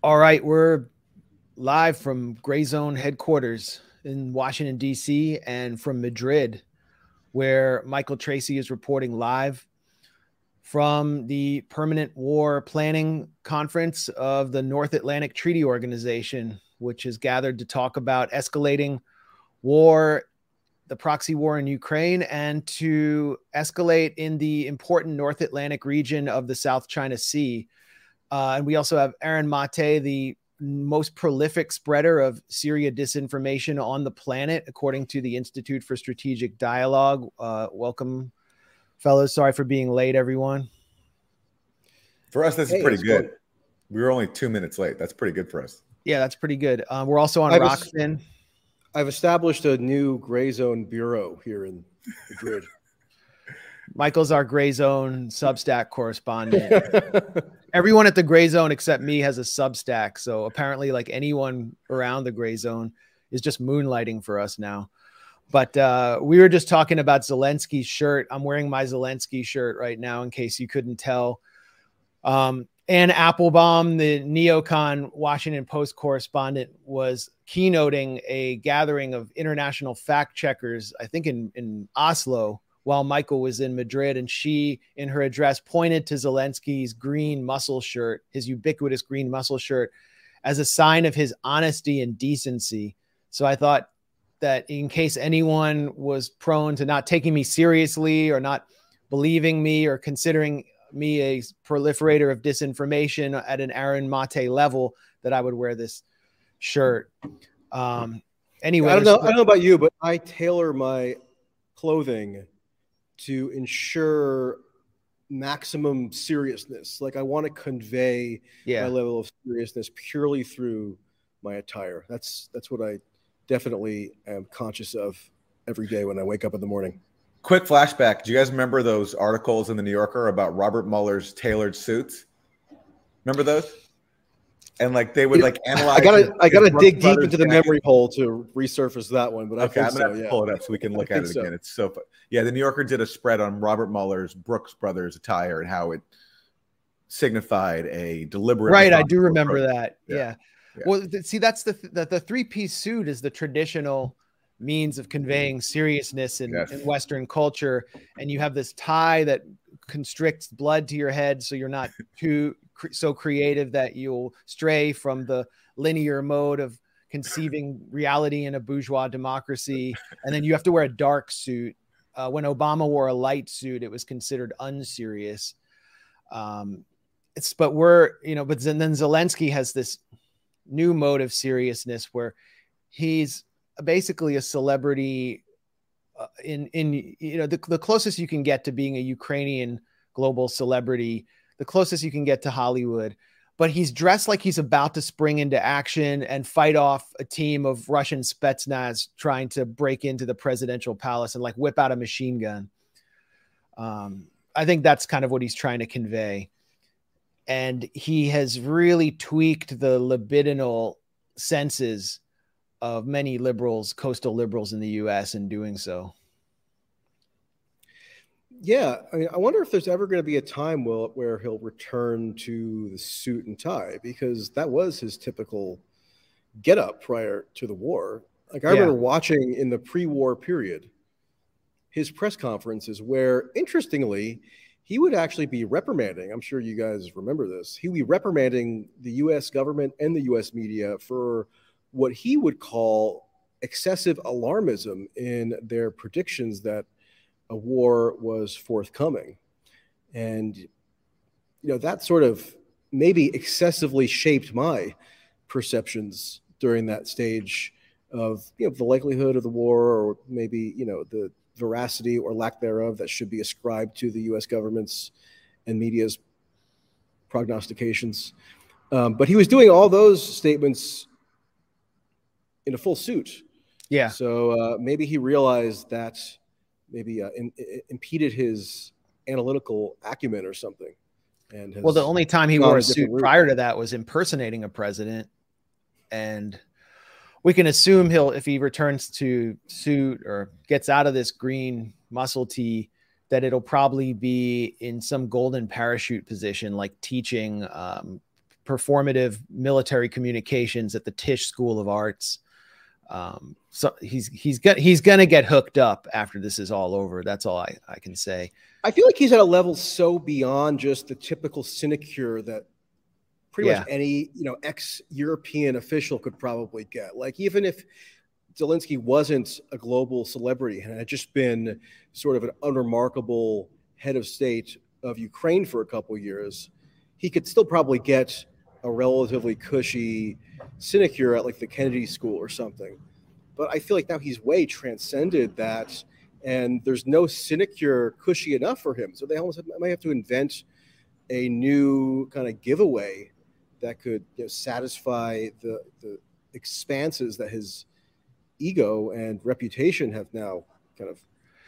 All right, we're live from Gray Zone headquarters in Washington, D.C., and from Madrid, where Michael Tracey is reporting live from the Permanent War Planning Conference of the North Atlantic Treaty Organization, which is gathered to talk about escalating war, the proxy war in Ukraine, and to escalate in the important North Atlantic region of the South China Sea uh, and we also have Aaron Maté, the most prolific spreader of Syria disinformation on the planet, according to the Institute for Strategic Dialogue. Uh, welcome, fellows. Sorry for being late, everyone. For us, this hey, is pretty good. good. We were only two minutes late. That's pretty good for us. Yeah, that's pretty good. Um, we're also on I've Rokfin. I've established a new gray zone bureau here in Madrid. Michael's our gray zone Substack correspondent. Everyone at the gray zone except me has a Substack. So apparently, like anyone around the gray zone is just moonlighting for us now. But uh, we were just talking about Zelensky's shirt. I'm wearing my Zelensky shirt right now, in case you couldn't tell. Um, Anne Applebaum, the neocon Washington Post correspondent, was keynoting a gathering of international fact checkers, I think in, in Oslo, while Michael was in Madrid. And she, in her address, pointed to Zelensky's green muscle shirt, his ubiquitous green muscle shirt, as a sign of his honesty and decency. So I thought that in case anyone was prone to not taking me seriously or not believing me or considering me a proliferator of disinformation at an Aaron Maté level, that I would wear this shirt. Um, anyway, I don't know. I don't know about you, but I tailor my clothing to ensure maximum seriousness. Like I want to convey yeah. my level of seriousness purely through my attire. That's that's what I definitely am conscious of every day when I wake up in the morning. Quick flashback. Do you guys remember those articles in the New Yorker about Robert Mueller's tailored suits? Remember those? And like they would like analyze. I gotta I gotta dig deep into the memory hole to resurface that one. But okay, I am gonna so, yeah. pull it up so we can look at it so. again. It's so fun. Yeah, the New Yorker did a spread on Robert Mueller's Brooks Brothers attire and how it signified a deliberate. Right, I do remember approach. that. Yeah. yeah. yeah. Well, th- see, that's the th- the, the three piece suit is the traditional means of conveying mm-hmm. seriousness in, yes. in Western culture, and you have this tie that constricts blood to your head, so you're not too cr- so creative that you'll stray from the linear mode of conceiving reality in a bourgeois democracy. And then you have to wear a dark suit. Uh, when Obama wore a light suit, it was considered unserious. Um, it's but we're you know, but then, then Zelensky has this new mode of seriousness where he's basically a celebrity uh, in in you know the, the closest you can get to being a Ukrainian global celebrity the closest you can get to Hollywood. But he's dressed like he's about to spring into action and fight off a team of Russian Spetsnaz trying to break into the presidential palace and like whip out a machine gun. Um, I think that's kind of what he's trying to convey. And he has really tweaked the libidinal senses of many liberals, coastal liberals in the US in doing so. Yeah, I, mean, I wonder if there's ever going to be a time will, where he'll return to the suit and tie because that was his typical get up prior to the war. Like I yeah. remember watching in the pre-war period his press conferences where interestingly he would actually be reprimanding. I'm sure you guys remember this. He would be reprimanding the US government and the US media for what he would call excessive alarmism in their predictions that a war was forthcoming. And, you know, that sort of maybe excessively shaped my perceptions during that stage of, you know, the likelihood of the war or maybe, you know, the veracity or lack thereof that should be ascribed to the US government's and media's prognostications. Um, but he was doing all those statements in a full suit. Yeah. So uh, maybe he realized that maybe uh, in, in, impeded his analytical acumen or something. And well, the only time he wore a suit route. prior to that was impersonating a president, and we can assume he'll if he returns to suit or gets out of this green muscle tee that it'll probably be in some golden parachute position like teaching um, performative military communications at the Tisch School of Arts. Um, so he's he's got he's gonna get hooked up after this is all over. That's all I, I can say. I feel like he's at a level so beyond just the typical sinecure that pretty yeah. much any you know ex-European official could probably get. Like even if Zelensky wasn't a global celebrity and had just been sort of an unremarkable head of state of Ukraine for a couple years, he could still probably get a relatively cushy sinecure at like the Kennedy School or something. But I feel like now he's way transcended that, and there's no sinecure cushy enough for him. So they almost might have to invent a new kind of giveaway that could you know, satisfy the the expanses that his ego and reputation have now kind of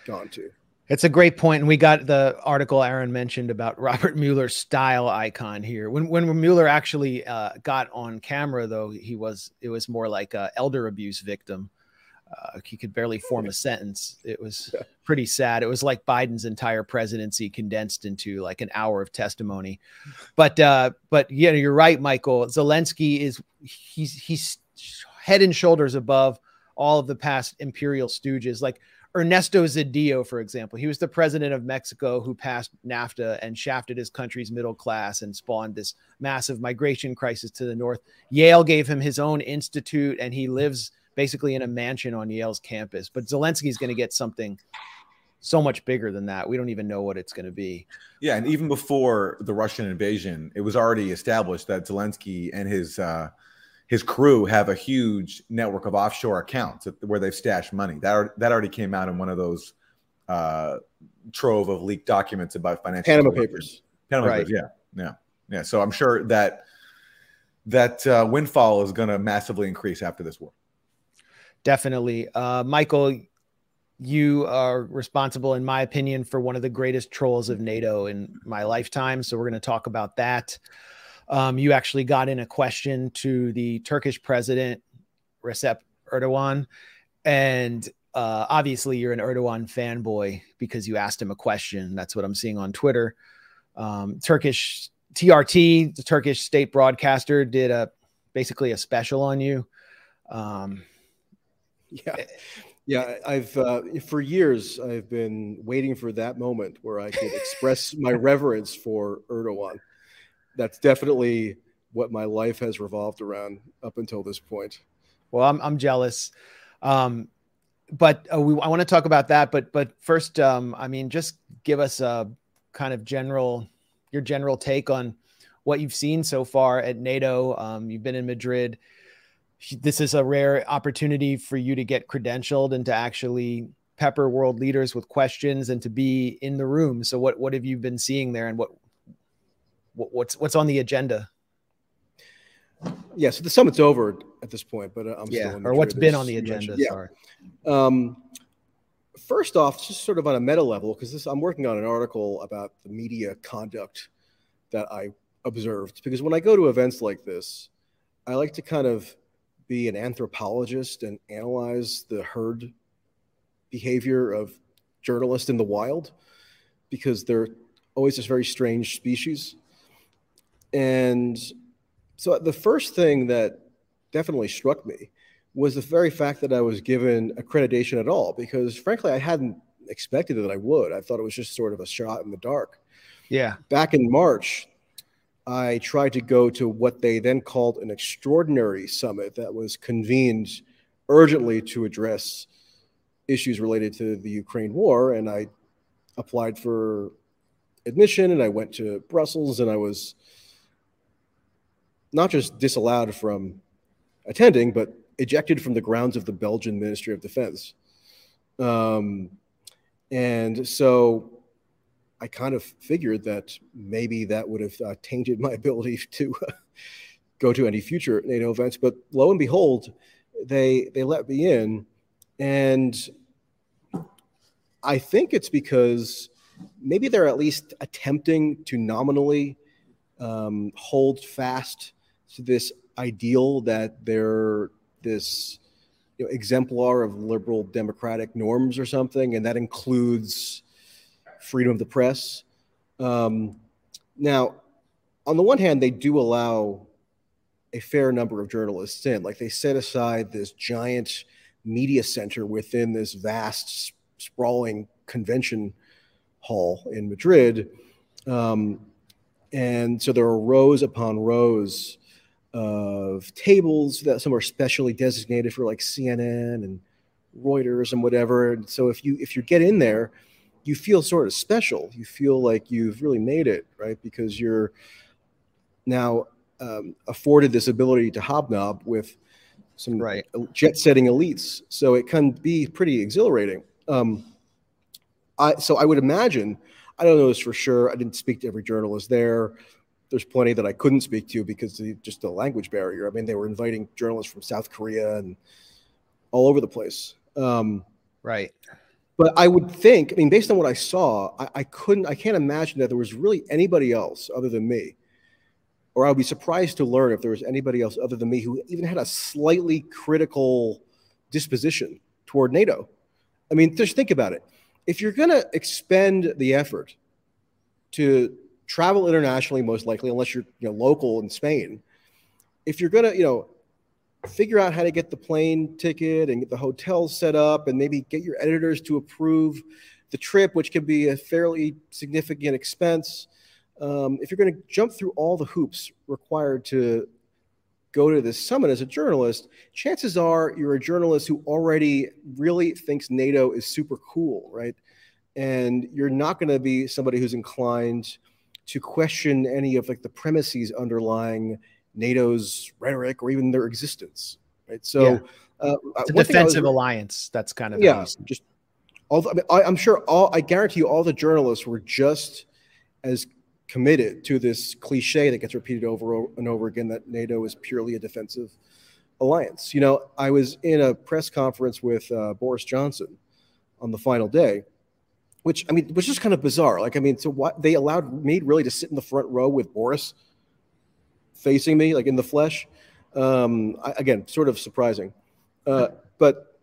gone to. It's a great point, and we got the article Aaron mentioned about Robert Mueller's style icon here. When when Mueller actually uh, got on camera, though, he was it was more like a elder abuse victim. Uh, he could barely form a sentence. It was pretty sad. It was like Biden's entire presidency condensed into like an hour of testimony. But uh, but yeah, you're right, Michael. Zelensky is he's he's head and shoulders above all of the past imperial stooges. Like Ernesto Zedillo, for example, he was the president of Mexico who passed NAFTA and shafted his country's middle class and spawned this massive migration crisis to the north. Yale gave him his own institute, and he lives basically in a mansion on Yale's campus. But Zelensky is going to get something so much bigger than that. We don't even know what it's going to be. Yeah, and even before the Russian invasion, it was already established that Zelensky and his uh, his crew have a huge network of offshore accounts where they've stashed money. That that already came out in one of those uh, trove of leaked documents about financial Panama Papers. Panama right. Papers, yeah, yeah, yeah. So I'm sure that that uh, windfall is going to massively increase after this war. Definitely, uh, Michael. You are responsible, in my opinion, for one of the greatest trolls of NATO in my lifetime. So we're going to talk about that. Um, you actually got in a question to the Turkish president, Recep Erdogan. And uh, obviously, you're an Erdogan fanboy because you asked him a question. That's what I'm seeing on Twitter. Um, Turkish TRT, the Turkish state broadcaster, did a basically a special on you. Um, yeah. Yeah, I've uh, for years I've been waiting for that moment where I could express my reverence for Erdogan that's definitely what my life has revolved around up until this point. Well, I'm I'm jealous. Um, but uh, we, I want to talk about that. But but first, um, I mean, just give us a kind of general your general take on what you've seen so far at NATO. Um, you've been in Madrid. This is a rare opportunity for you to get credentialed and to actually pepper world leaders with questions and to be in the room. So what what have you been seeing there, and what what's what's on the agenda? Yeah, so the summit's over at this point, but uh, I'm yeah, or what's been on the agenda? Yeah. Sorry. Um, first off, just sort of on a meta level, because I'm working on an article about the media conduct that I observed. Because when I go to events like this, I like to kind of be an anthropologist and analyze the herd behavior of journalists in the wild, because they're always this very strange species. And so the first thing that definitely struck me was the very fact that I was given accreditation at all, because frankly, I hadn't expected that I would. I thought it was just sort of a shot in the dark. Yeah. Back in March, I tried to go to what they then called an extraordinary summit that was convened urgently to address issues related to the Ukraine war. And I applied for admission and I went to Brussels and I was not just disallowed from attending, but ejected from the grounds of the Belgian Ministry of Defense. Um, and so I kind of figured that maybe that would have uh, tainted my ability to uh, go to any future NATO events. But lo and behold, they they let me in, and I think it's because maybe they're at least attempting to nominally um, hold fast to this ideal that they're this you know, exemplar of liberal democratic norms or something, and that includes freedom of the press. Um, now, on the one hand, they do allow a fair number of journalists in. Like they set aside this giant media center within this vast, sprawling convention hall in Madrid. Um, and so there are rows upon rows of tables that some are specially designated for like CNN and Reuters and whatever. And so if you if you get in there, you feel sort of special. You feel like you've really made it, right? Because you're now um, afforded this ability to hobnob with some right. jet setting elites. So it can be pretty exhilarating. Um, I, so I would imagine, I don't know this for sure. I didn't speak to every journalist there. There's plenty that I couldn't speak to because the, just the language barrier. I mean, they were inviting journalists from South Korea and all over the place. Um, right. But I would think, I mean, based on what I saw, I, I couldn't, I can't imagine that there was really anybody else other than me or I would be surprised to learn if there was anybody else other than me who even had a slightly critical disposition toward NATO. I mean, just think about it. If you're going to expend the effort to travel internationally, most likely, unless you're you know, local in Spain, if you're going to, you know, figure out how to get the plane ticket and get the hotel set up and maybe get your editors to approve the trip, which can be a fairly significant expense um, if you're going to jump through all the hoops required to go to this summit as a journalist, chances are you're a journalist who already really thinks NATO is super cool, right? And you're not going to be somebody who's inclined to question any of like the premises underlying NATO's rhetoric or even their existence, right? So, yeah. uh, it's a defensive was, alliance. That's kind of yeah. Just all. The, I mean, I, I'm sure all. I guarantee you, all the journalists were just as committed to this cliche that gets repeated over and over again that NATO is purely a defensive alliance. You know, I was in a press conference with uh, Boris Johnson on the final day, which I mean was just kind of bizarre. Like, I mean, so what they allowed me really to sit in the front row with Boris facing me, like in the flesh. Um, I, again, sort of surprising. Uh, but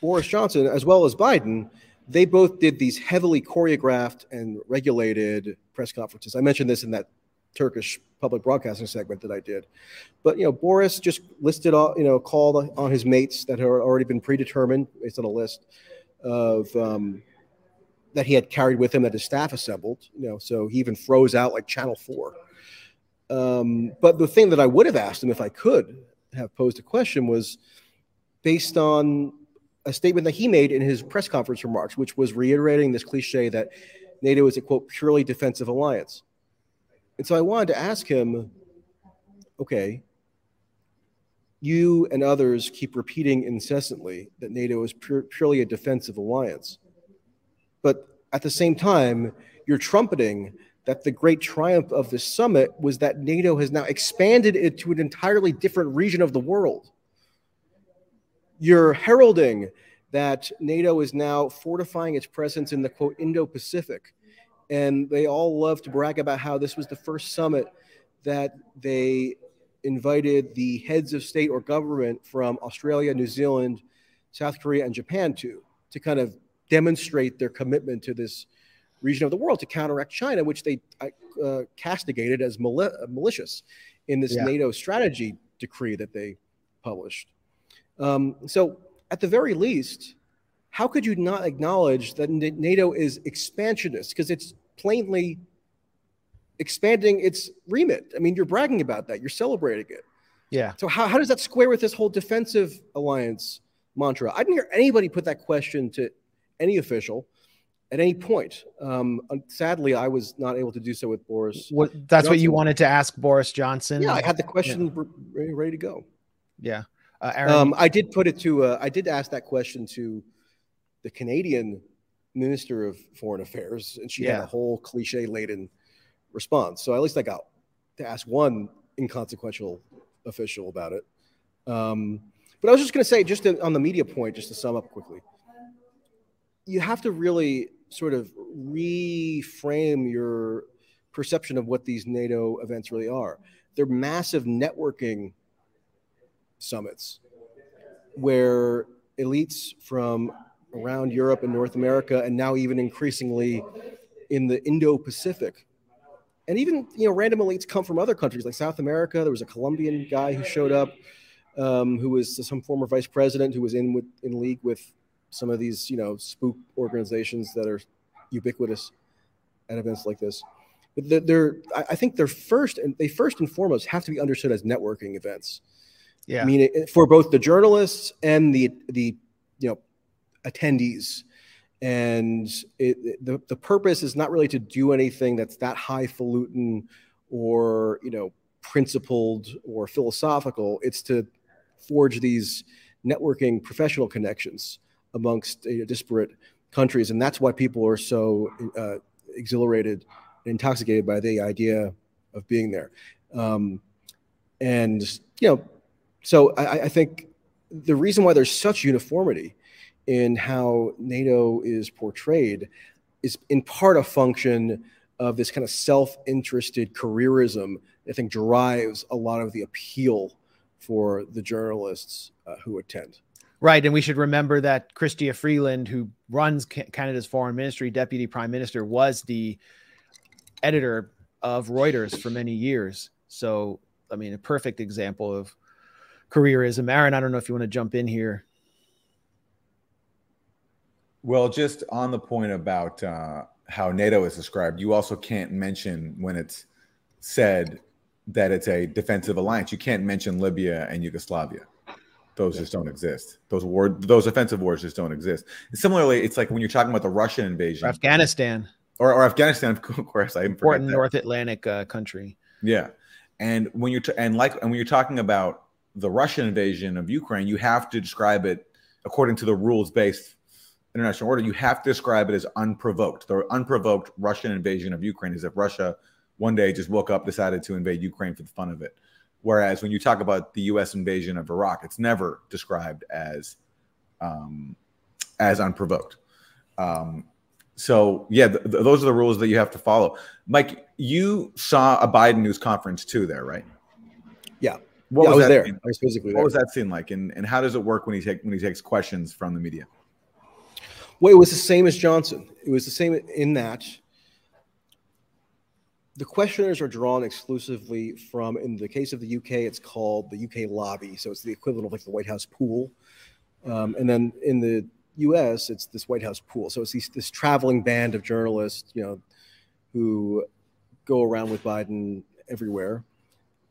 Boris Johnson, as well as Biden, they both did these heavily choreographed and regulated press conferences. I mentioned this in that Turkish public broadcasting segment that I did. But you know, Boris just listed all you know called on his mates that had already been predetermined based on a list of um, that he had carried with him that his staff assembled. You know, so he even froze out like Channel Four. Um, but the thing that I would have asked him if I could have posed a question was based on a statement that he made in his press conference remarks, which was reiterating this cliche that NATO is a quote purely defensive alliance. And so I wanted to ask him, okay, you and others keep repeating incessantly that NATO is pure, purely a defensive alliance. But at the same time, you're trumpeting that the great triumph of this summit was that NATO has now expanded it to an entirely different region of the world. You're heralding that NATO is now fortifying its presence in the quote Indo Pacific. And they all love to brag about how this was the first summit that they invited the heads of state or government from Australia, New Zealand, South Korea, and Japan to, to kind of demonstrate their commitment to this region of the world to counteract China, which they uh, castigated as mali- malicious in this yeah. NATO strategy decree that they published. Um, so, at the very least, how could you not acknowledge that NATO is expansionist? Because it's plainly expanding its remit. I mean, you're bragging about that, you're celebrating it. Yeah. So, how, how does that square with this whole defensive alliance mantra? I didn't hear anybody put that question to any official at any point. Um, sadly, I was not able to do so with Boris. What, that's Johnson. what you wanted to ask Boris Johnson? Yeah, I had the question yeah. ready to go. Yeah. Uh, Aaron, um, I did put it to. Uh, I did ask that question to the Canadian Minister of Foreign Affairs, and she yeah. had a whole cliche-laden response. So at least I got to ask one inconsequential official about it. Um, but I was just going to say, just to, on the media point, just to sum up quickly, you have to really sort of reframe your perception of what these NATO events really are. They're massive networking summits where elites from around Europe and North America, and now even increasingly in the Indo Pacific, and even you know random elites come from other countries like South America. There was a Colombian guy who showed up, um, who was some former vice president who was in with in league with some of these you know spook organizations that are ubiquitous at events like this. But they're, I think they're first and they first and foremost have to be understood as networking events. Yeah, I mean eh, for both the journalists and the the you know attendees and it, the, the purpose is not really to do anything that's that highfalutin or you know principled or philosophical it's to forge these networking professional connections amongst you know, disparate countries and that's why people are so uh, exhilarated and intoxicated by the idea of being there um, and you know so I, I think the reason why there's such uniformity in how NATO is portrayed is in part a function of this kind of self-interested careerism I think drives a lot of the appeal for the journalists uh, who attend. Right, and we should remember that Chrystia Freeland, who runs Canada's foreign ministry, deputy prime minister, was the editor of Reuters for many years. So, I mean, a perfect example of careerism. Aaron, I don't know if you want to jump in here. Well, just on the point about uh, how NATO is described, you also can't mention when it's said that it's a defensive alliance. You can't mention Libya and Yugoslavia. Those just don't exist. Those war, those offensive wars just don't exist. And similarly, it's like when you're talking about the Russian invasion, or Afghanistan, or, or Afghanistan, of course. I important North Atlantic uh, country. Yeah, and when you're and like and when you're talking about the Russian invasion of Ukraine, you have to describe it according to the rules based international order, you have to describe it as unprovoked. The unprovoked Russian invasion of Ukraine is if Russia one day just woke up, decided to invade Ukraine for the fun of it. Whereas when you talk about the U.S. invasion of Iraq, it's never described as um, as unprovoked. Um, so yeah, th- th- those are the rules that you have to follow. Mike, you saw a Biden news conference too, there, right? Yeah. What yeah, was, was that there. Scene? I was physically what there. was that scene like, and, and how does it work when he take when he takes questions from the media? Well, it was the same as Johnson. It was the same in that the questioners are drawn exclusively from, in the case of the UK, it's called the UK lobby. So it's the equivalent of like the White House pool. Um, and then in the US, it's this White House pool. So it's these, this traveling band of journalists, you know, who go around with Biden everywhere.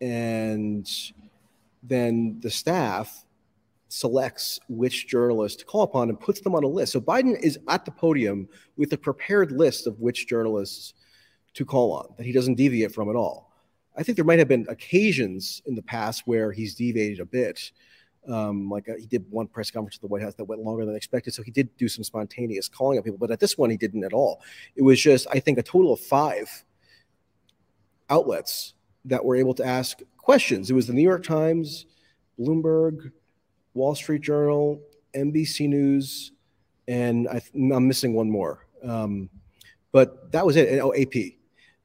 And then the staff selects which journalist to call upon and puts them on a list. So Biden is at the podium with a prepared list of which journalists to call on that he doesn't deviate from at all. I think there might have been occasions in the past where he's deviated a bit. Um, like uh, he did one press conference at the White House that went longer than expected, so he did do some spontaneous calling on people. But at this one, he didn't at all. It was just, I think, a total of five outlets that were able to ask questions. It was the New York Times, Bloomberg, Wall Street Journal, NBC News, and I, am missing one more. Um, but that was it. And, oh, AP.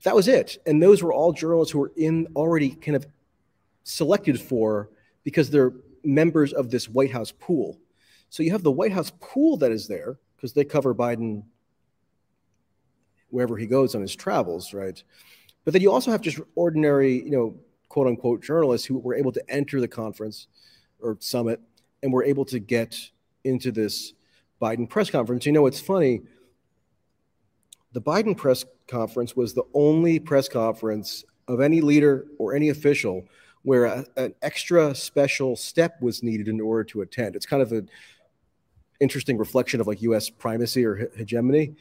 That was it. And those were all journalists who were in already kind of selected for because they're members of this White House pool. So you have the White House pool that is there because they cover Biden wherever he goes on his travels, right? But then you also have just ordinary, you know, quote unquote journalists who were able to enter the conference or summit and were able to get into this Biden press conference. You know, it's funny. The Biden press conference was the only press conference of any leader or any official where a, an extra special step was needed in order to attend. It's kind of an interesting reflection of like U.S. primacy or hegemony,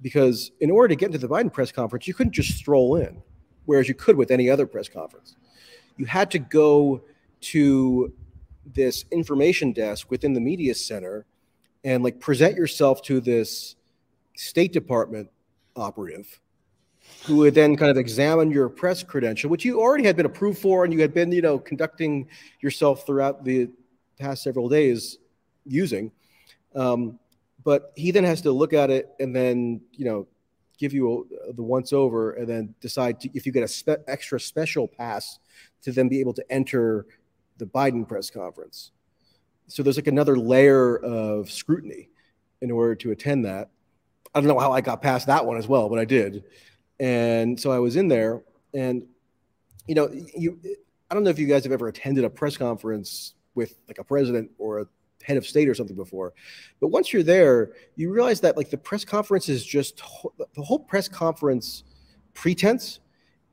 because in order to get into the Biden press conference, you couldn't just stroll in, whereas you could with any other press conference. You had to go to this information desk within the media center and like present yourself to this State Department operative who would then kind of examine your press credential, which you already had been approved for and you had been, you know, conducting yourself throughout the past several days using. Um, but he then has to look at it and then, you know, give you a, the once over and then decide to, if you get a spe- extra special pass to then be able to enter the Biden press conference. So there's like another layer of scrutiny in order to attend that. I don't know how I got past that one as well, but I did. And so I was in there, and you know, you I don't know if you guys have ever attended a press conference with like a president or a head of state or something before, but once you're there, you realize that like the press conference is just the whole press conference pretense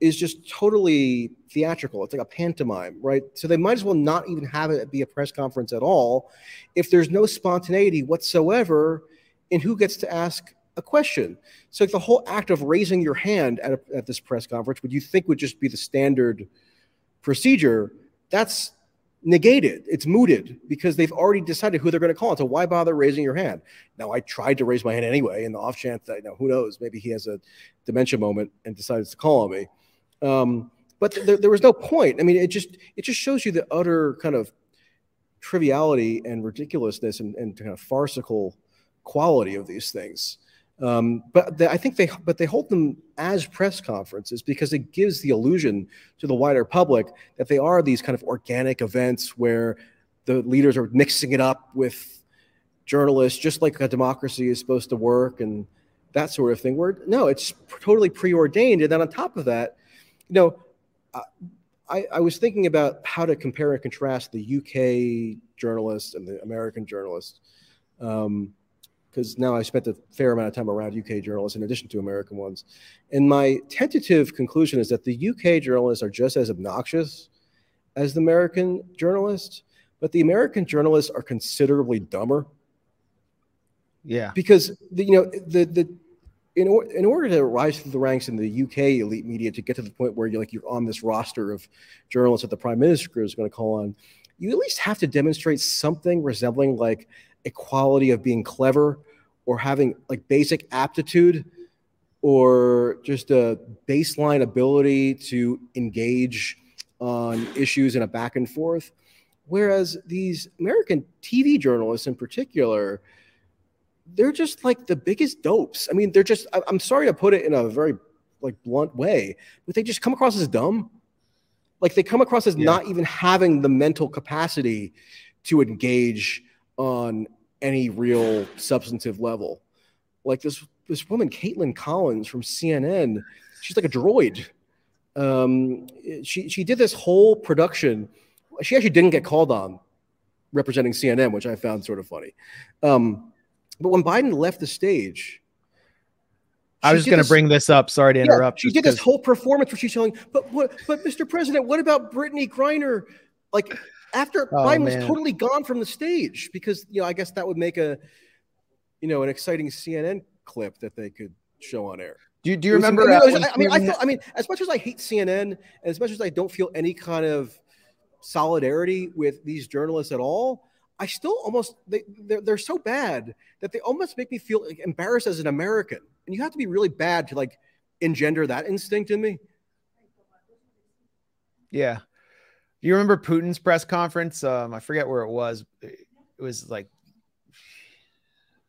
is just totally theatrical. It's like a pantomime, right? So they might as well not even have it be a press conference at all if there's no spontaneity whatsoever in who gets to ask a question. So like the whole act of raising your hand at, a, at this press conference, would you think would just be the standard procedure? That's negated. It's mooted because they've already decided who they're going to call. So why bother raising your hand? Now I tried to raise my hand anyway, in the off chance that you know who knows, maybe he has a dementia moment and decides to call on me. Um, but th- there was no point. I mean, it just it just shows you the utter kind of triviality and ridiculousness and, and kind of farcical quality of these things. Um, but the, I think they but they hold them as press conferences because it gives the illusion to the wider public that they are these kind of organic events where the leaders are mixing it up with journalists, just like a democracy is supposed to work and that sort of thing. Where no, it's totally preordained, and then on top of that, you know, I, I was thinking about how to compare and contrast the UK journalists and the American journalists. Um, because now I spent a fair amount of time around UK journalists in addition to American ones. And my tentative conclusion is that the UK journalists are just as obnoxious as the American journalists, but the American journalists are considerably dumber. Yeah. Because the, you know the the in, or, in order to rise through the ranks in the UK elite media to get to the point where you're like you're on this roster of journalists that the prime minister is going to call on, you at least have to demonstrate something resembling like a quality of being clever or having like basic aptitude or just a baseline ability to engage on issues in a back and forth. Whereas these American TV journalists in particular, they're just like the biggest dopes. I mean, they're just, I'm sorry to put it in a very like blunt way, but they just come across as dumb. Like they come across as yeah. not even having the mental capacity to engage on any real substantive level. Like this this woman, Kaitlan Collins from CNN, she's like a droid. Um, she she did this whole production. She actually didn't get called on representing CNN, which I found sort of funny. Um, but when Biden left the stage, I was just going to bring this up. Sorry to interrupt. Yeah, she did this whole performance where she's showing, but what, but Mr. President, what about Brittney Griner? Like after oh, Biden man. was totally gone from the stage because you know I guess that would make a you know an exciting CNN clip that they could show on air. Do you, do you remember? Uh, I mean, I, mean, I, feel, I mean, as much as I hate CNN, and as much as I don't feel any kind of solidarity with these journalists at all, I still almost they they're, they're so bad that they almost make me feel like embarrassed as an American. And you have to be really bad to like engender that instinct in me. Yeah, you remember Putin's press conference? Um, I forget where it was. It was like.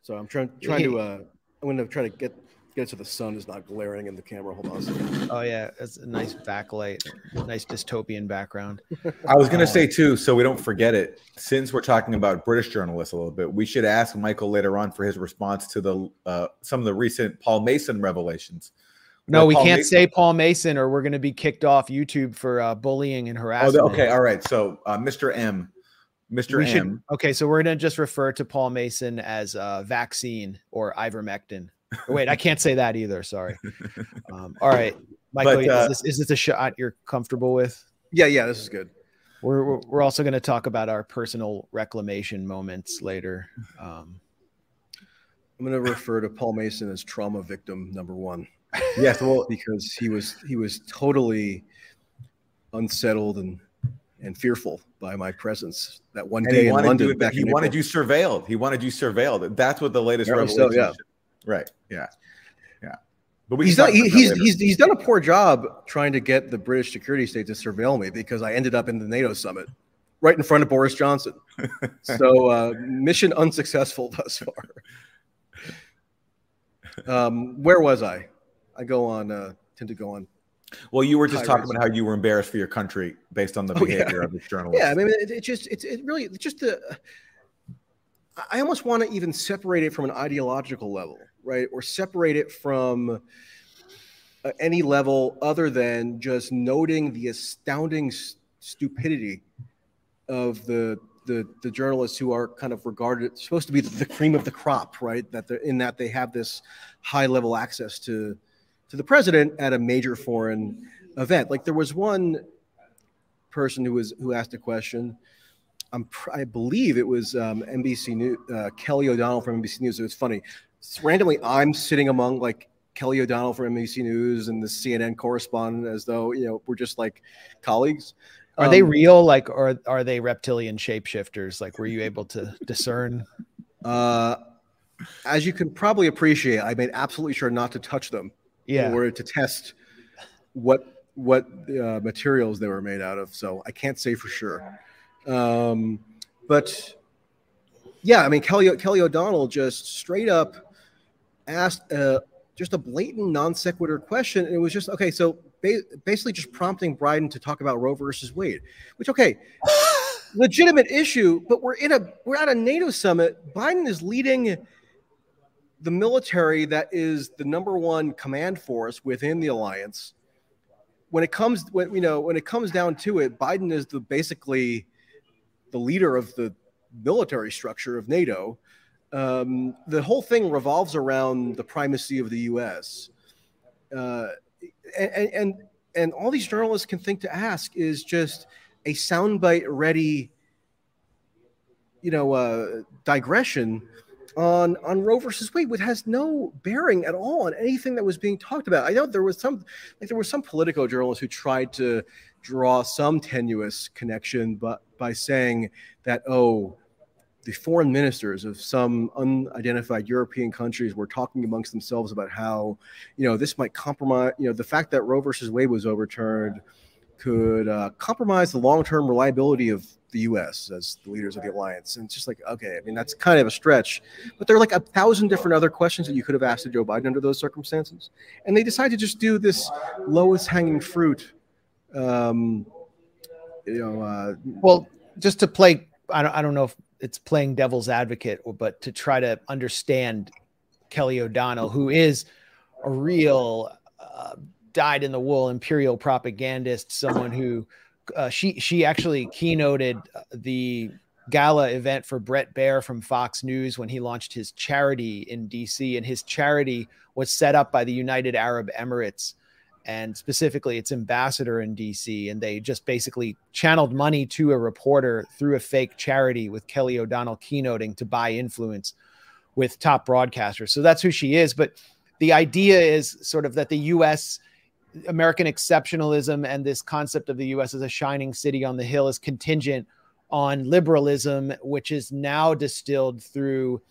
So I'm trying trying to. Uh, I'm going to try to get get it so the sun is not glaring in the camera. Hold on. Oh yeah, it's a nice backlight, nice dystopian background. I was going to uh, say too, so we don't forget it. Since we're talking about British journalists a little bit, we should ask Michael later on for his response to the uh, some of the recent Paul Mason revelations. No, we Paul can't Mason. say Paul Mason, or we're going to be kicked off YouTube for uh, bullying and harassment. Oh, okay, all right. So, uh, Mr. M, Mr. We M. Should, okay, so we're going to just refer to Paul Mason as uh, vaccine or ivermectin. Wait, I can't say that either. Sorry. Um, all right, Michael, but, uh, is, this, is this a shot you're comfortable with? Yeah, yeah, this is good. We're we're also going to talk about our personal reclamation moments later. Um, I'm going to refer to Paul Mason as trauma victim number one. Yes, well, because he was he was totally unsettled and and fearful by my presence that one day in London. You, he wanted April. you surveilled. He wanted you surveilled. That's what the latest revelation. So, yeah. Right. Yeah. Yeah. But he's done, he, he's, he's, he's done a poor job trying to get the British security state to surveil me because I ended up in the NATO summit right in front of Boris Johnson. so uh, mission unsuccessful thus far. Um, where was I? I go on uh, tend to go on. Well, you were just talking about how you were embarrassed for your country based on the behavior oh, yeah. of this journalist. Yeah, I mean, it, it just it's it really it's just the. I almost want to even separate it from an ideological level, right? Or separate it from uh, any level other than just noting the astounding stupidity of the the, the journalists who are kind of regarded supposed to be the, the cream of the crop, right? That in that they have this high level access to to the president at a major foreign event. Like there was one person who was who asked a question. I'm, I believe it was um, NBC News, uh, Kelly O'Donnell from NBC News. It was funny. randomly, I'm sitting among like Kelly O'Donnell from NBC News and the CNN correspondent as though you know we're just like colleagues. Are um, they real, like, or are they reptilian shapeshifters? Like, were you able to discern? Uh, as you can probably appreciate, I made absolutely sure not to touch them. Yeah. In order to test what what uh, materials they were made out of, so I can't say for sure. Um, but yeah, I mean Kelly Kelly O'Donnell just straight up asked uh, just a blatant non sequitur question, and it was just okay. So ba- basically, just prompting Biden to talk about Roe versus Wade, which okay, legitimate issue, but we're in a we're at a NATO summit. Biden is leading the military that is the number one command force within the alliance. When it comes when you know when it comes down to it, Biden is the basically the leader of the military structure of NATO, um, the whole thing revolves around the primacy of the U.S. Uh, and, and and all these journalists can think to ask is just a soundbite ready, you know, uh, digression on on Roe versus Wade, which has no bearing at all on anything that was being talked about. I know there was some like there were some Politico journalists who tried to draw some tenuous connection, but by saying that oh, the foreign ministers of some unidentified European countries were talking amongst themselves about how, you know, this might compromise, you know, the fact that Roe versus Wade was overturned could uh, compromise the long-term reliability of the U.S. as the leaders of the alliance. And it's just like, okay, I mean, that's kind of a stretch, but there are like a thousand different other questions that you could have asked Joe Biden under those circumstances, and they decided to just do this lowest hanging fruit. Um, you know, uh, well, just to play, I don't, I don't know if it's playing devil's advocate, but to try to understand Kelly O'Donnell, who is a real uh, dyed in the wool imperial propagandist, someone who uh, she she actually keynoted the gala event for Bret Baier from Fox News when he launched his charity in DC, and his charity was set up by the United Arab Emirates and specifically its ambassador in DC. And they just basically channeled money to a reporter through a fake charity with Kelly O'Donnell keynoting to buy influence with top broadcasters. So that's who she is. But the idea is sort of that the US American exceptionalism and this concept of the US as a shining city on the hill is contingent on liberalism, which is now distilled through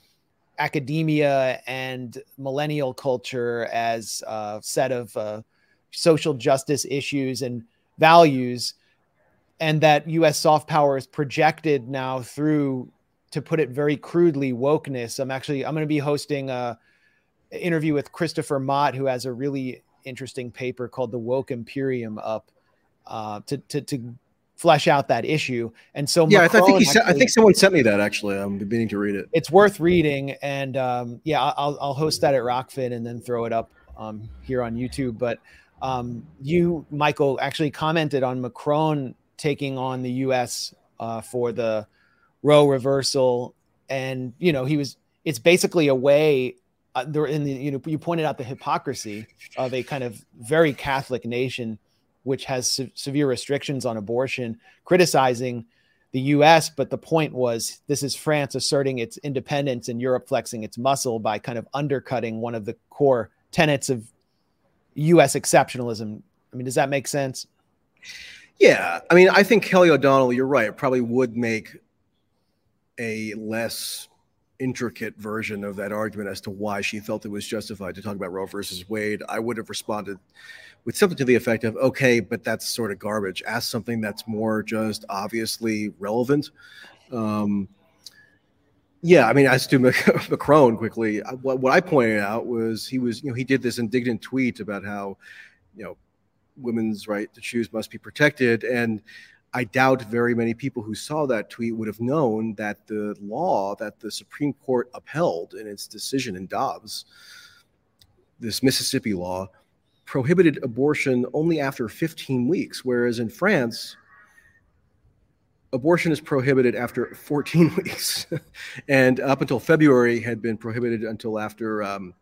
academia and millennial culture as a set of uh, social justice issues and values and that US soft power is projected now through to put it very crudely wokeness. I'm actually i'm going to be hosting a interview with christopher mott who has a really interesting paper called the woke imperium up uh, to, to, to flesh out that issue. And so, yeah, Macron I think he actually, I think someone sent me that actually. I'm beginning to read it. It's worth reading, and um, yeah, I'll, I'll host that at Rokfin and then throw it up um, here on YouTube. But um, you, Michael, actually commented on Macron taking on the U.S. Uh, for the Roe reversal, and you know he was. It's basically a way. Uh, there in the you know you pointed out the hypocrisy of a kind of very Catholic nation, which has se- severe restrictions on abortion, criticizing the U.S. But the point was, this is France asserting its independence and Europe flexing its muscle by kind of undercutting one of the core tenets of U.S. exceptionalism. I mean, does that make sense? Yeah, I mean, I think Kelly O'Donnell, you're right, it probably would make a less intricate version of that argument as to why she felt it was justified to talk about Roe versus Wade. I would have responded with something to the effect of, "Okay, but that's sort of garbage. Ask something that's more just obviously relevant." Um, yeah, I mean, as to Macron quickly, what, what I pointed out was he was, you know, he did this indignant tweet about how, you know, women's right to choose must be protected. And I doubt very many people who saw that tweet would have known that the law that the Supreme Court upheld in its decision in Dobbs, this Mississippi law, prohibited abortion only after 15 weeks, whereas in France, abortion is prohibited after 14 weeks, and up until February had been prohibited until after um,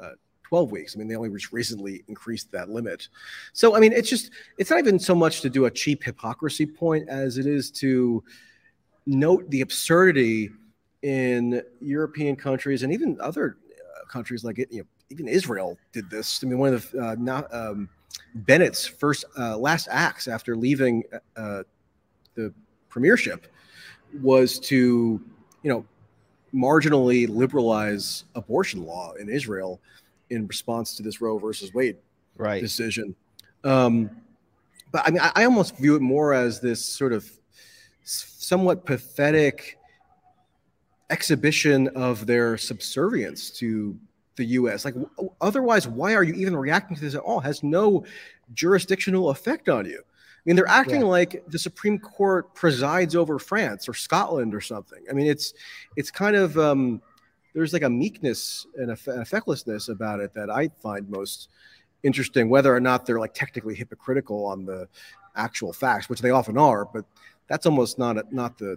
uh, 12 weeks. I mean, they only recently increased that limit. So, I mean, it's just, it's not even so much to do a cheap hypocrisy point as it is to note the absurdity in European countries and even other uh, countries like, it, you know, even Israel did this. I mean, one of the, uh, not, um, Bennett's first, uh, last acts after leaving uh, the premiership was to, you know, marginally liberalize abortion law in Israel in response to this Roe versus Wade right. decision. Um, but I mean, I, I, almost view it more as this sort of somewhat pathetic exhibition of their subservience to the U.S. Like, otherwise, why are you even reacting to this at all? It has no jurisdictional effect on you. I mean, they're acting yeah. like the Supreme Court presides over France or Scotland or something. I mean, it's it's kind of um, there's like a meekness and a effectlessness about it that I find most interesting, whether or not they're like technically hypocritical on the actual facts, which they often are. But that's almost not a, not the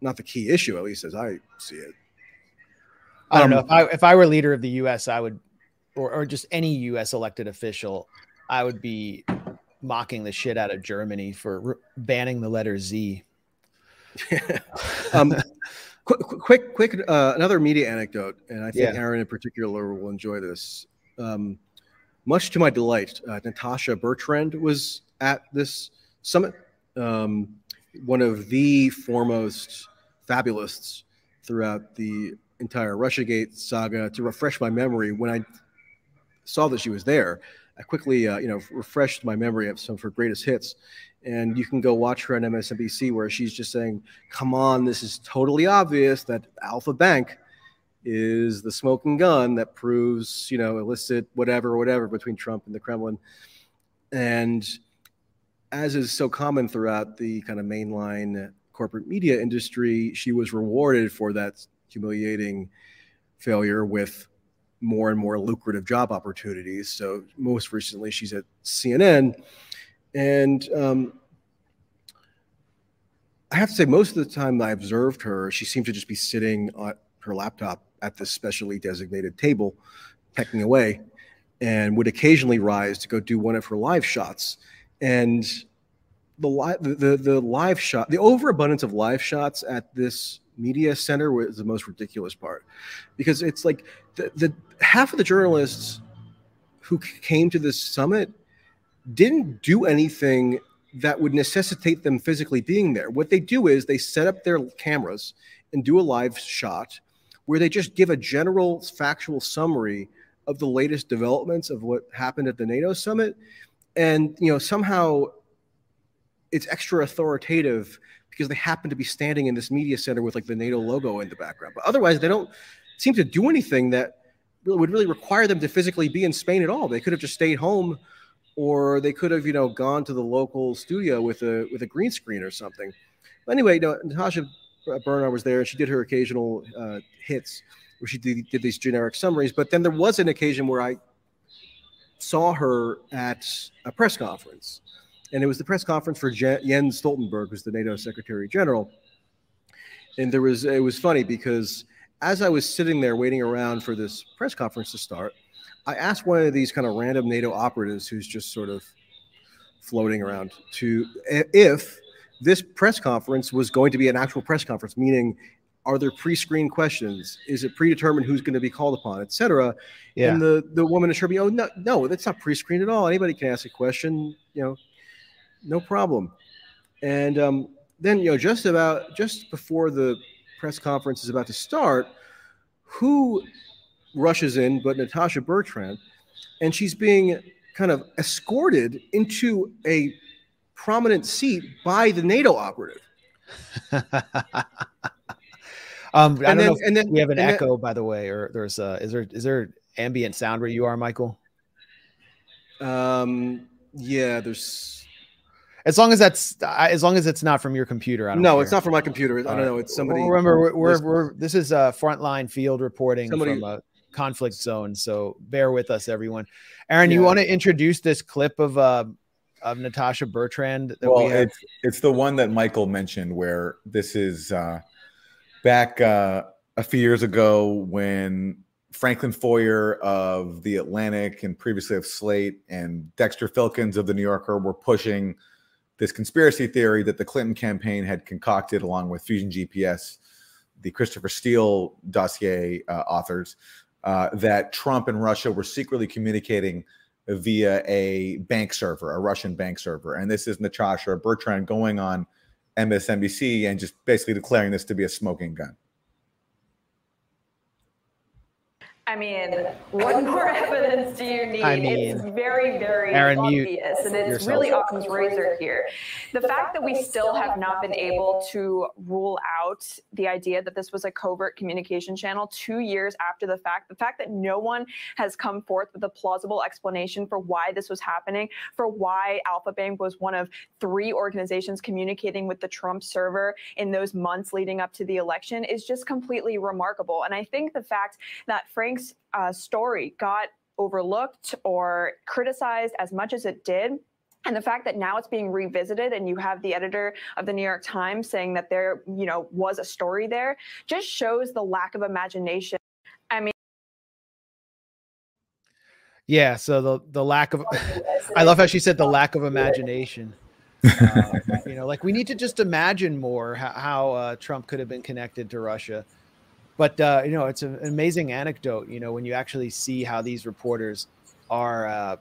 not the key issue, at least as I see it. I don't um, know if I if I were leader of the U.S., I would, or or just any U.S. elected official, I would be mocking the shit out of Germany for re- banning the letter Z. um, quick, quick, quick uh, another media anecdote, and I think yeah. Aaron in particular will enjoy this. Um, much to my delight, uh, Natasha Bertrand was at this summit. Um, one of the foremost fabulists throughout the entire RussiaGate saga. To refresh my memory, when I saw that she was there, I quickly, uh, you know, refreshed my memory of some of her greatest hits. And you can go watch her on MSNBC where she's just saying, "Come on, this is totally obvious that Alfa Bank is the smoking gun that proves, you know, illicit whatever, whatever between Trump and the Kremlin." And as is so common throughout the kind of mainline corporate media industry, she was rewarded for that humiliating failure with more and more lucrative job opportunities. So most recently, she's at CNN, and um, I have to say, most of the time I observed her, she seemed to just be sitting on her laptop at this specially designated table, pecking away, and would occasionally rise to go do one of her live shots. And the live, the, the, the live shot, the overabundance of live shots at this media center was the most ridiculous part because it's like the, the half of the journalists who came to this summit didn't do anything that would necessitate them physically being there. What they do is they set up their cameras and do a live shot where they just give a general factual summary of the latest developments of what happened at the NATO summit and you know somehow it's extra authoritative because they happen to be standing in this media center with like the NATO logo in the background. But otherwise, they don't seem to do anything that would really require them to physically be in Spain at all. They could have just stayed home, or they could have, you know, gone to the local studio with a with a green screen or something. But anyway, you know, Natasha Bertrand was there, and she did her occasional uh, hits where she did, did these generic summaries. But then there was an occasion where I saw her at a press conference and it was the press conference for Jens Stoltenberg, who's the NATO Secretary General. And there was it was funny because as I was sitting there waiting around for this press conference to start, I asked one of these kind of random NATO operatives who's just sort of floating around to if this press conference was going to be an actual press conference, meaning are there pre-screened questions? Is it predetermined who's going to be called upon, etc. Yeah. And the the woman assured me, "Oh no, no, that's not pre-screened at all. Anybody can ask a question. You know, no problem. And um, then, you know, just about just before the press conference is about to start, who rushes in but Natasha Bertrand, and she's being kind of escorted into a prominent seat by the NATO operative. um, I don't then, know and then we have an echo, then, by the way, or there's a is there is there ambient sound where you are, Michael? Um, yeah, there's as long as that's as long as it's not from your computer. I don't no, care. it's not from my computer. I don't know. It's somebody. Well, remember, we're, we're, we're, this is a frontline field reporting somebody, from a conflict zone. So bear with us, everyone. Aaron, yeah. you want to introduce this clip of uh, of Natasha Bertrand? well, we it's it's the one that Michael mentioned where this is uh, back uh, a few years ago when Franklin Foer of the Atlantic and previously of Slate and Dexter Filkins of the New Yorker were pushing this conspiracy theory that the Clinton campaign had concocted along with Fusion GPS, the Christopher Steele dossier uh, authors, uh, that Trump and Russia were secretly communicating via a bank server, a Russian bank server. And this is Natasha Bertrand going on MSNBC and just basically declaring this to be a smoking gun. I mean, what more evidence do you need? I mean, it's very, very Aaron, obvious, and it's yourself. really Occam's razor here. The fact that we still have not been able to rule out the idea that this was a covert communication channel two years after the fact, the fact that no one has come forth with a plausible explanation for why this was happening, for why Alfa Bank was one of three organizations communicating with the Trump server in those months leading up to the election, is just completely remarkable. And I think the fact that Frank uh, story got overlooked or criticized as much as it did. And the fact that now it's being revisited and you have the editor of the new york times saying that there you know was a story there just shows the lack of imagination. I mean yeah so the the lack of i love how she said the lack of imagination. Uh, you know like we need to just imagine more how, how uh, trump could have been connected to russia but uh, you know, it's an amazing anecdote. You know, when you actually see how these reporters are uh,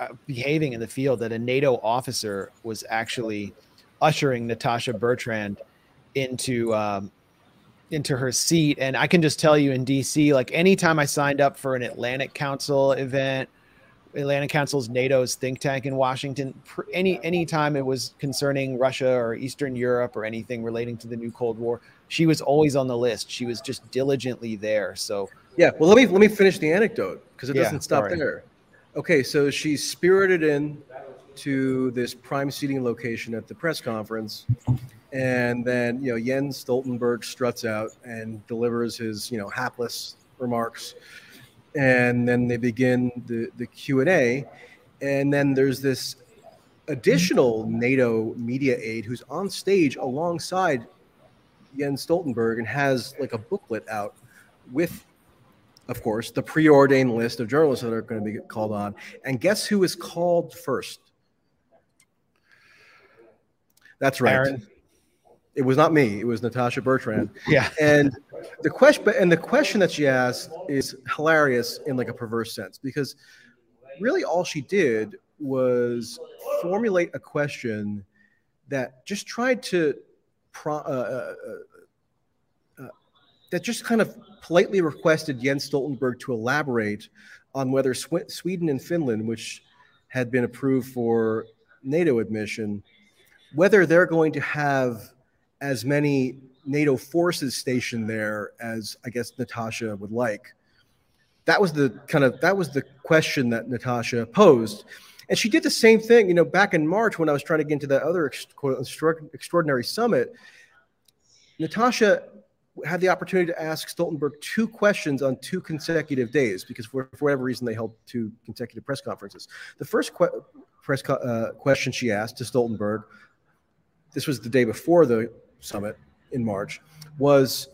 uh, behaving in the field, that a NATO officer was actually ushering Natasha Bertrand into um, into her seat. And I can just tell you in DC, like anytime I signed up for an Atlantic Council event, Atlantic Council's NATO's think tank in Washington, any any time it was concerning Russia or Eastern Europe or anything relating to the new Cold War, she was always on the list. She was just diligently there. So yeah, well, let me let me finish the anecdote because it yeah, doesn't stop sorry. there. Okay, so she's spirited in to this prime seating location at the press conference, and then you know Jens Stoltenberg struts out and delivers his you know hapless remarks, and then they begin the the Q and A, and then there's this additional NATO media aide who's on stage alongside Jens Stoltenberg and has like a booklet out with, of course, the preordained list of journalists that are going to be called on. And guess who is called first? That's right. Aaron. It was not me. It was Natasha Bertrand. Yeah. And the question, and the question that she asked is hilarious in like a perverse sense because really all she did was formulate a question that just tried to pro, uh, uh, uh, uh, that just kind of politely requested Jens Stoltenberg to elaborate on whether Sw- Sweden and Finland, which had been approved for NATO admission, whether they're going to have as many NATO forces stationed there as I guess Natasha would like. That was the kind of that was the question that Natasha posed. And she did the same thing, you know, back in March when I was trying to get into that other extraordinary summit. Natasha had the opportunity to ask Stoltenberg two questions on two consecutive days because for, for whatever reason they held two consecutive press conferences. The first que- press co- uh, question she asked to Stoltenberg, this was the day before the summit in March, was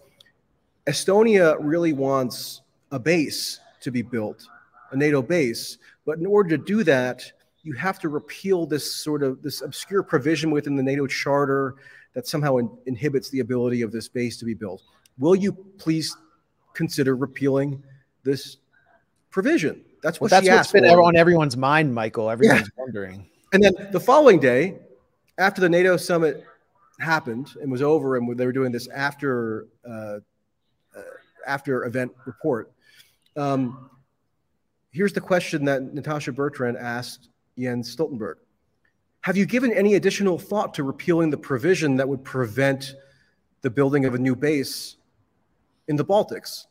Estonia really wants a base to be built, a NATO base, but in order to do that, you have to repeal this sort of this obscure provision within the NATO charter that somehow in, inhibits the ability of this base to be built. Will you please consider repealing this provision? That's what well, that's what's been on everyone's mind, Michael. Everyone's yeah. wondering. And then the following day, after the NATO summit happened and was over, and they were doing this after uh, uh, after event report. Um, here's the question that Natasha Bertrand asked Jens Stoltenberg. Have you given any additional thought to repealing the provision that would prevent the building of a new base in the Baltics?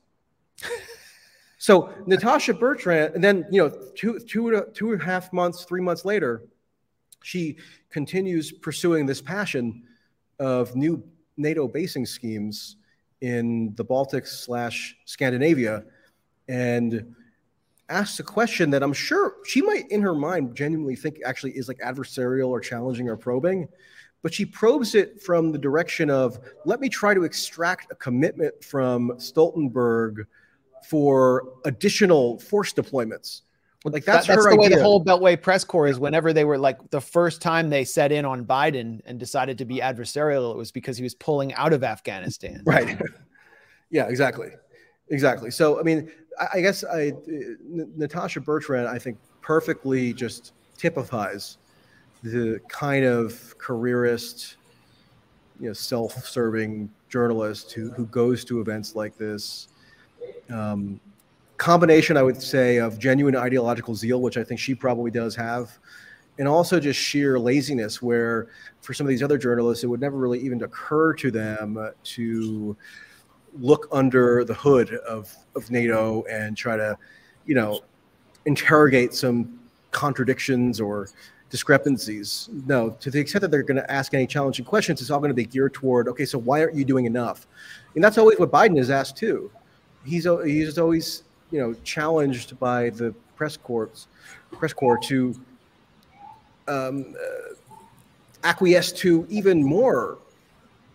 so Natasha Bertrand, and then you know, two, two, two and a half months, three months later, she continues pursuing this passion of new NATO basing schemes in the Baltics slash Scandinavia. and asks a question that I'm sure she might, in her mind, genuinely think actually is like adversarial or challenging or probing. But she probes it from the direction of let me try to extract a commitment from Stoltenberg for additional force deployments. Like that's, that, that's the idea. way the whole Beltway press corps is. Whenever they were like the first time they set in on Biden and decided to be adversarial, it was because he was pulling out of Afghanistan. Right. yeah, exactly, exactly. So I mean, I guess I N- Natasha Bertrand, I think, perfectly just typifies the kind of careerist, you know, self-serving journalist who who goes to events like this. Um, combination, I would say, of genuine ideological zeal, which I think she probably does have, and also just sheer laziness, where for some of these other journalists, it would never really even occur to them to look under the hood of, of NATO and try to, you know, interrogate some contradictions or discrepancies. No, to the extent that they're going to ask any challenging questions, it's all going to be geared toward, okay, so why aren't you doing enough? And that's always what Biden is asked too. He's he's always you know challenged by the press corps press corps to um, uh, acquiesce to even more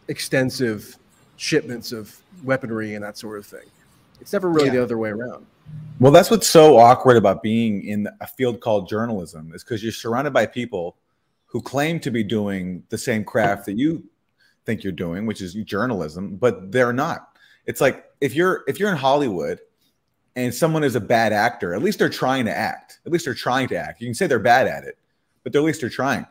extensive shipments of weaponry and that sort of thing. It's never really yeah. the other way around. Well, that's what's so awkward about being in a field called journalism is because you're surrounded by people who claim to be doing the same craft that you think you're doing, which is journalism, but they're not. It's like if you're if you're in Hollywood and someone is a bad actor, at least they're trying to act. At least they're trying to act. You can say they're bad at it, but at least they're trying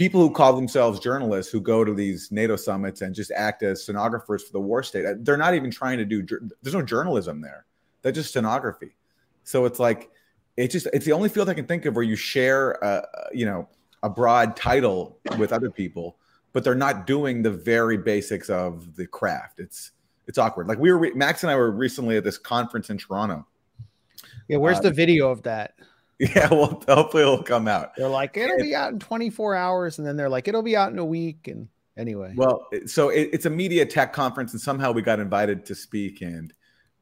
people who call themselves journalists who go to these NATO summits and just act as stenographers for the war state, uh, they're not even trying to do. There's no journalism there. They're just stenography. So it's like it's just it's the only field I can think of where you share, a, you know, a broad title with other people, but they're not doing the very basics of the craft. It's it's awkward. Like we were Max and I were recently at this conference in Toronto. Yeah, where's uh, the video of that? Yeah, well, hopefully it'll come out. They're like, it'll be out in 24 hours, and then they're like, it'll be out in a week. And anyway, well, so it, it's a media tech conference, and somehow we got invited to speak, and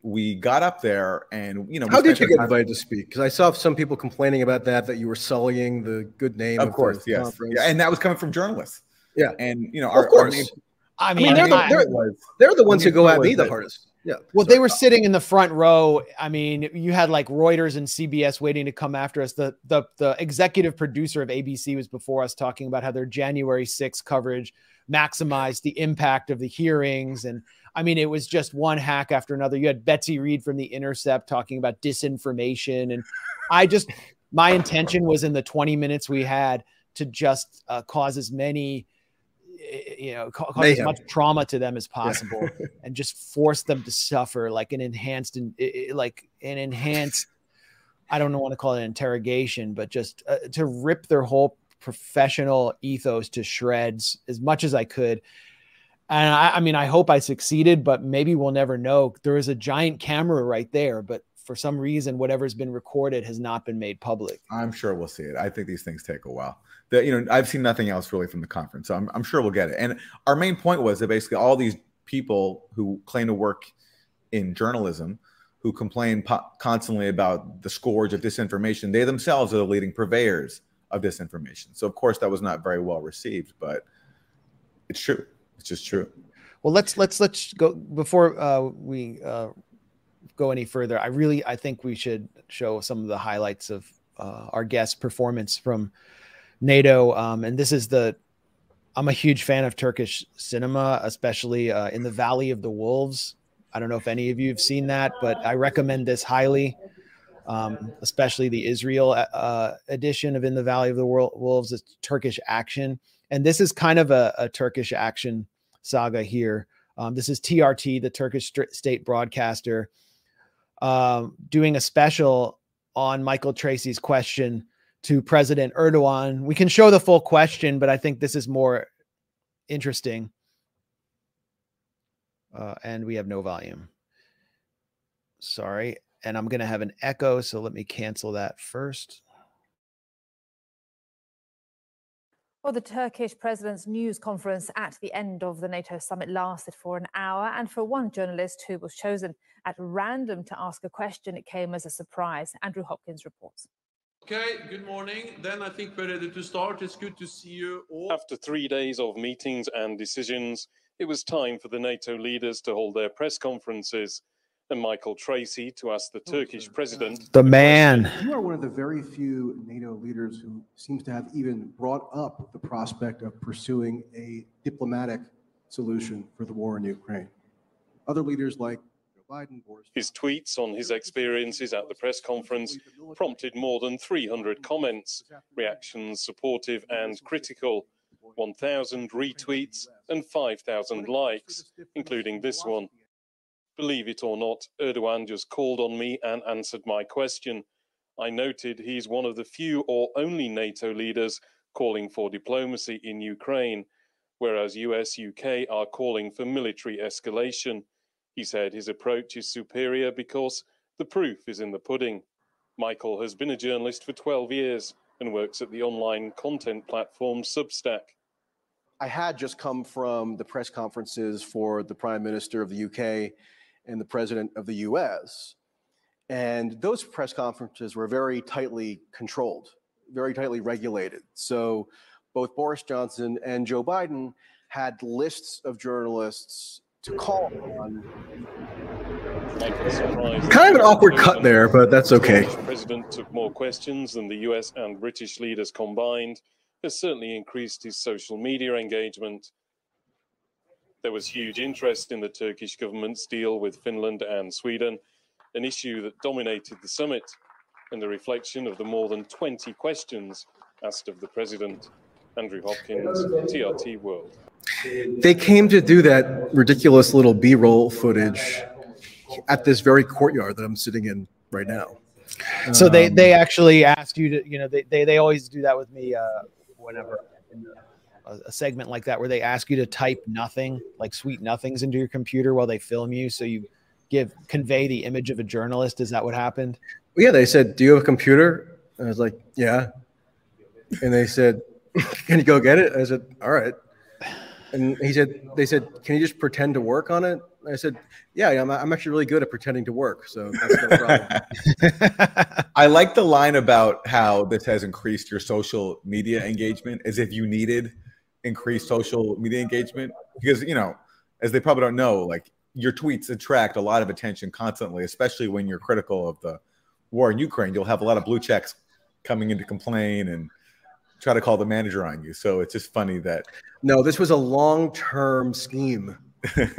we got up there, and you know, how did you get invited to speak? Because I saw some people complaining about that, that you were sullying the good name of, of course, yes, conference. yeah, and that was coming from journalists. Yeah, and you know, our, of course. Our name, I mean, I mean they're, the, they're, they're the ones who go at me the hardest. Yeah. Well, Sorry. they were sitting in the front row. I mean, you had like Reuters and CBS waiting to come after us. The the the executive producer of ABC was before us talking about how their January 6th coverage maximized the impact of the hearings and I mean, it was just one hack after another. You had Betsy Reed from The Intercept talking about disinformation. And I just, my intention was in the 20 minutes we had to just uh, cause as many Eh, you know cause Mayhem. as much trauma to them as possible yeah. and just force them to suffer like an enhanced and eh, eh, like an enhanced i don't know want to call it interrogation but just uh, to rip their whole professional ethos to shreds as much as i could and I, I mean i hope i succeeded but maybe we'll never know there is a giant camera right there but for some reason whatever's been recorded has not been made public i'm sure we'll see it i think these things take a while that you know I've seen nothing else really from the conference. So I'm, I'm sure we'll get it. And our main point was that basically all these people who claim to work in journalism, who complain po- constantly about the scourge of disinformation, they themselves are the leading purveyors of disinformation. So of course that was not very well received, but it's true. It's just true. Well, let's let's let's go before uh, we uh, go any further. I really I think we should show some of the highlights of uh, our guest performance from NATO. Um, and this is the, I'm a huge fan of Turkish cinema, especially uh, in the Valley of the Wolves. I don't know if any of you have seen that, but I recommend this highly, um, especially the Israel uh, edition of In the Valley of the Wolves. It's Turkish action. And this is kind of a, a Turkish action saga here. Um, this is TRT, the Turkish state broadcaster, um, doing a special on Michael Tracey's question to President Erdogan. We can show the full question, but I think this is more interesting. Uh, and we have no volume. Sorry. And I'm going to have an echo. So let me cancel that first. Well, the Turkish president's news conference at the end of the NATO summit lasted for an hour. And for one journalist who was chosen at random to ask a question, it came as a surprise. Andrew Hopkins reports. Okay, good morning. Then I think we're ready to start. It's good to see you all. After three days of meetings and decisions, it was time for the NATO leaders to hold their press conferences and Michael Tracey to ask the oh, Turkish president. The man. You are one of the very few NATO leaders who seems to have even brought up the prospect of pursuing a diplomatic solution for the war in Ukraine. Other leaders like Joe Biden, Boris. His tweets on his experiences at the press conference prompted more than 300 comments, reactions supportive and critical, 1,000 retweets, and 5,000 likes, including this one. Believe it or not, Erdogan just called on me and answered my question. I noted he's one of the few or only NATO leaders calling for diplomacy in Ukraine, whereas US UK are calling for military escalation. He said his approach is superior because the proof is in the pudding. Michael has been a journalist for 12 years and works at the online content platform Substack. I had just come from the press conferences for the Prime Minister of the UK and the president of the US. And those press conferences were very tightly controlled, very tightly regulated. So both Boris Johnson and Joe Biden had lists of journalists to call on. Kind of an awkward cut there, but that's okay. The president took more questions than the US and British leaders combined, has certainly increased his social media engagement there was huge interest in the Turkish government's deal with Finland and Sweden, an issue that dominated the summit and the reflection of the more than 20 questions asked of the president. Andrew Hopkins, TRT World. They came to do that ridiculous little B roll footage at this very courtyard that I'm sitting in right now. So um, they, they actually asked you to, you know, they, they, they always do that with me uh, whenever a, a, segment like that where they ask you to type nothing, like sweet nothings into your computer while they film you. So you give convey the image of a journalist. Is that what happened? Well, yeah, they said, "Do you have a computer?" I was like, "Yeah," and they said, "Can you go get it?" I said, "All right." And he said, "They said, can you just pretend to work on it?" I said, "Yeah, I'm, I'm actually really good at pretending to work, so that's no problem." I like the line about how this has increased your social media engagement, as if you needed increase social media engagement? Because you know as they probably don't know like your tweets attract a lot of attention constantly especially when you're critical of the war in ukraine. You'll have a lot of blue checks coming in to complain and try to call the manager on you. So it's just funny that no this was a long-term scheme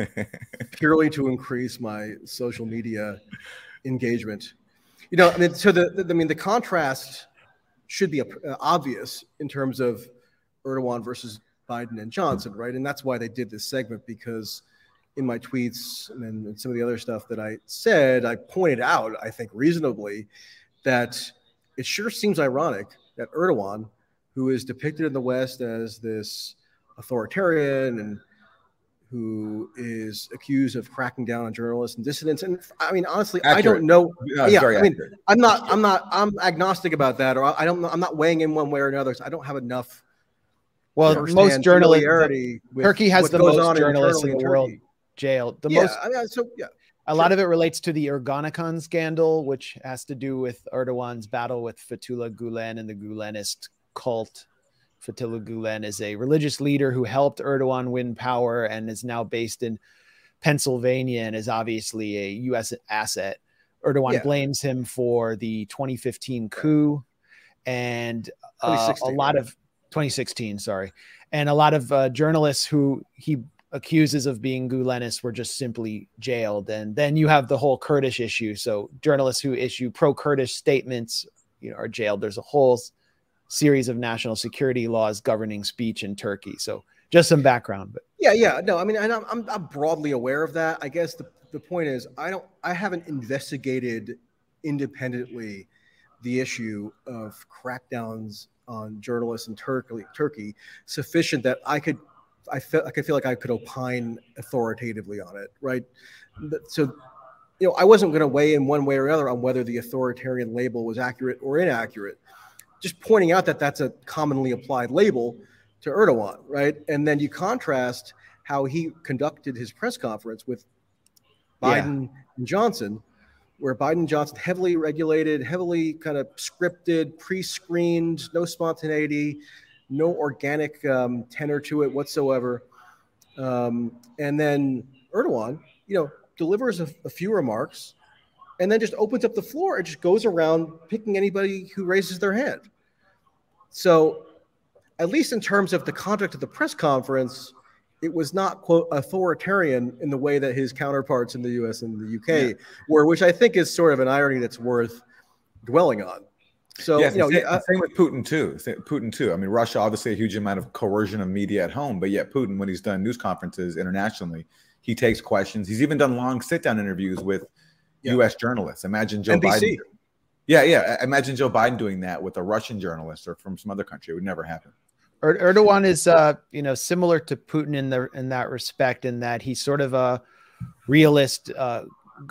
purely to increase my social media engagement. You know i mean so the, the i mean the contrast should be uh, obvious in terms of Erdogan versus Biden and Johnson, right? And that's why they did this segment because in my tweets and, some of the other stuff that I said, I pointed out, I think reasonably, that it sure seems ironic that Erdogan, who is depicted in the West as this authoritarian and who is accused of cracking down on journalists and dissidents. And I mean, honestly, accurate. I don't know. No, yeah, I mean, accurate. I'm not, I'm not, I'm agnostic about that, or I don't know. I'm not weighing in one way or another. I don't have enough well, most journalists. Turkey has the most journalists in the world jailed. The yeah, most. I mean, so yeah. A lot of it relates to the Ergenekon scandal, which has to do with Erdogan's battle with Fethullah Gulen and the Gulenist cult. Fethullah Gulen is a religious leader who helped Erdogan win power and is now based in Pennsylvania and is obviously a U.S. asset. Erdogan yeah. blames him for the 2015 coup and uh, a lot of 2016, sorry. And a lot of uh, journalists who he accuses of being Gulenists were just simply jailed. And then you have the whole Kurdish issue. So journalists who issue pro-Kurdish statements, you know, are jailed. There's a whole series of national security laws governing speech in Turkey. So just some background. But yeah, yeah, no, I mean, I'm, I'm, I'm broadly aware of that. I guess the, the point is, I don't, I haven't investigated independently the issue of crackdowns on journalists in Turkey, Turkey sufficient that I could, I felt I feel like I could opine authoritatively on it, right? So, you know, I wasn't going to weigh in one way or another on whether the authoritarian label was accurate or inaccurate. Just pointing out that that's a commonly applied label to Erdogan, right? And then you contrast how he conducted his press conference with Biden yeah. and Johnson, where Biden Johnson heavily regulated, heavily kind of scripted, pre-screened, no spontaneity, no organic um, tenor to it whatsoever. Um, and then Erdogan, you know, delivers a, a few remarks, and then just opens up the floor and just goes around picking anybody who raises their hand. So, at least in terms of the conduct of the press conference, it was not quote authoritarian in the way that his counterparts in the U.S. and the UK yeah. were, which I think is sort of an irony that's worth dwelling on. So yes, you know, same, yeah, uh, same with Putin too. Putin too. I mean, Russia obviously a huge amount of coercion of media at home, but yet Putin, when he's done news conferences internationally, he takes questions. He's even done long sit-down interviews with yeah. U.S. journalists. Imagine Joe NBC. Biden. Yeah, yeah. Imagine Joe Biden doing that with a Russian journalist or from some other country. It would never happen. Er-, Erdogan is, uh, you know, similar to Putin in the in that respect, in that he's sort of a realist, uh,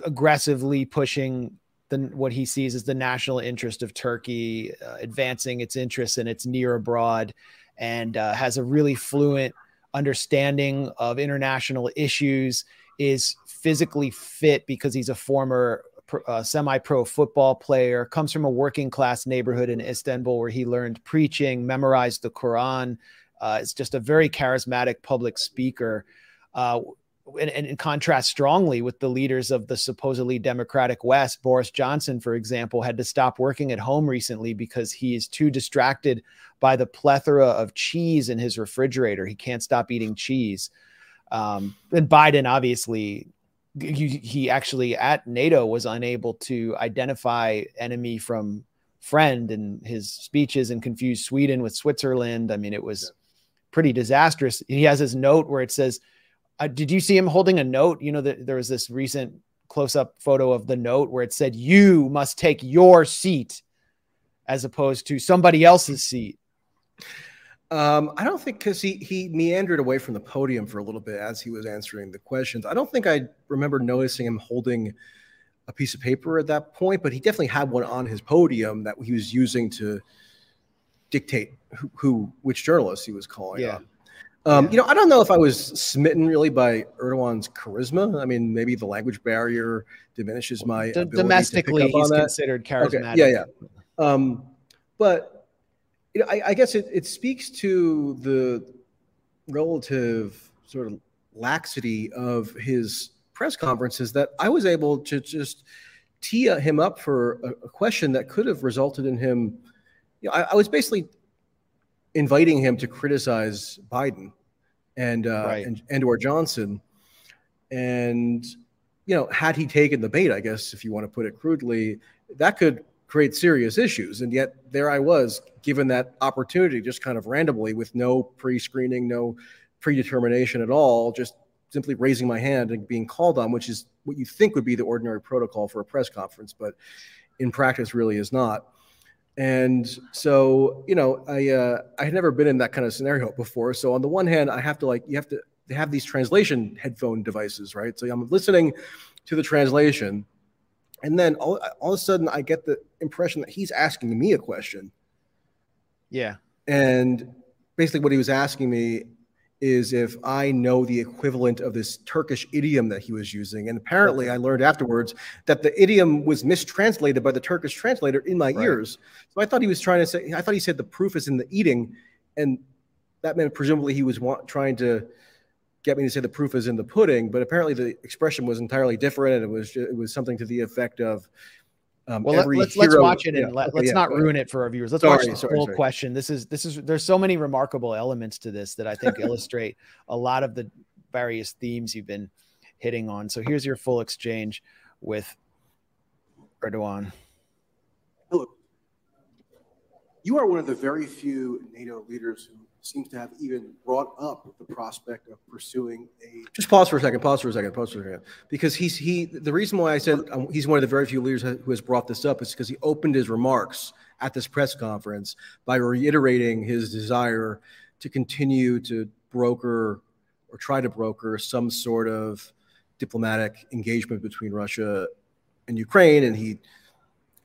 aggressively pushing the what he sees as the national interest of Turkey, uh, advancing its interests in its near abroad, and uh, has a really fluent understanding of international issues. Is physically fit because he's a former uh, semi-pro football player, comes from a working class neighborhood in Istanbul where he learned preaching, memorized the Quran. Uh, it's just a very charismatic public speaker. Uh, and, and in contrast strongly with the leaders of the supposedly democratic West, Boris Johnson, for example, had to stop working at home recently because he is too distracted by the plethora of cheese in his refrigerator. He can't stop eating cheese. Um, and Biden obviously he, he actually at NATO was unable to identify enemy from friend in his speeches and confused Sweden with Switzerland. I mean, it was pretty disastrous. He has his note where it says, uh, "Did you see him holding a note?" You know, that there was this recent close-up photo of the note where it said, "You must take your seat," as opposed to somebody else's seat. Um, I don't think because he he meandered away from the podium for a little bit as he was answering the questions. I don't think I remember noticing him holding a piece of paper at that point, but he definitely had one on his podium that he was using to dictate who, who which journalist he was calling yeah. on. Um, yeah. You know, I don't know if I was smitten really by Erdogan's charisma. I mean, maybe the language barrier diminishes my D- domestically. he's considered charismatic. Okay. Yeah, yeah. Um, but you know, I, I guess it, it speaks to the relative sort of laxity of his press conferences that I was able to just tee him up for a, a question that could have resulted in him. You know, I, I, was basically inviting him to criticize Biden and uh, right. and, and or Johnson, and you know, had he taken the bait, I guess if you want to put it crudely, that could create serious issues. And yet there I was given that opportunity just kind of randomly with no pre-screening, no predetermination at all, just simply raising my hand and being called on, which is what you think would be the ordinary protocol for a press conference, but in practice really is not. And so, you know, I uh, I had never been in that kind of scenario before. So on the one hand, I have to like you have to have these translation headphone devices, right? So I'm listening to the translation and then all, all of a sudden, I get the impression that he's asking me a question. Yeah. And basically, what he was asking me is if I know the equivalent of this Turkish idiom that he was using. And apparently, I learned afterwards that the idiom was mistranslated by the Turkish translator in my right. ears. So I thought he was trying to say, I thought he said the proof is in the eating. And that meant presumably he was want, trying to get me to say the proof is in the pudding, but apparently the expression was entirely different, and it was it was something to the effect of. Um, well, let's let's watch it and yeah, let, us yeah, not ruin it for our viewers. Let's sorry, watch the sorry, full sorry. question. This is this is there's so many remarkable elements to this that I think illustrate a lot of the various themes you've been hitting on. So here's your full exchange with Erdogan. Hello. You are one of the very few NATO leaders who seems to have even brought up the prospect of pursuing a. Just pause for a second. Pause for a second. Pause for a second. Because he's he. The reason why I said um, he's one of the very few leaders who has brought this up is because he opened his remarks at this press conference by reiterating his desire to continue to broker or try to broker some sort of diplomatic engagement between Russia and Ukraine, and he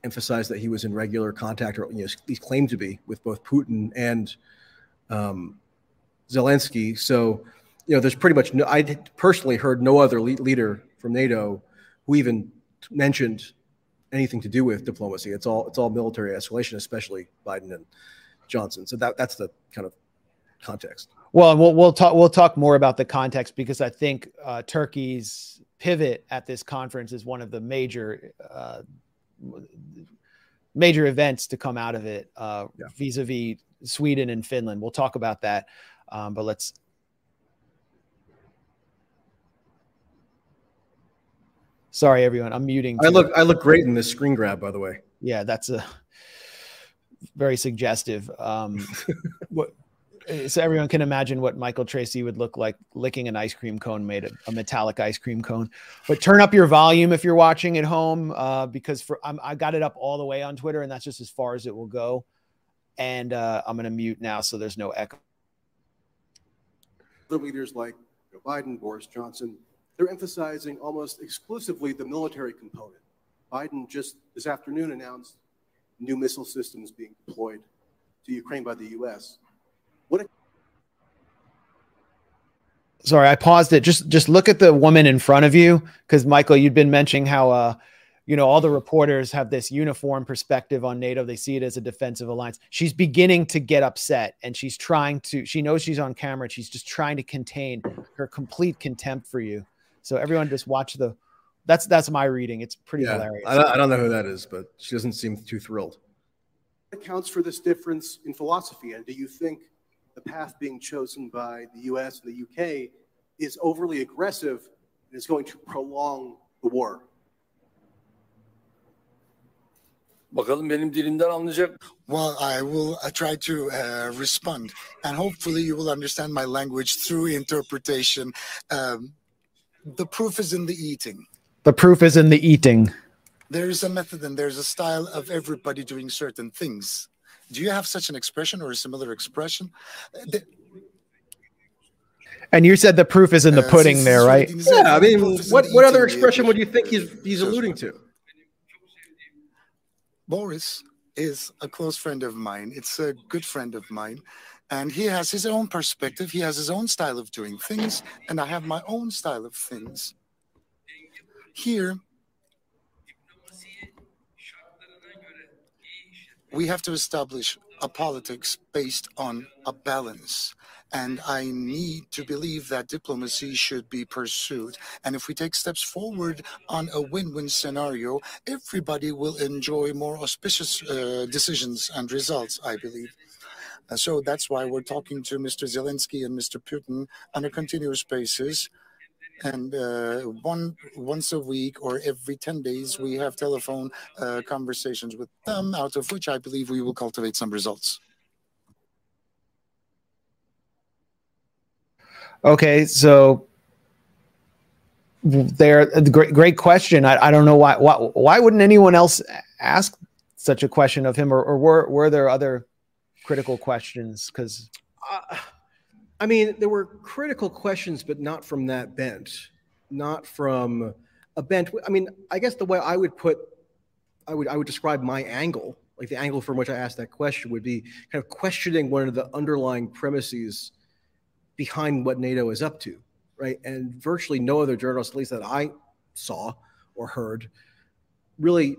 emphasized that he was in regular contact, or you know, he claimed to be with both Putin and um, Zelensky. So, you know, there's pretty much no, I personally heard no other leader from NATO who even mentioned anything to do with diplomacy. It's all it's all military escalation, especially Biden and Johnson. So that that's the kind of context. Well, we'll we'll talk we'll talk more about the context because I think uh, Turkey's pivot at this conference is one of the major uh, major events to come out of it uh, yeah. vis-a-vis Sweden and Finland. We'll talk about that, um, but let's. Sorry, everyone. I'm muting. I look. I look great in this screen grab, by the way. Yeah, that's a very suggestive. Um, what so everyone can imagine what Michael Tracey would look like licking an ice cream cone made of a metallic ice cream cone. But turn up your volume if you're watching at home, uh, because for I'm, I got it up all the way on Twitter, and that's just as far as it will go. And uh, I'm going to mute now so there's no echo. The leaders like Joe Biden, Boris Johnson, they're emphasizing almost exclusively the military component. Biden just this afternoon announced new missile systems being deployed to Ukraine by the U.S. What? Sorry, I paused it. Just just look at the woman in front of you, because Michael, you'd been mentioning how uh, you know, all the reporters have this uniform perspective on NATO. They see it as a defensive alliance. She's beginning to get upset and she's trying to, she knows she's on camera. she's just trying to contain her complete contempt for you. So everyone just watch the, that's, that's my reading. It's pretty yeah, hilarious. I don't, I don't know who that is, but she doesn't seem too thrilled. Accounts for this difference in philosophy. And do you think the path being chosen by the US and the UK is overly aggressive and is going to prolong the war. Bakalım benim dilimden anlayacak. Well, I will uh, try to uh, respond, and hopefully you will understand my language through interpretation. Um, the proof is in the eating. The proof is in the eating. There is a method and there's a style of everybody doing certain things. Do you have such an expression or a similar expression? The, and you said the proof is in the uh, pudding uh, there, right? Yeah, I mean, what, what other expression would you think he's he's alluding to? Boris is a close friend of mine. It's a good friend of mine. And he has his own perspective. He has his own style of doing things. And I have my own style of things. Here, we have to establish a politics based on a balance. And I need to believe that diplomacy should be pursued. And if we take steps forward on a win win scenario, everybody will enjoy more auspicious uh, decisions and results, I believe. Uh, so that's why we're talking to Mr. Zelensky and Mr. Putin on a continuous basis and uh, one once a week or every 10 days we have telephone uh, conversations with them out of which i believe we will cultivate some results. Okay so there great great question. I, I don't know why, why why wouldn't anyone else ask such a question of him or, or were were there other critical questions? Because uh, I mean, there were critical questions, but not from that bent, not from a bent. I mean, I guess the way I would put, I would I would describe my angle, like the angle from which I asked that question, would be kind of questioning one of the underlying premises behind what NATO is up to, right? And virtually no other journalist, at least that I saw or heard, really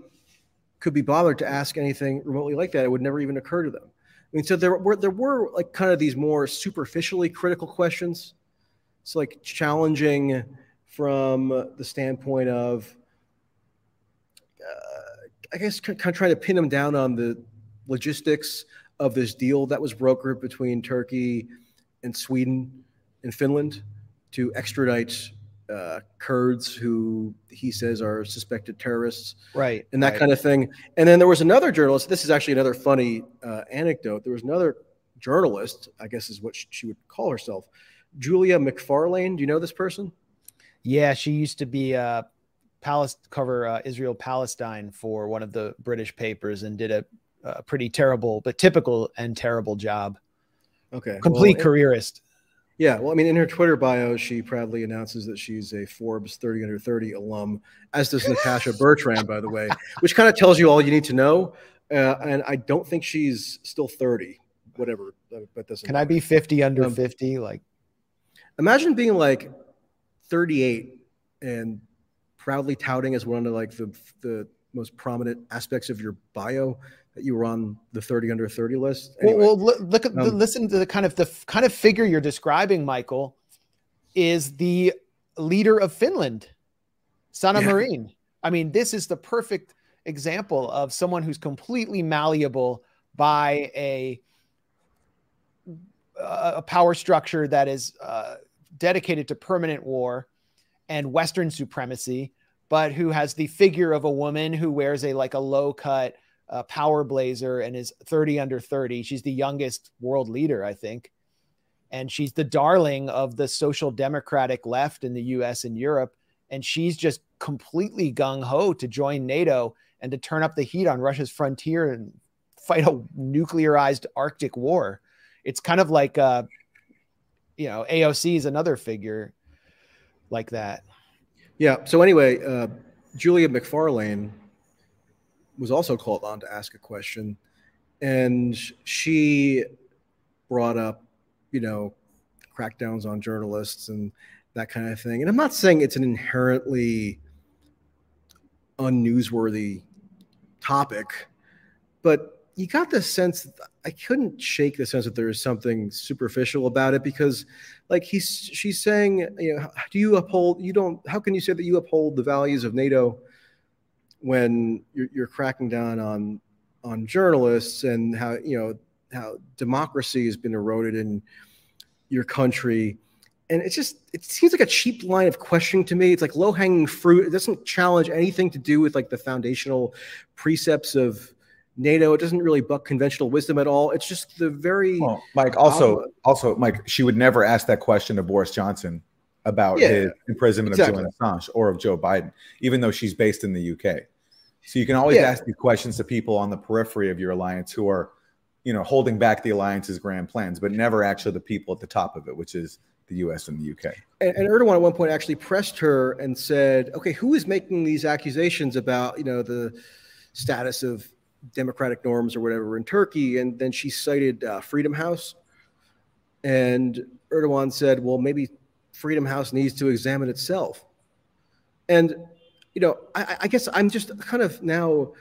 could be bothered to ask anything remotely like that. It would never even occur to them. Mean, so there were there were like kind of these more superficially critical questions. It's like challenging from the standpoint of, uh, I guess, kind of trying to pin them down on the logistics of this deal that was brokered between Turkey and Sweden and Finland to extradite uh, Kurds who he says are suspected terrorists, right, and that right. kind of thing. And then there was another journalist. This is actually another funny uh, anecdote. There was another journalist, I guess is what she would call herself, Julia Macfarlane. Do you know this person? Yeah, she used to be uh, Palest- cover uh, Israel Palestine for one of the British papers and did a, a pretty terrible, but typical and terrible job. Okay, complete well, careerist. Yeah, well, I mean, in her Twitter bio, she proudly announces that she's a Forbes 30 under 30 alum, as does Natasha Bertrand, by the way, which kind of tells you all you need to know. Uh, and I don't think she's still 30, whatever but this. Can I be 50 under um, 50? Like, imagine being like 38 and proudly touting as one of like the the most prominent aspects of your bio that you were on the 30 under 30 list. Anyway, well, well, look at um, listen to the kind of the kind of figure you're describing, Michael, is the leader of Finland, Sanna yeah. Marin. I mean, this is the perfect example of someone who's completely malleable by a a power structure that is uh, dedicated to permanent war and Western supremacy, but who has the figure of a woman who wears a like a low cut uh, power blazer and is 30 under 30. She's the youngest world leader, I think. And she's the darling of the social democratic left in the US and Europe. And she's just completely gung ho to join NATO and to turn up the heat on Russia's frontier and fight a nuclearized Arctic war. It's kind of like, uh, you know, AOC is another figure like that. Yeah. So anyway, uh, Julia Macfarlane was also called on to ask a question, and she brought up, you know, crackdowns on journalists and that kind of thing. And I'm not saying it's an inherently unnewsworthy topic, but you got the sense I couldn't shake the sense that there is something superficial about it because like he's she's saying, you know, do you uphold you don't how can you say that you uphold the values of NATO when you're, you're cracking down on on journalists and how you know how democracy has been eroded in your country. And it's just it seems like a cheap line of questioning to me. It's like low hanging fruit. It doesn't challenge anything to do with like the foundational precepts of nato. It doesn't really buck conventional wisdom at all. It's just the very well, mike also um, also mike she would never ask that question of boris johnson about yeah, his imprisonment exactly. of julian assange or of joe biden even though she's based in the uk so you can always yeah. ask these questions to people on the periphery of your alliance who are you know holding back the alliance's grand plans but never actually the people at the top of it which is the US and the UK. And, and Erdogan at one point actually pressed her and said, okay, who is making these accusations about, you know, the status of democratic norms or whatever in Turkey? And then she cited uh, Freedom House. And Erdogan said, well, maybe Freedom House needs to examine itself. And, you know, I, I guess I'm just kind of now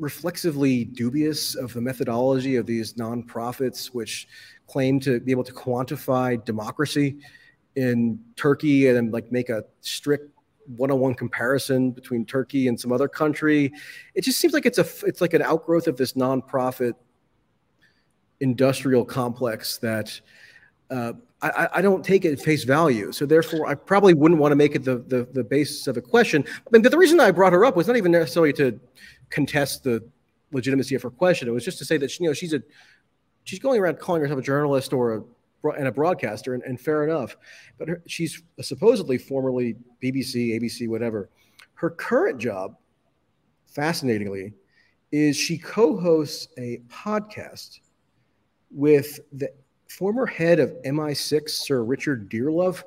reflexively dubious of the methodology of these nonprofits, which claim to be able to quantify democracy in Turkey and like make a strict one-on-one comparison between Turkey and some other country. It just seems like it's a it's like an outgrowth of this nonprofit industrial complex that uh, I, I, don't take it at face value. So therefore, I probably wouldn't want to make it the, the, the basis of a question. But the reason I brought her up was not even necessarily to contest the legitimacy of her question. It was just to say that she, you know she's a she's going around calling herself a journalist or a and a broadcaster, and, and fair enough. But her, she's supposedly formerly BBC, ABC, whatever. Her current job, fascinatingly, is she co-hosts a podcast with the former head of MI6, Sir Richard Dearlove.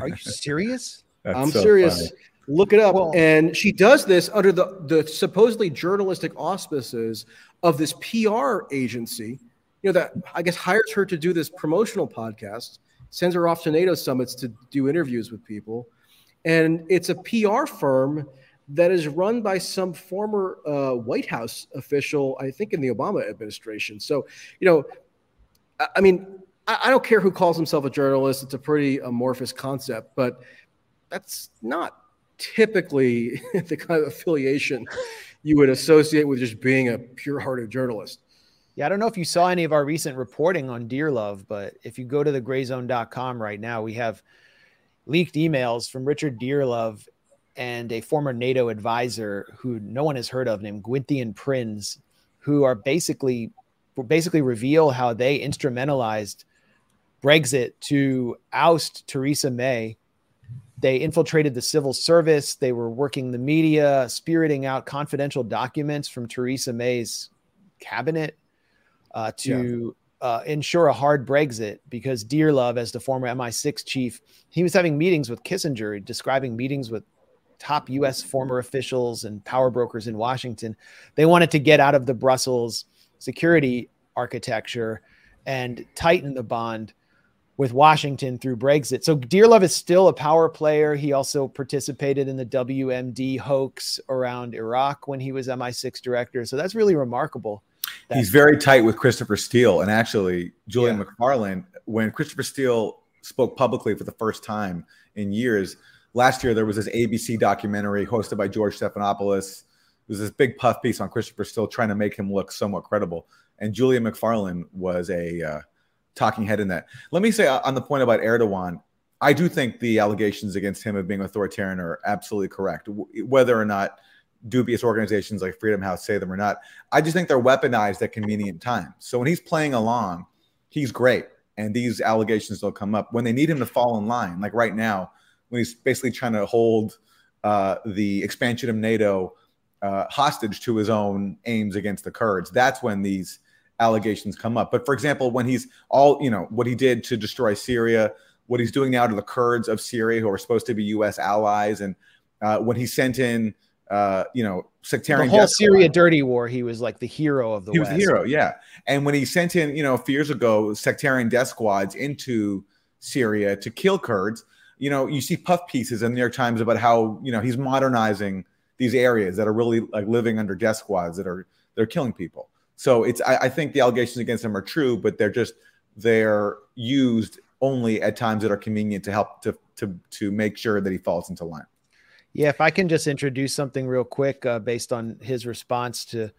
Are you serious? I'm so serious. Funny. Look it up. Well, and she does this under the, the supposedly journalistic auspices of this PR agency you know, that I guess hires her to do this promotional podcast, sends her off to NATO summits to do interviews with people. And it's a PR firm that is run by some former uh, White House official, I think in the Obama administration. So, you know, I, mean, I, don't care who calls himself a journalist, it's a pretty amorphous concept, but that's not typically the kind of affiliation you would associate with just being a pure hearted journalist. Yeah, I don't know if you saw any of our recent reporting on Dearlove, but if you go to the grayzone.com right now, we have leaked emails from Richard Dearlove and a former NATO advisor who no one has heard of named Gwythian Prins, who are basically basically reveal how they instrumentalized Brexit to oust Theresa May. They infiltrated the civil service. They were working the media, spiriting out confidential documents from Theresa May's cabinet uh, to yeah. uh, ensure a hard Brexit because Dearlove, as the former MI6 chief, he was having meetings with Kissinger, describing meetings with top US former officials and power brokers in Washington. They wanted to get out of the Brussels security architecture and tighten the bond with Washington through Brexit. So Dearlove is still a power player. He also participated in the WMD hoax around Iraq when he was MI6 director. So that's really remarkable. He's very tight with Christopher Steele. And actually, Julian yeah. Macfarlane, when Christopher Steele spoke publicly for the first time in years, last year there was this ABC documentary hosted by George Stephanopoulos. Was this big puff piece on Christopher Steele trying to make him look somewhat credible. And Julia Macfarlane was a uh, talking head in that. Let me say uh, on the point about Erdogan, I do think the allegations against him of being authoritarian are absolutely correct. Whether or not dubious organizations like Freedom House say them or not, I just think they're weaponized at convenient times. So when he's playing along, he's great, and these allegations don't come up. When they need him to fall in line, like right now, when he's basically trying to hold uh, the expansion of NATO uh, hostage to his own aims against the Kurds, that's when these allegations come up. But for example, when he's all, you know, what he did to destroy Syria, what he's doing now to the Kurds of Syria, who are supposed to be U.S. allies, and uh, when he sent in, uh, you know, sectarian the whole Syria dirty war, he was like the hero of the. He West. was the hero, yeah. And when he sent in, you know, a few years ago, sectarian death squads into Syria to kill Kurds, you know, you see puff pieces in the New York Times about how you know he's modernizing these areas that are really like living under death squads that are they're killing people. So it's I, I think the allegations against him are true, but they're just they're used only at times that are convenient to help to to to make sure that he falls into line. Yeah, if I can just introduce something real quick uh, based on his response to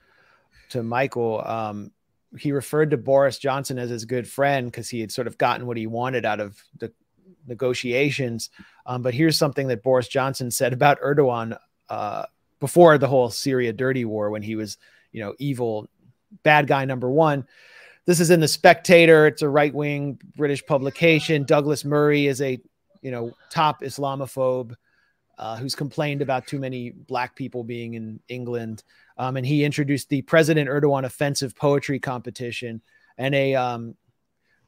to Michael, um, he referred to Boris Johnson as his good friend because he had sort of gotten what he wanted out of the negotiations. Um, but here's something that Boris Johnson said about Erdogan uh, before the whole Syria dirty war when he was, you know, evil bad guy number one. This is in the Spectator. It's a right wing British publication. Douglas Murray is a you know top Islamophobe uh, who's complained about too many black people being in England. Um, and he introduced the President Erdogan offensive poetry competition. And a um,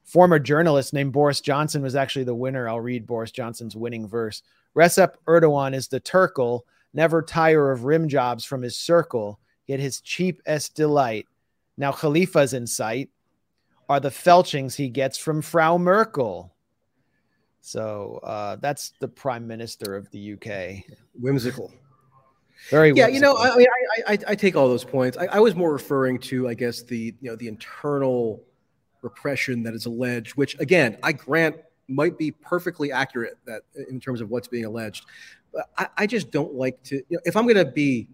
former journalist named Boris Johnson was actually the winner. I'll read Boris Johnson's winning verse. Recep Erdogan is the Turkle, never tire of rim jobs from his circle, yet his cheapest delight now Khalifa's in sight are the felchings he gets from Frau Merkel. So uh, that's the prime minister of the UK. Whimsical. Very yeah. Whimsical. You know, I mean, I, I, I, take all those points. I, I, was more referring to, I guess, the you know the internal repression that is alleged, which again, I grant might be perfectly accurate that in terms of what's being alleged. But I, I just don't like to. You know, if I'm going to be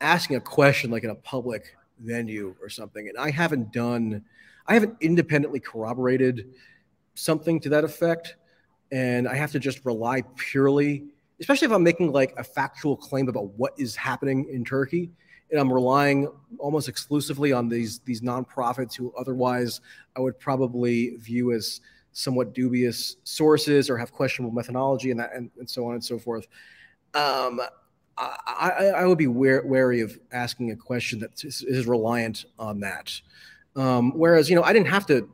asking a question like in a public venue or something. And I haven't done, I haven't independently corroborated something to that effect. And I have to just rely purely, especially if I'm making like a factual claim about what is happening in Turkey. And I'm relying almost exclusively on these these nonprofits who otherwise I would probably view as somewhat dubious sources or have questionable methodology and that and, and so on and so forth. Um, I, I, would be wary of asking a question that is, is reliant on that. Um, whereas, you know, I didn't have to.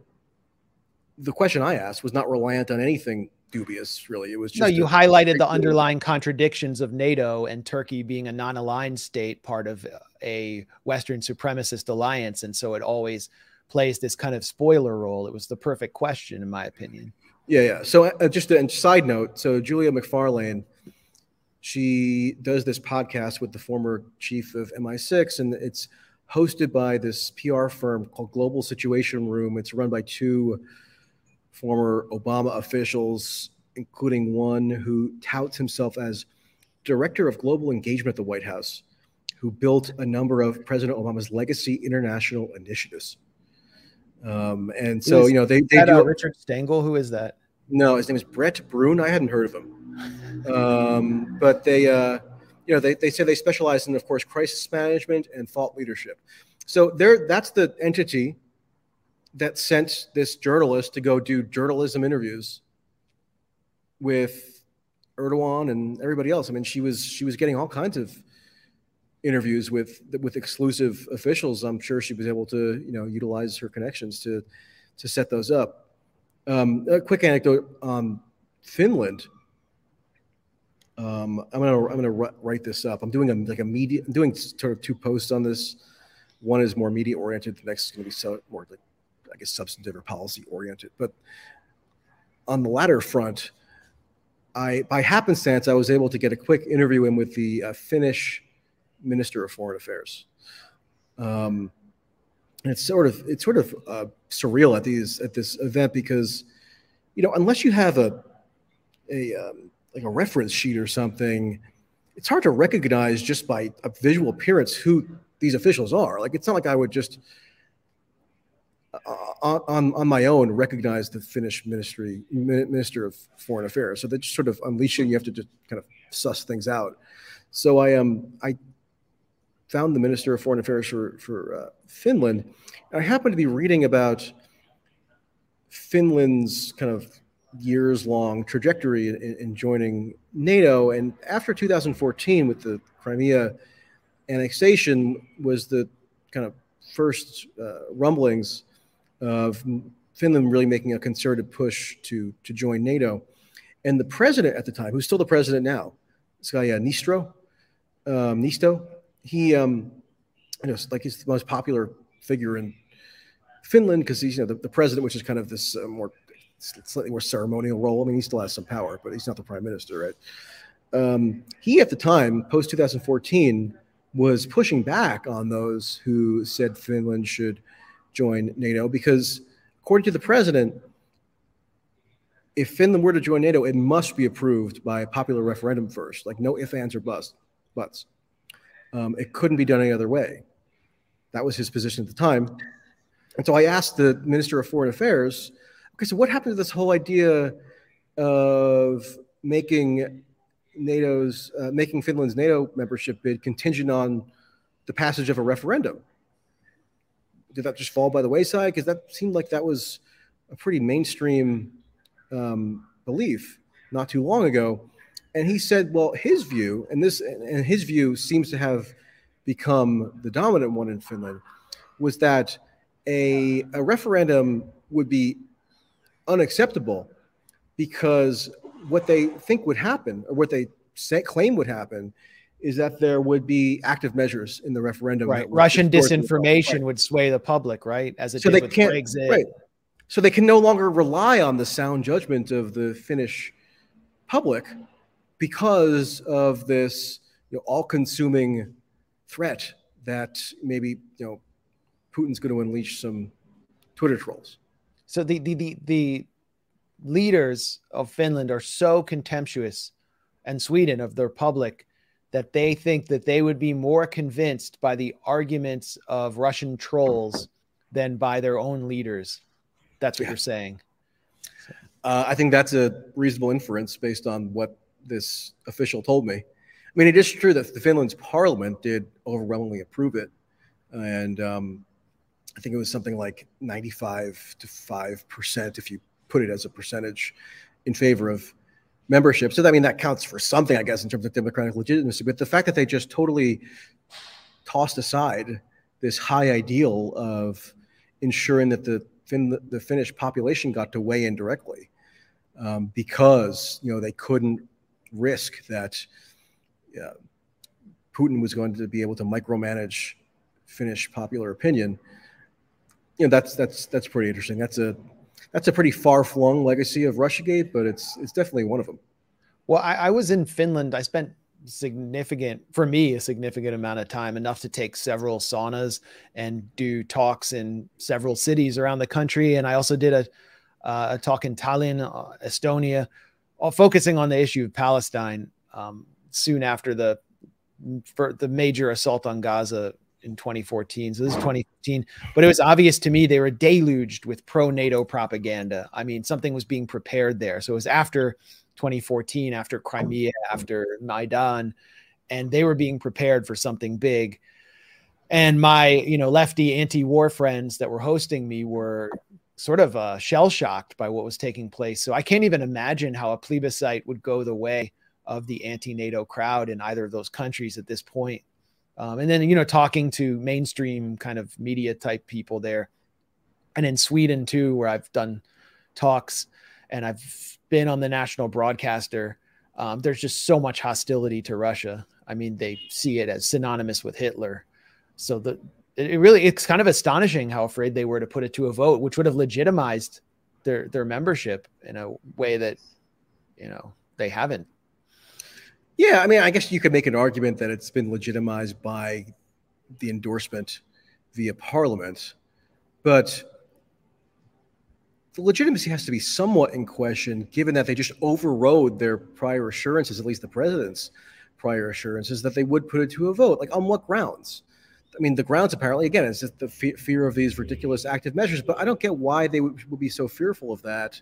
The question I asked was not reliant on anything dubious, really. It was just no. You highlighted the underlying contradictions of NATO and Turkey being a non-aligned state, part of a Western supremacist alliance, and so it always plays this kind of spoiler role. It was the perfect question, in my opinion. Yeah, yeah. So, uh, just a side note. So, Julia Macfarlane she does this podcast with the former chief of MI6, and it's hosted by this PR firm called Global Situation Room. It's run by two former Obama officials, including one who touts himself as director of global engagement at the White House, who built a number of President Obama's legacy international initiatives. Um, and so, you know, they, they do. Uh, Richard Stengel, who is that? No, his name is Brett Bruen. I hadn't heard of him. Um, but they, uh, you know, they, they say they specialize in, of course, crisis management and thought leadership. So there, that's the entity that sent this journalist to go do journalism interviews with Erdogan and everybody else. I mean, she was she was getting all kinds of interviews with with exclusive officials. I'm sure she was able to you know utilize her connections to to set those up. Um, a quick anecdote on Finland. Um, I'm gonna I'm gonna write this up. I'm doing a like a media. I'm doing sort of two posts on this. One is more media oriented. The next is gonna be so more like I guess, substantive or policy oriented. But on the latter front, I, by happenstance, I was able to get a quick interview in with the uh, Finnish Minister of Foreign Affairs. Um, and it's sort of it's sort of uh, surreal at these at this event because, you know, unless you have a a um, like a reference sheet or something, it's hard to recognize just by a visual appearance who these officials are. Like it's not like I would just uh, on, on my own recognize the Finnish ministry minister of foreign affairs. So that's sort of unleashing. You have to just kind of suss things out. So I um I found the minister of foreign affairs for for uh, Finland. I happened to be reading about Finland's kind of years long trajectory in, in, joining NATO. And after 2014, with the Crimea annexation, was the kind of first uh, rumblings of Finland really making a concerted push to to join NATO. And the president at the time, who's still the president now, this guy uh, Nistro, um, Niinistö, he, um, you know, like he's the most popular figure in Finland because he's you know the, the, president, which is kind of this uh, more slightly more ceremonial role. I mean, he still has some power, but he's not the prime minister, right? Um, he at the time, post 2014, was pushing back on those who said Finland should join NATO because, according to the president, if Finland were to join NATO, it must be approved by a popular referendum first, like no ifs, ands, or buts. buts. Um, it couldn't be done any other way. That was his position at the time. And so I asked the Minister of Foreign Affairs, okay, so what happened to this whole idea of making NATO's, uh, making Finland's NATO membership bid contingent on the passage of a referendum? did that just fall by the wayside? Because that seemed like that was a pretty mainstream um, belief not too long ago. And he said, well, his view, and this, and his view seems to have become the dominant one in Finland, was that a, a referendum would be unacceptable because what they think would happen, or what they say, claim would happen, is that there would be active measures in the referendum. Right. Russian disinformation would sway the public, right? As it so they can't, Brexit. Right. So they can no longer rely on the sound judgment of the Finnish public because of this you know, all-consuming threat that maybe you know Putin's going to unleash some Twitter trolls. So the the the, the leaders of Finland are so contemptuous and Sweden of their public that they think that they would be more convinced by the arguments of Russian trolls than by their own leaders. That's what yeah. you're saying. Uh, I think that's a reasonable inference based on what this official told me. I mean, it is true that the Finland's parliament did overwhelmingly approve it, and um, I think it was something like 95 to five percent, if you put it as a percentage, in favor of membership. So I mean that counts for something, I guess, in terms of democratic legitimacy. But the fact that they just totally tossed aside this high ideal of ensuring that the fin- the Finnish population got to weigh in directly, um, because you know they couldn't risk that uh, Putin was going to be able to micromanage Finnish popular opinion. You know that's that's that's pretty interesting. That's a that's a pretty far flung legacy of RussiaGate, but it's it's definitely one of them. Well, I, I was in Finland. I spent significant for me a significant amount of time enough to take several saunas and do talks in several cities around the country and i also did a, uh, a talk in tallinn uh, estonia focusing on the issue of palestine um, soon after the for the major assault on gaza in 2014. So this is 2015. But it was obvious to me they were deluged with pro NATO propaganda. I mean, something was being prepared there. So it was after 2014, after Crimea, after Maidan, and they were being prepared for something big. And my, you know, lefty anti-war friends that were hosting me were sort of uh, shell shocked by what was taking place. So I can't even imagine how a plebiscite would go the way of the anti-NATO crowd in either of those countries at this point. Um, and then, you know, talking to mainstream kind of media type people there. And in Sweden too, where I've done talks and I've been on the national broadcaster, um, there's just so much hostility to Russia. I mean, they see it as synonymous with Hitler. So the it really it's kind of astonishing how afraid they were to put it to a vote, which would have legitimized their their membership in a way that you know they haven't. Yeah, I mean, I guess you could make an argument that it's been legitimized by the endorsement via Parliament, but the legitimacy has to be somewhat in question, given that they just overrode their prior assurances, at least the president's prior assurances, that they would put it to a vote. Like, on what grounds? I mean, the grounds apparently, again, is just the fear of these ridiculous active measures. But I don't get why they would, would be so fearful of that.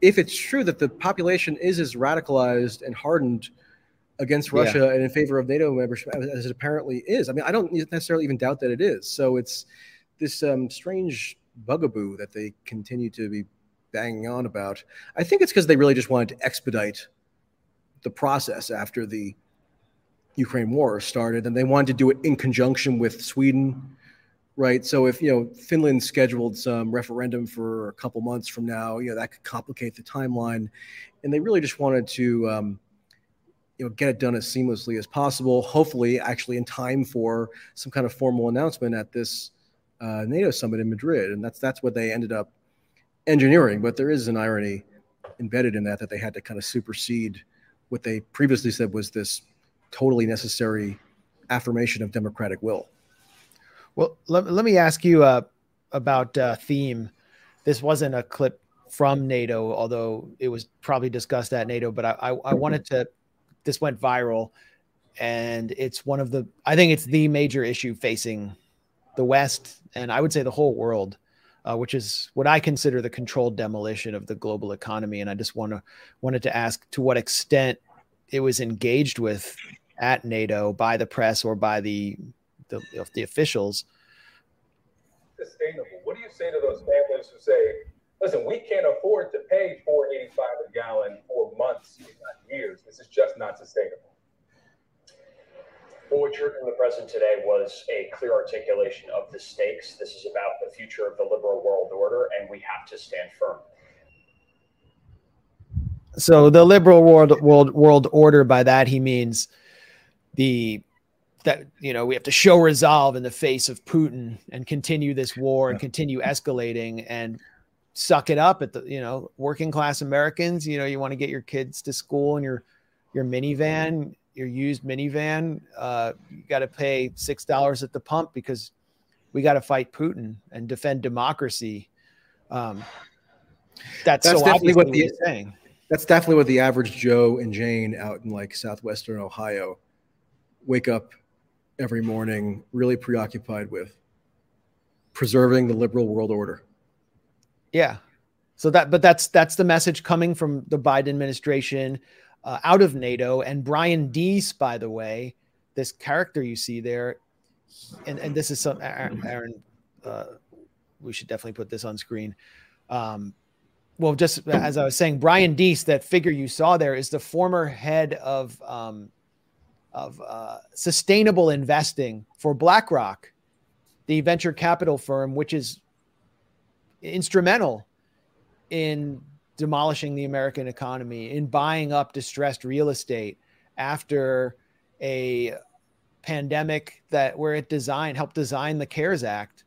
If it's true that the population is as radicalized and hardened against Russia yeah. and in favor of NATO membership as it apparently is, I mean, I don't necessarily even doubt that it is. So it's this um, strange bugaboo that they continue to be banging on about. I think it's because they really just wanted to expedite the process after the Ukraine war started, and they wanted to do it in conjunction with Sweden, right? So if you know Finland scheduled some referendum for a couple months from now, you know that could complicate the timeline, and they really just wanted to. Um, you know, get it done as seamlessly as possible. Hopefully, actually in time for some kind of formal announcement at this uh, NATO summit in Madrid, and that's that's what they ended up engineering. But there is an irony embedded in that that they had to kind of supersede what they previously said was this totally necessary affirmation of democratic will. Well, let, let me ask you uh, about uh, theme. This wasn't a clip from NATO, although it was probably discussed at NATO, but I, I, I wanted to, this went viral and it's one of the, I think it's the major issue facing the West and I would say the whole world. Uh, which is what I consider the controlled demolition of the global economy. And I just want to wanted to ask to what extent it was engaged with at NATO by the press or by the the, the officials. Sustainable. What do you say to those families who say, "Listen, we can't afford to pay 4.85 a gallon for months, if not years. This is just not sustainable." Well, what you heard from the president today was a clear articulation of the stakes. This is about the future of the liberal world order, and we have to stand firm. So the liberal world world world order by that he means the that you know we have to show resolve in the face of Putin and continue this war and continue escalating and suck it up at the you know working class Americans. You know you want to get your kids to school in your your minivan, your used minivan. Uh, you got to pay six dollars at the pump because we got to fight Putin and defend democracy. Um, that's, that's so definitely what the saying. That's definitely what the average Joe and Jane out in like southwestern Ohio wake up every morning really preoccupied with preserving the liberal world order. Yeah. So that, but that's that's the message coming from the Biden administration uh, out of NATO. And Brian Deese, by the way, this character you see there, and and this is some Aaron. Uh, we should definitely put this on screen. Um, well, just as I was saying, Brian Deese, that figure you saw there, is the former head of um, of uh, sustainable investing for BlackRock, the venture capital firm, which is instrumental in demolishing the American economy, in buying up distressed real estate after a pandemic that where it designed helped design the CARES Act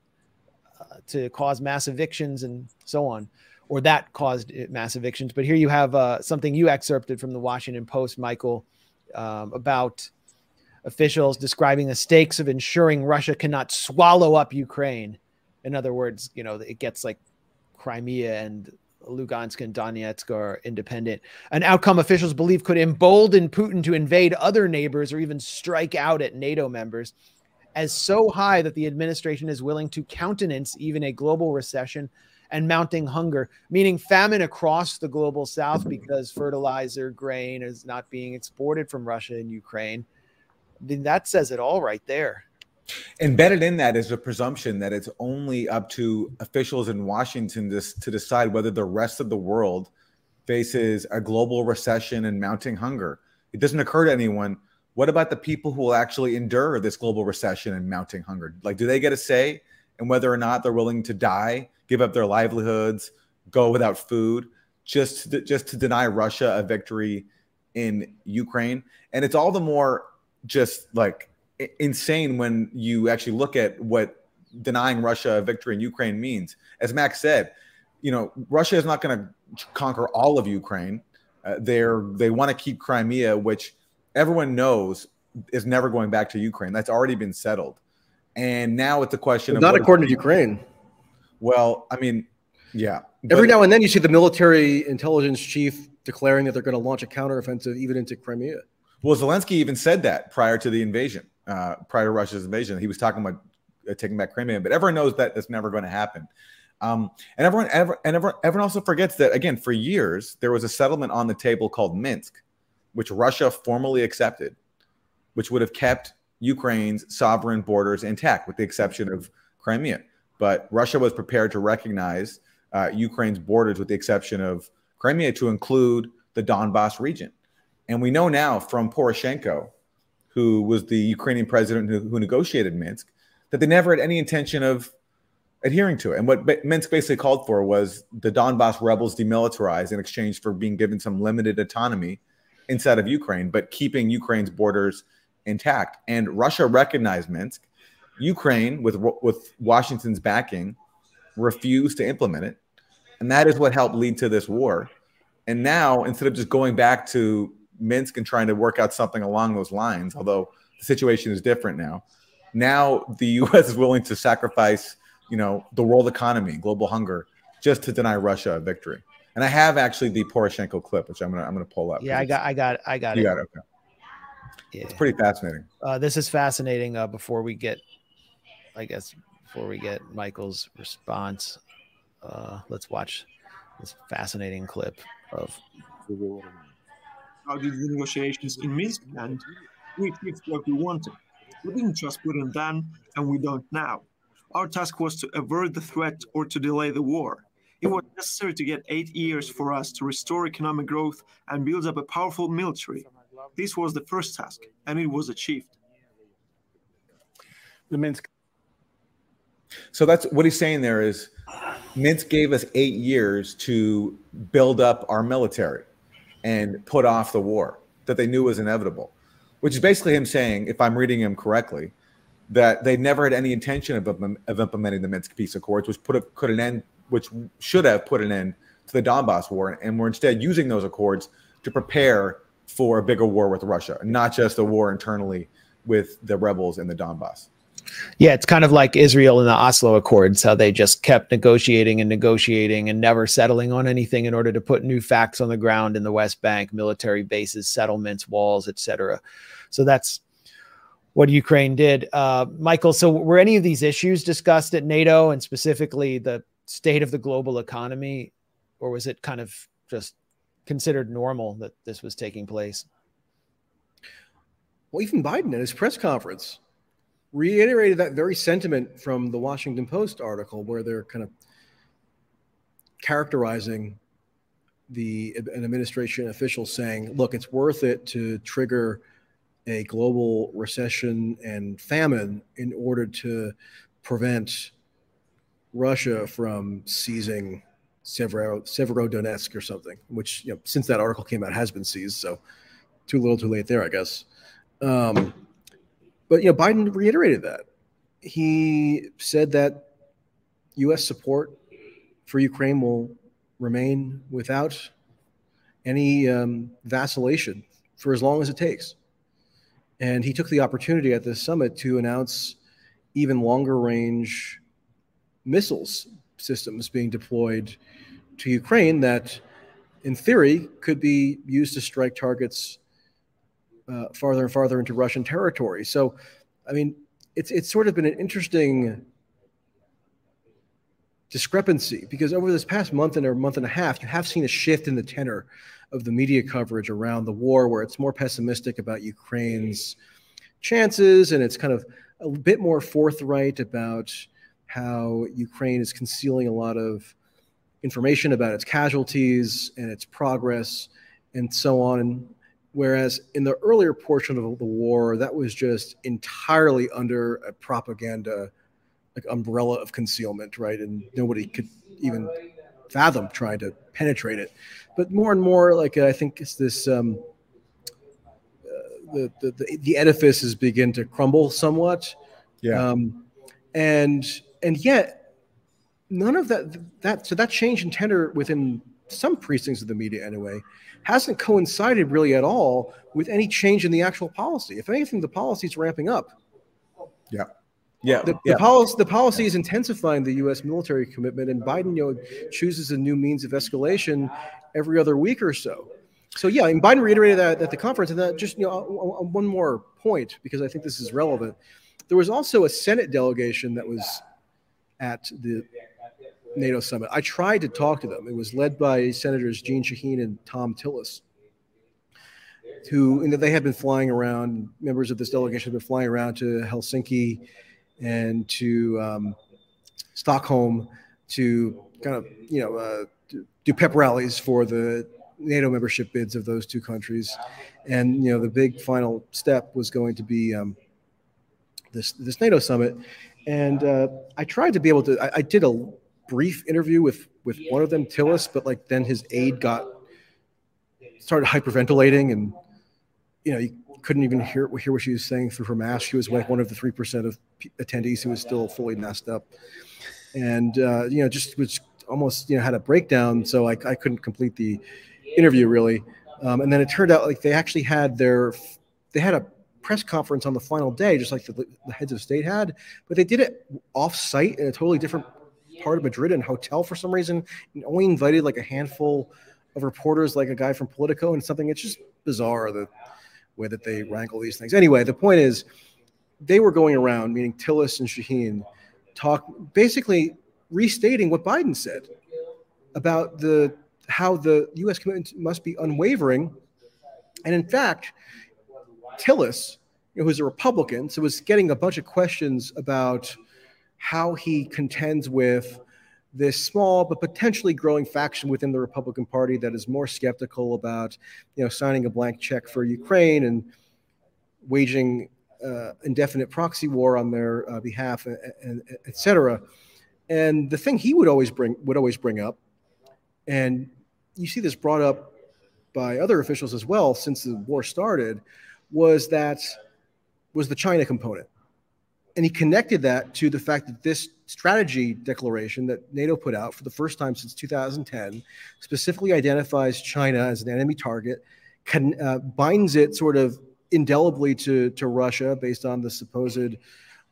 uh, to cause mass evictions and so on, or that caused mass evictions. But here you have uh, something you excerpted from the Washington Post, Michael, um, about officials describing the stakes of ensuring Russia cannot swallow up Ukraine. In other words, you know, it gets like Crimea and Lugansk and Donetsk are independent. An outcome officials believe could embolden Putin to invade other neighbors or even strike out at NATO members as so high that the administration is willing to countenance even a global recession and mounting hunger, meaning famine across the global south because fertilizer, grain is not being exported from Russia and Ukraine. I mean, that says it all right there. Embedded in that is a presumption that it's only up to officials in Washington to, to decide whether the rest of the world faces a global recession and mounting hunger. It doesn't occur to anyone. What about the people who will actually endure this global recession and mounting hunger? Like, do they get a say in whether or not they're willing to die, give up their livelihoods, go without food, just to, just to deny Russia a victory in Ukraine? And it's all the more just like insane when you actually look at what denying Russia a victory in Ukraine means. As Max said, you know, Russia is not going to conquer all of Ukraine. Uh, they're they want to keep Crimea, which everyone knows is never going back to Ukraine. That's already been settled. And now it's a question of not according to Ukraine. Well, I mean, yeah. Every now and then you see the military intelligence chief declaring that they're going to launch a counteroffensive even into Crimea. Well, Zelensky even said that prior to the invasion, uh, prior to Russia's invasion. He was talking about uh, taking back Crimea, but everyone knows that that's never going to happen. Um, and everyone, ever, and everyone, everyone also forgets that again, for years there was a settlement on the table called Minsk, which Russia formally accepted, which would have kept Ukraine's sovereign borders intact, with the exception of Crimea. But Russia was prepared to recognize uh, Ukraine's borders, with the exception of Crimea, to include the Donbass region. And we know now from Poroshenko, who was the Ukrainian president who, who negotiated Minsk, that they never had any intention of adhering to it. And what Minsk basically called for was the Donbass rebels demilitarized in exchange for being given some limited autonomy inside of Ukraine, but keeping Ukraine's borders intact. And Russia recognized Minsk. Ukraine, with with Washington's backing, refused to implement it, and that is what helped lead to this war. And now, instead of just going back to Minsk and trying to work out something along those lines, although the situation is different now, now the U.S. is willing to sacrifice, you know, the world economy, global hunger, just to deny Russia a victory. And I have actually the Poroshenko clip, which I'm gonna I'm gonna pull up. Yeah, I got I got I got you it. got it. Okay. Yeah. It's pretty fascinating. Uh, this is fascinating. Uh, before we get, I guess, before we get Michael's response, uh, let's watch this fascinating clip of. How did the negotiations in Minsk end? We achieved what we wanted. We didn't just put in then, and we don't now. Our task was to avert the threat or to delay the war. It was necessary to get eight years for us to restore economic growth and build up a powerful military. This was the first task, and it was achieved. The Minsk. So that's what he's saying there is Minsk gave us eight years to build up our military and put off the war that they knew was inevitable, which is basically him saying, if I'm reading him correctly, that they never had any intention of, of implementing the Minsk peace accords, which put a, could an end, which should have put an end to the Donbass war, and we're instead using those accords to prepare for a bigger war with Russia, not just a war internally with the rebels in the Donbass. Yeah, it's kind of like Israel and the Oslo Accords, how they just kept negotiating and negotiating and never settling on anything in order to put new facts on the ground in the West Bank, military bases, settlements, walls, etc. So that's what Ukraine did. Uh, Michael, so were any of these issues discussed at NATO and specifically the state of the global economy, or was it kind of just considered normal that this was taking place. Well, even Biden at his press conference reiterated that very sentiment from the Washington Post article, where they're kind of characterizing the an administration official saying, "Look, it's worth it to trigger a global recession and famine in order to prevent Russia from seizing Severo, Severodonetsk or something, which you know, since that article came out has been seized. So too little, too late there, I guess. Um, but you know, Biden reiterated that. He said that U.S. support for Ukraine will remain without any um, vacillation for as long as it takes. And he took the opportunity at this summit to announce even longer range missiles systems being deployed to Ukraine that, in theory, could be used to strike targets uh, farther and farther into Russian territory. So, I mean, it's it's sort of been an interesting discrepancy because over this past month and a month and a half, you have seen a shift in the tenor of the media coverage around the war, where it's more pessimistic about Ukraine's chances and it's kind of a bit more forthright about how Ukraine is concealing a lot of information about its casualties and its progress and so on. And whereas in the earlier portion of the war, that was just entirely under a propaganda like umbrella of concealment, right? And nobody could even fathom trying to penetrate it. But more and more, like I think it's this. Um, uh, the, the, the, the edifices begin to crumble somewhat. Yeah. Um, and and yet none of that that so that change in tenor within some precincts of the media anyway hasn't coincided really at all with any change in the actual policy. If anything, the policy is ramping up. Yeah. Yeah, the, yeah. the policy the policy is intensifying the U.S. military commitment, and Biden, you know, chooses a new means of escalation every other week or so. So yeah, and Biden reiterated that at the conference, and that just you know one more point because I think this is relevant. There was also a Senate delegation that was at the NATO summit. I tried to talk to them. It was led by Senators Jeanne Shaheen and Thom Tillis, who you know, they had been flying around. Members of this delegation had been flying around to Helsinki and to um, Stockholm to kind of you know uh, do pep rallies for the NATO membership bids of those two countries, and you know the big final step was going to be um, this this NATO summit. And uh, I tried to be able to. I, I, did a brief interview with with one of them, Tillis, but like then his aide got started hyperventilating, and you know you couldn't even hear hear what she was saying through her mask. She was like one of the three percent of attendees who was still fully messed up, and uh, you know just was almost you know had a breakdown. So I, I couldn't complete the interview really. Um, and then it turned out like they actually had their they had a press conference on the final day, just like the, the heads of state had, but they did it off site in a totally different part of Madrid in a hotel for some reason, and only invited like a handful of reporters, like a guy from Politico and something. It's just bizarre the way that they wrangle these things. Anyway, the point is, they were going around, meaning Tillis and Shaheen, talk basically restating what Biden said about the how the U.S. commitment must be unwavering. And in fact, Tillis, who's a Republican, so was getting a bunch of questions about how he contends with this small but potentially growing faction within the Republican Party that is more skeptical about, you know, signing a blank check for Ukraine and waging uh, indefinite proxy war on their uh, behalf, and, et cetera. And the thing he would always bring would always bring up, and you see this brought up by other officials as well since the war started, was that was the China component. And he connected that to the fact that this strategy declaration that NATO put out for the first time since 2010 specifically identifies China as an enemy target, can, uh, binds it sort of indelibly to, to Russia based on the supposed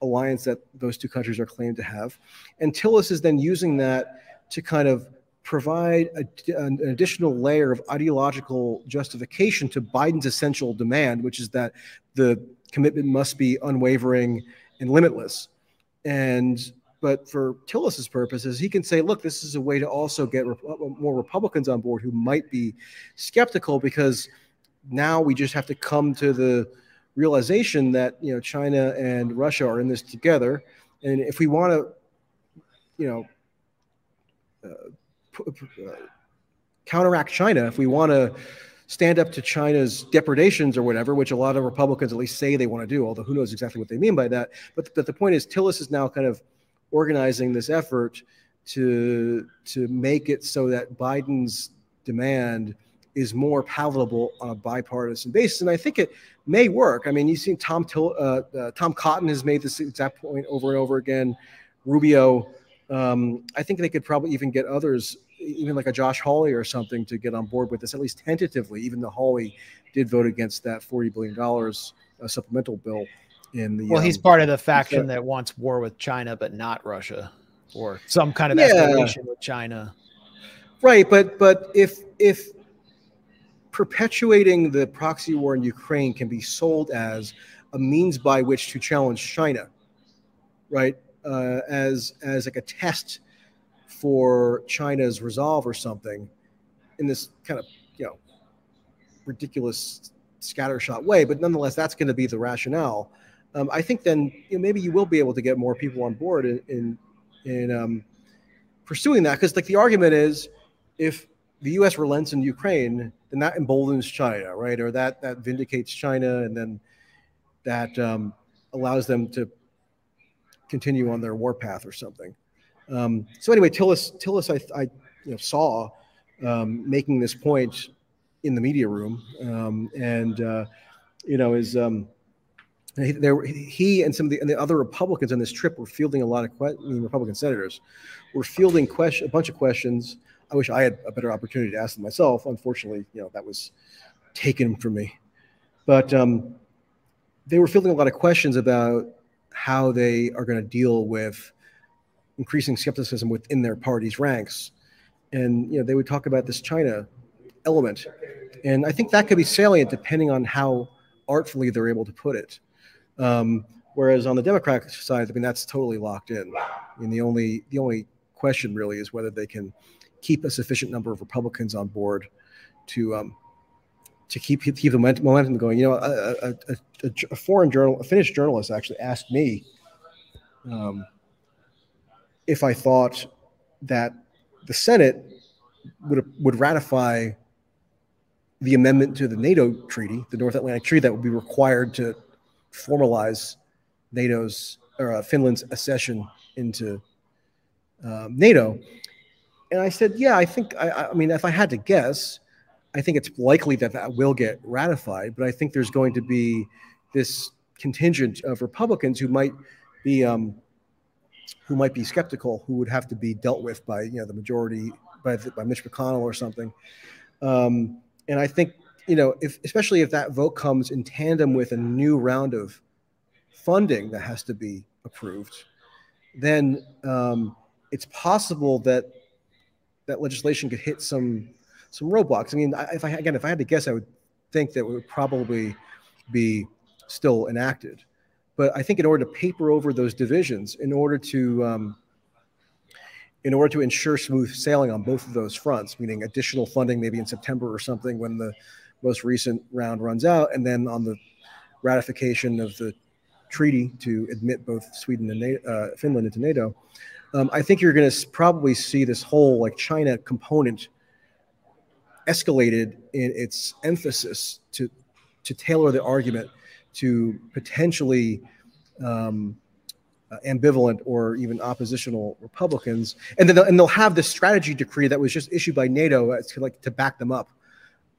alliance that those two countries are claimed to have. And Tillis is then using that to kind of provide a, an additional layer of ideological justification to Biden's essential demand, which is that the commitment must be unwavering and limitless. And but for Tillis's purposes, he can say, look, this is a way to also get rep- more Republicans on board who might be skeptical because now we just have to come to the realization that you know China and Russia are in this together, and if we want to, you know, uh, uh, counteract China, if we want to stand up to China's depredations or whatever, which a lot of Republicans at least say they want to do, although who knows exactly what they mean by that. But, but the point is, Tillis is now kind of organizing this effort to to make it so that Biden's demand is more palatable on a bipartisan basis, and I think it may work. I mean, you've seen Tom Till, uh, uh, Tom Cotton has made this exact point over and over again. Rubio, um, I think they could probably even get others, even like a Josh Hawley or something, to get on board with this at least tentatively. Even though Hawley did vote against that forty billion dollars uh, supplemental bill in the. Well, um, he's part of the faction that wants war with China, but not Russia, or some kind of yeah. escalation with China. Right, but but if if perpetuating the proxy war in Ukraine can be sold as a means by which to challenge China, right? Uh, as as like a test for China's resolve or something, in this kind of you know ridiculous scattershot way, but nonetheless, that's going to be the rationale. Um, I think then you know, maybe you will be able to get more people on board in in, in um, pursuing that because like the argument is if the U.S. relents in Ukraine, then that emboldens China, right? Or that that vindicates China, and then that um, allows them to continue on their war path or something. Um, so anyway, Tillis, Tillis, I, I you know, saw um, making this point in the media room, um, and uh, you know is um, he, there, he and some of the, and the other Republicans on this trip were fielding a lot of que- I mean, Republican senators were fielding question, a bunch of questions. I wish I had a better opportunity to ask them myself. Unfortunately, you know that was taken from me. But um, they were fielding a lot of questions about how they are going to deal with increasing skepticism within their party's ranks. And you know, they would talk about this China element. And I think that could be salient depending on how artfully they're able to put it. Um, whereas on the Democratic side, I mean, that's totally locked in. I mean, the only the only question really is whether they can keep a sufficient number of Republicans on board to um, to keep keep the momentum going. You know, a, a, a, a foreign journal, a Finnish journalist, actually asked me um, if I thought that the Senate would would ratify the amendment to the NATO treaty, the North Atlantic Treaty, that would be required to formalize NATO's or uh, Finland's accession into um, NATO. And I said, yeah, I think, I, I, mean, if I had to guess, I think it's likely that that will get ratified, but I think there's going to be this contingent of Republicans who might be um, who might be skeptical, who would have to be dealt with by you know the majority by, the, by Mitch McConnell or something. Um, and I think, you know, if especially if that vote comes in tandem with a new round of funding that has to be approved, then um, it's possible that that legislation could hit some some roadblocks. I mean, if I again, if I had to guess, I would think that would probably be still enacted. But I think in order to paper over those divisions, in order to um, in order to ensure smooth sailing on both of those fronts, meaning additional funding maybe in September or something when the most recent round runs out, and then on the ratification of the treaty to admit both Sweden and uh, Finland into NATO, um, I think you're going to probably see this whole like China component escalated in its emphasis to to tailor the argument to potentially um, uh, ambivalent or even oppositional Republicans, and then they'll, and they'll have this strategy decree that was just issued by NATO to like to back them up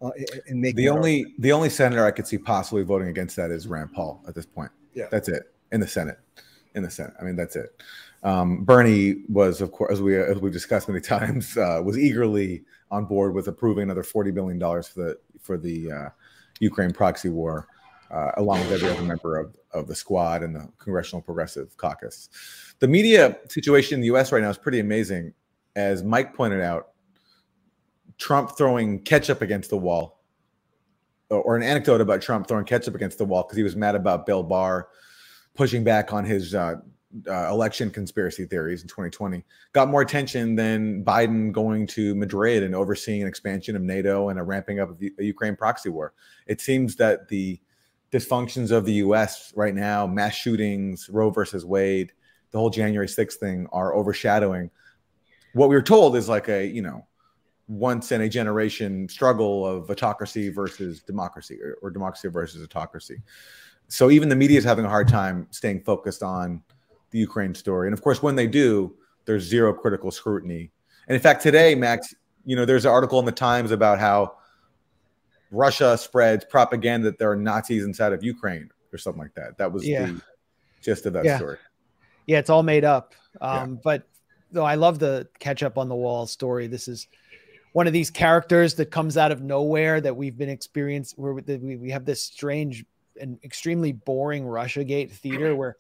uh, and make the only argument. the only senator I could see possibly voting against that is Rand Paul at this point. Yeah, that's it in the Senate. In the Senate, I mean that's it. Um, Bernie was, of course, as we as we discussed many times, uh, was eagerly on board with approving another forty billion dollars for the for the uh, Ukraine proxy war uh, along with every other member of, of the squad and the Congressional Progressive Caucus. The media situation in the US right now is pretty amazing. As Mike pointed out, Trump throwing ketchup against the wall, or an anecdote about Trump throwing ketchup against the wall because he was mad about Bill Barr pushing back on his uh, uh, election conspiracy theories in 2020 got more attention than Biden going to Madrid and overseeing an expansion of NATO and a ramping up of the Ukraine proxy war. It seems that the dysfunctions of the U.S. right now, mass shootings, Roe versus Wade, the whole January 6th thing are overshadowing what we were told is like a, you know, once in a generation struggle of autocracy versus democracy or, or democracy versus autocracy. So even the media is having a hard time staying focused on the Ukraine story. And of course, when they do, there's zero critical scrutiny. And in fact, today, Max, you know, there's an article in the Times about how Russia spreads propaganda that there are Nazis inside of Ukraine or something like that. That was yeah. the gist of that yeah. story. Yeah, it's all made up. Um, yeah. But though I love the catch up on the wall story. This is one of these characters that comes out of nowhere that we've been experienced where we, we have this strange and extremely boring Russia Gate theater where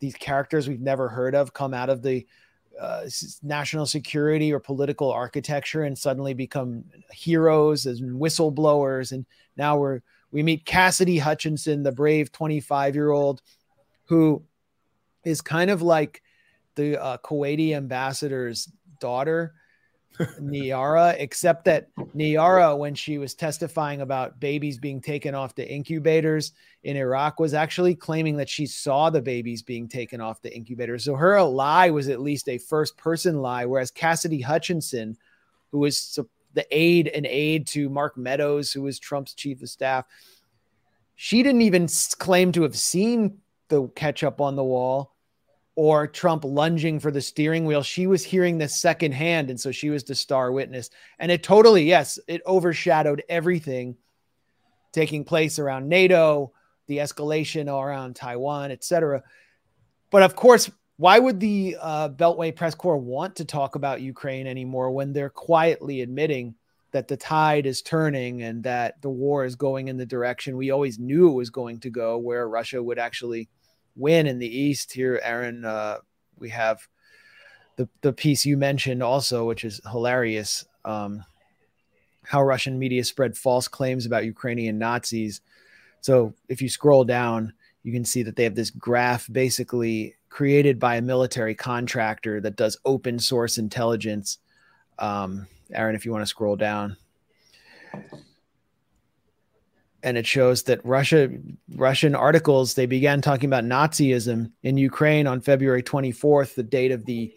these characters we've never heard of come out of the uh, national security or political architecture and suddenly become heroes as whistleblowers. And now we're we meet Cassidy Hutchinson, the brave 25 year old, who is kind of like the uh, Kuwaiti ambassador's daughter Nayirah, except that Nayirah, when she was testifying about babies being taken off the incubators in Iraq, was actually claiming that she saw the babies being taken off the incubators. So her lie was at least a first person lie, whereas Cassidy Hutchinson, who was the aide and aide to Mark Meadows, who was Trump's chief of staff, she didn't even claim to have seen the ketchup on the wall or Trump lunging for the steering wheel. She was hearing this secondhand. And so she was the star witness. And it totally, yes, it overshadowed everything taking place around NATO, the escalation around Taiwan, etc. But of course, why would the uh, Beltway press corps want to talk about Ukraine anymore when they're quietly admitting that the tide is turning and that the war is going in the direction we always knew it was going to go, where Russia would actually win in the East? Here, Aaron, uh, we have the the piece you mentioned also, which is hilarious. Um, how Russian media spread false claims about Ukrainian Nazis. So if you scroll down, you can see that they have this graph basically created by a military contractor that does open source intelligence. Um, Aaron, if you want to scroll down. And it shows that Russia, Russian articles, they began talking about Nazism in Ukraine on February 24th, the date of the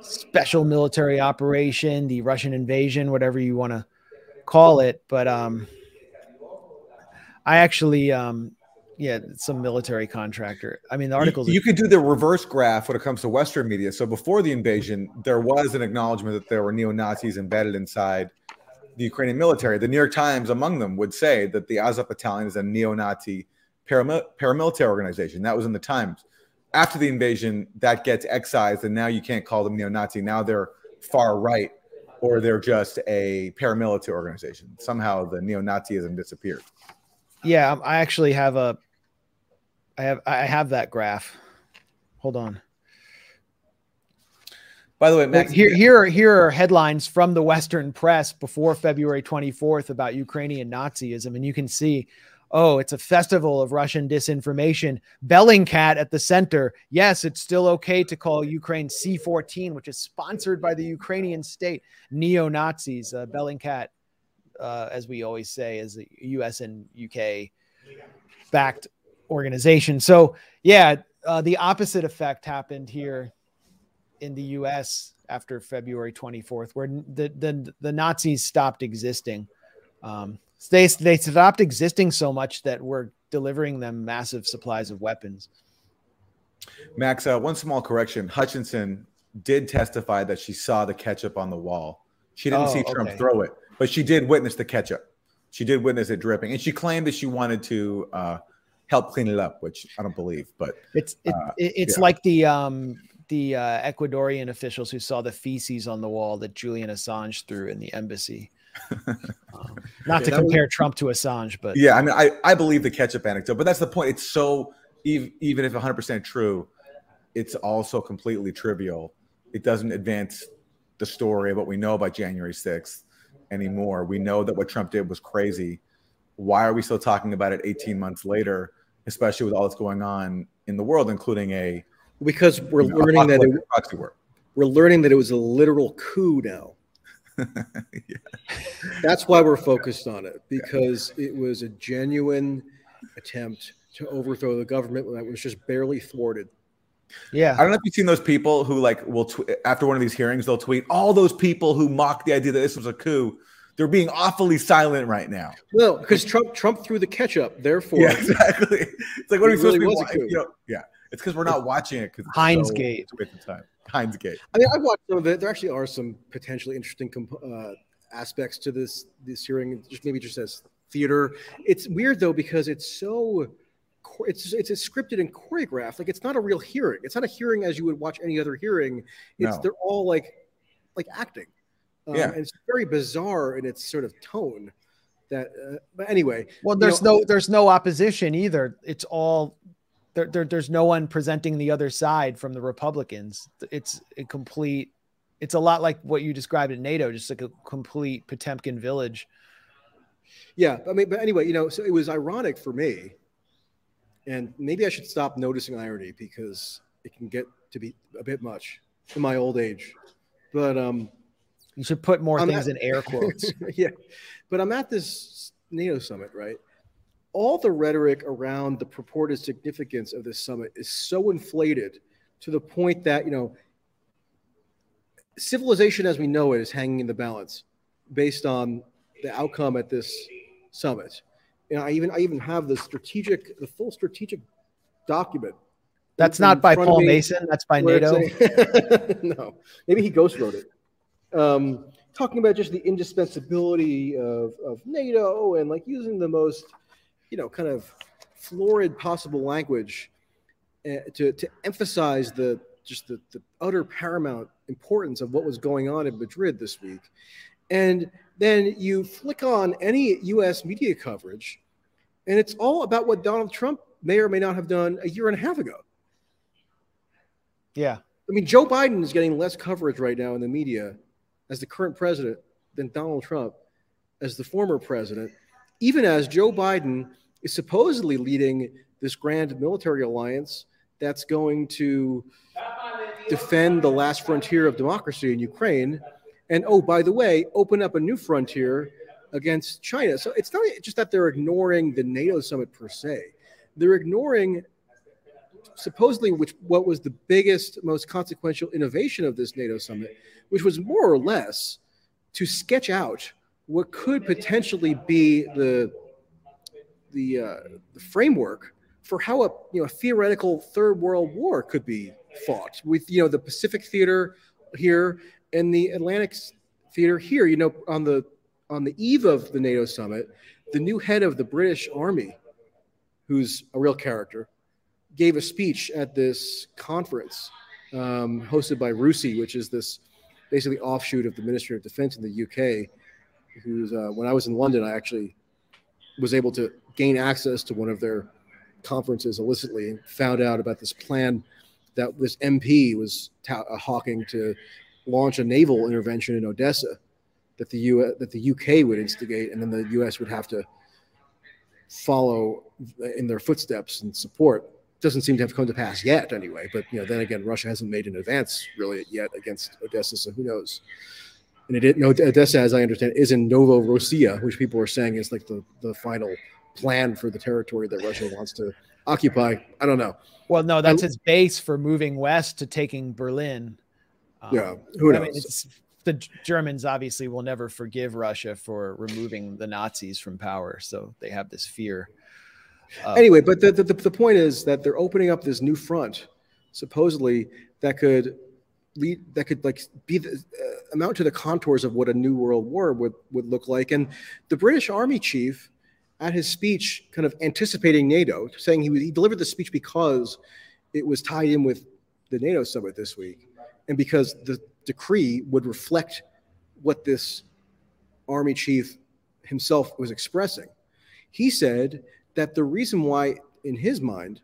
special military operation, the Russian invasion, whatever you want to call it. But um, I actually um, yeah, some military contractor. I mean, the articles. You, you, could do the reverse graph when it comes to Western media. So before the invasion, there was an acknowledgement that there were neo Nazis embedded inside the Ukrainian military. The New York Times, among them, would say that the Azov Battalion is a neo Nazi paramil- paramilitary organization. That was in the Times. After the invasion, that gets excised, and now you can't call them neo Nazi. Now they're far right, or they're just a paramilitary organization. Somehow the neo Nazism disappeared. Yeah, um, I actually have a I have I have that graph. Hold on. By the way, Max, here here are, here are headlines from the Western press before February 24th about Ukrainian Nazism, and you can see, oh, it's a festival of Russian disinformation. Bellingcat at the center. Yes, it's still okay to call Ukraine C14, which is sponsored by the Ukrainian state, neo Nazis. Uh, Bellingcat, uh, as we always say, is a U.S. and UK backed organization. So yeah, uh, the opposite effect happened here in the U.S. after February 24th, where the the, the Nazis stopped existing. Um, they they stopped existing so much that we're delivering them massive supplies of weapons. Max, uh, one small correction: Hutchinson did testify that she saw the ketchup on the wall. She didn't oh, see Trump okay. throw it, but she did witness the ketchup. She did witness it dripping, and she claimed that she wanted to uh, help clean it up, which I don't believe, but it's it, uh, it's yeah. like the um the uh, Ecuadorian officials who saw the feces on the wall that Julian Assange threw in the embassy. um, not to compare was, Trump to Assange, but yeah, I mean, I, I believe the ketchup anecdote, but that's the point. It's so even even if 100 percent true, it's also completely trivial. It doesn't advance the story of what we know about January 6th anymore. We know that what Trump did was crazy. Why are we still talking about it 18 months later? especially with all that's going on in the world, including a because we're you know, learning that it, proxy war. we're learning that it was a literal coup now. yeah. That's why we're focused on it because yeah. it was a genuine attempt to overthrow the government that was just barely thwarted. Yeah, I don't know if you've seen those people who like will tw- after one of these hearings they'll tweet all those people who mocked the idea that this was a coup they're being awfully silent right now. Well, because Trump Trump threw the ketchup, therefore. Yeah, exactly. It's like what are we really supposed to be? You know, yeah, it's because we're not watching it because Heinz so Gate. time. Heinz Gate. I mean, I've watched some of it. There actually are some potentially interesting comp- uh, aspects to this this hearing. Just maybe just as theater. It's weird though because it's so it's it's a scripted and choreographed. Like it's not a real hearing. It's not a hearing as you would watch any other hearing. It's no. they're all like like acting. Um, yeah, it's very bizarre in its sort of tone. That, uh, but anyway. Well, there's know, no there's no opposition either. It's all there, there. There's no one presenting the other side from the Republicans. It's a complete. It's a lot like what you described in NATO, just like a complete Potemkin village. Yeah, I mean, but anyway, you know, so it was ironic for me, and maybe I should stop noticing irony because it can get to be a bit much in my old age. But um, you should put more I'm things at, in air quotes. yeah. But I'm at this NATO summit, right? All the rhetoric around the purported significance of this summit is so inflated to the point that, you know, civilization as we know it is hanging in the balance based on the outcome at this summit. And I even I even have the strategic, the full strategic document. That's not by Paul Mason. That's by NATO. no, maybe he ghost wrote it um, talking about just the indispensability of, of NATO and like using the most, you know, kind of florid possible language uh, to, to emphasize the just the, the utter paramount importance of what was going on in Madrid this week. And then you flick on any US media coverage, and it's all about what Donald Trump may or may not have done a year and a half ago. Yeah. I mean, Joe Biden is getting less coverage right now in the media as the current president than Donald Trump as the former president, even as Joe Biden is supposedly leading this grand military alliance that's going to defend the last frontier of democracy in Ukraine. And oh, by the way, open up a new frontier against China. So it's not just that they're ignoring the NATO summit per se, they're ignoring supposedly which what was the biggest, most consequential innovation of this NATO summit, which was more or less to sketch out what could potentially be the the, uh, the framework for how a you know a theoretical third world war could be fought with you know the Pacific theater here and the Atlantic theater here. You know on the on the eve of the NATO summit, the new head of the British Army, who's a real character, gave a speech at this conference um, hosted by RUSI, which is this basically offshoot of the Ministry of Defense in the UK. Who's uh, when I was in London, I actually was able to gain access to one of their conferences illicitly and found out about this plan that this MP was uh, hawking to launch a naval intervention in Odessa that the U that the UK would instigate, and then the US would have to follow in their footsteps and support. Doesn't seem to have come to pass yet, anyway. But you know, then again, Russia hasn't made an advance really yet against Odessa, so who knows? And it didn't know Odessa, as I understand, is in Novorossiya, which people are saying is like the the final plan for the territory that Russia wants to occupy. I don't know. Well, no, that's I, its base for moving west to taking Berlin. Um, yeah, who knows? I mean, the Germans obviously will never forgive Russia for removing the Nazis from power, so they have this fear. anyway, but the, the the point is that they're opening up this new front, supposedly that could lead that could like be the, uh, amount to the contours of what a new world war would would look like. And the British Army chief at his speech, kind of anticipating NATO, saying he, he delivered the speech because it was tied in with the NATO summit this week, and because the decree would reflect what this army chief himself was expressing. He said that the reason why, in his mind,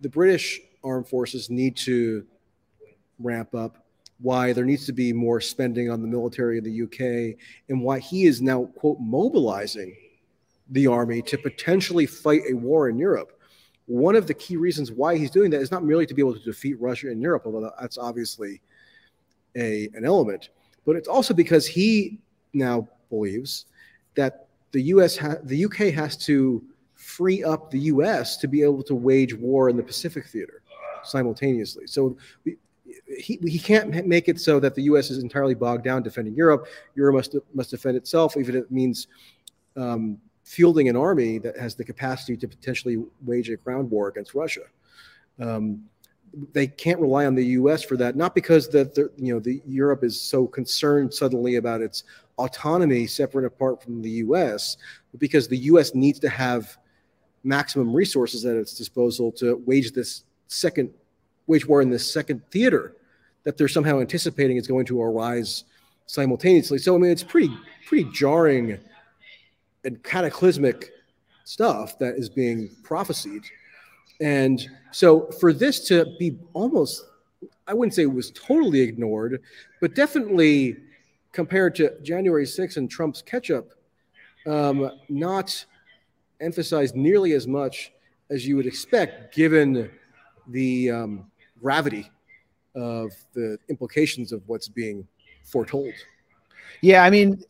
the British armed forces need to ramp up, why there needs to be more spending on the military in the UK, and why he is now, quote, mobilizing the army to potentially fight a war in Europe. One of the key reasons why he's doing that is not merely to be able to defeat Russia in Europe, although that's obviously a, an element, but it's also because he now believes that the U.S. The UK has to free up the U.S. to be able to wage war in the Pacific theater simultaneously. So he, he can't make it so that the U.S. is entirely bogged down defending Europe. Europe must must defend itself, even if it means um, fielding an army that has the capacity to potentially wage a ground war against Russia. Um, they can't rely on the U.S. for that, not because that you know the Europe is so concerned suddenly about its autonomy separate apart from the U.S., but because the U.S. needs to have maximum resources at its disposal to wage this second wage war in the second theater that they're somehow anticipating is going to arise simultaneously. So I mean, it's pretty pretty jarring and cataclysmic stuff that is being prophesied. And so for this to be almost, I wouldn't say it was totally ignored, but definitely compared to January 6th and Trump's catch up, um, not emphasized nearly as much as you would expect given the um, gravity of the implications of what's being foretold. Yeah, I mean,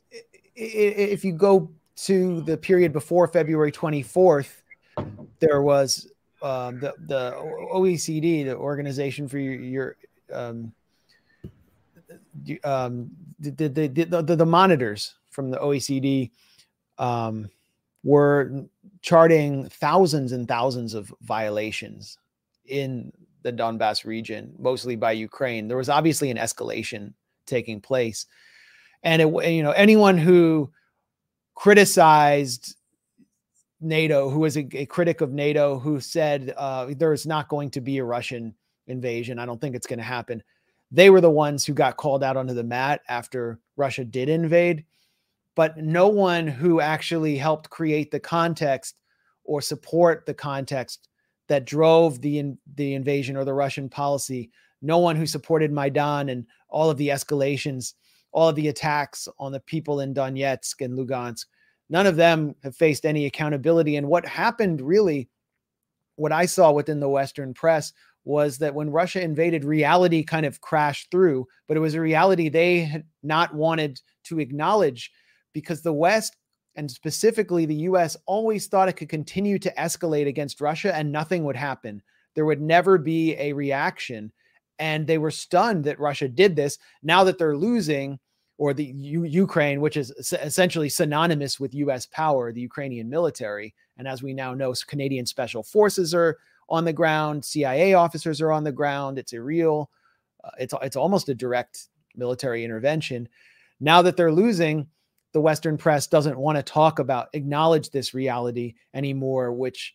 if you go to the period before February 24th, there was um, the the OECD, the Organization for Your, your um, um, the, the, the, the, the monitors from the OECD um, were charting thousands and thousands of violations in the Donbass region, mostly by Ukraine. There was obviously an escalation taking place, and it, you know anyone who criticized NATO, who was a, a critic of NATO, who said uh, there is not going to be a Russian invasion. I don't think it's going to happen. They were the ones who got called out onto the mat after Russia did invade, but no one who actually helped create the context or support the context that drove the the invasion or the Russian policy. No one who supported Maidan and all of the escalations, all of the attacks on the people in Donetsk and Lugansk none of them have faced any accountability. And what happened really, what I saw within the Western press was that when Russia invaded, reality kind of crashed through, but it was a reality they had not wanted to acknowledge because the West and specifically the US always thought it could continue to escalate against Russia and nothing would happen. There would never be a reaction. And they were stunned that Russia did this. Now that they're losing, or the U- Ukraine, which is essentially synonymous with U.S. power, the Ukrainian military. And as we now know, Canadian special forces are on the ground, CIA officers are on the ground. It's a real, uh, it's it's almost a direct military intervention. Now that they're losing, the Western press doesn't want to talk about acknowledge this reality anymore, which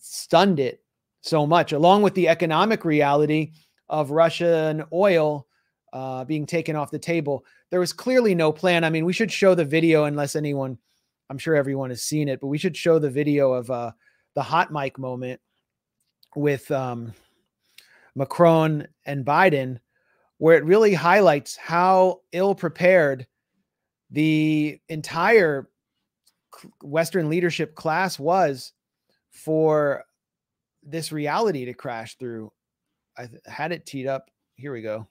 stunned it so much, along with the economic reality of Russian oil uh, being taken off the table there was clearly no plan. I mean, we should show the video unless anyone, I'm sure everyone has seen it, but we should show the video of uh, the hot mic moment with um, Macron and Biden, where it really highlights how ill prepared the entire Western leadership class was for this reality to crash through. I had it teed up. Here we go.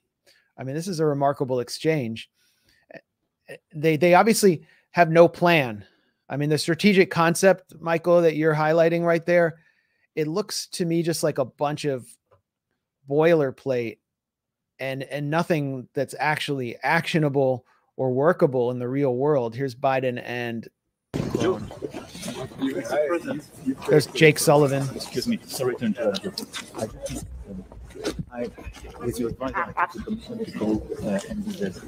I mean, this is a remarkable exchange eh, eh, they they obviously have no plan. I mean, the strategic concept, Michael, that you're highlighting right there, it looks to me just like a bunch of boilerplate and and nothing that's actually actionable or workable in the real world. Here's Biden and There's Jake Sullivan. Excuse me. Sorry to interrupt you. I, with your advice, I commission to go uh, and do this.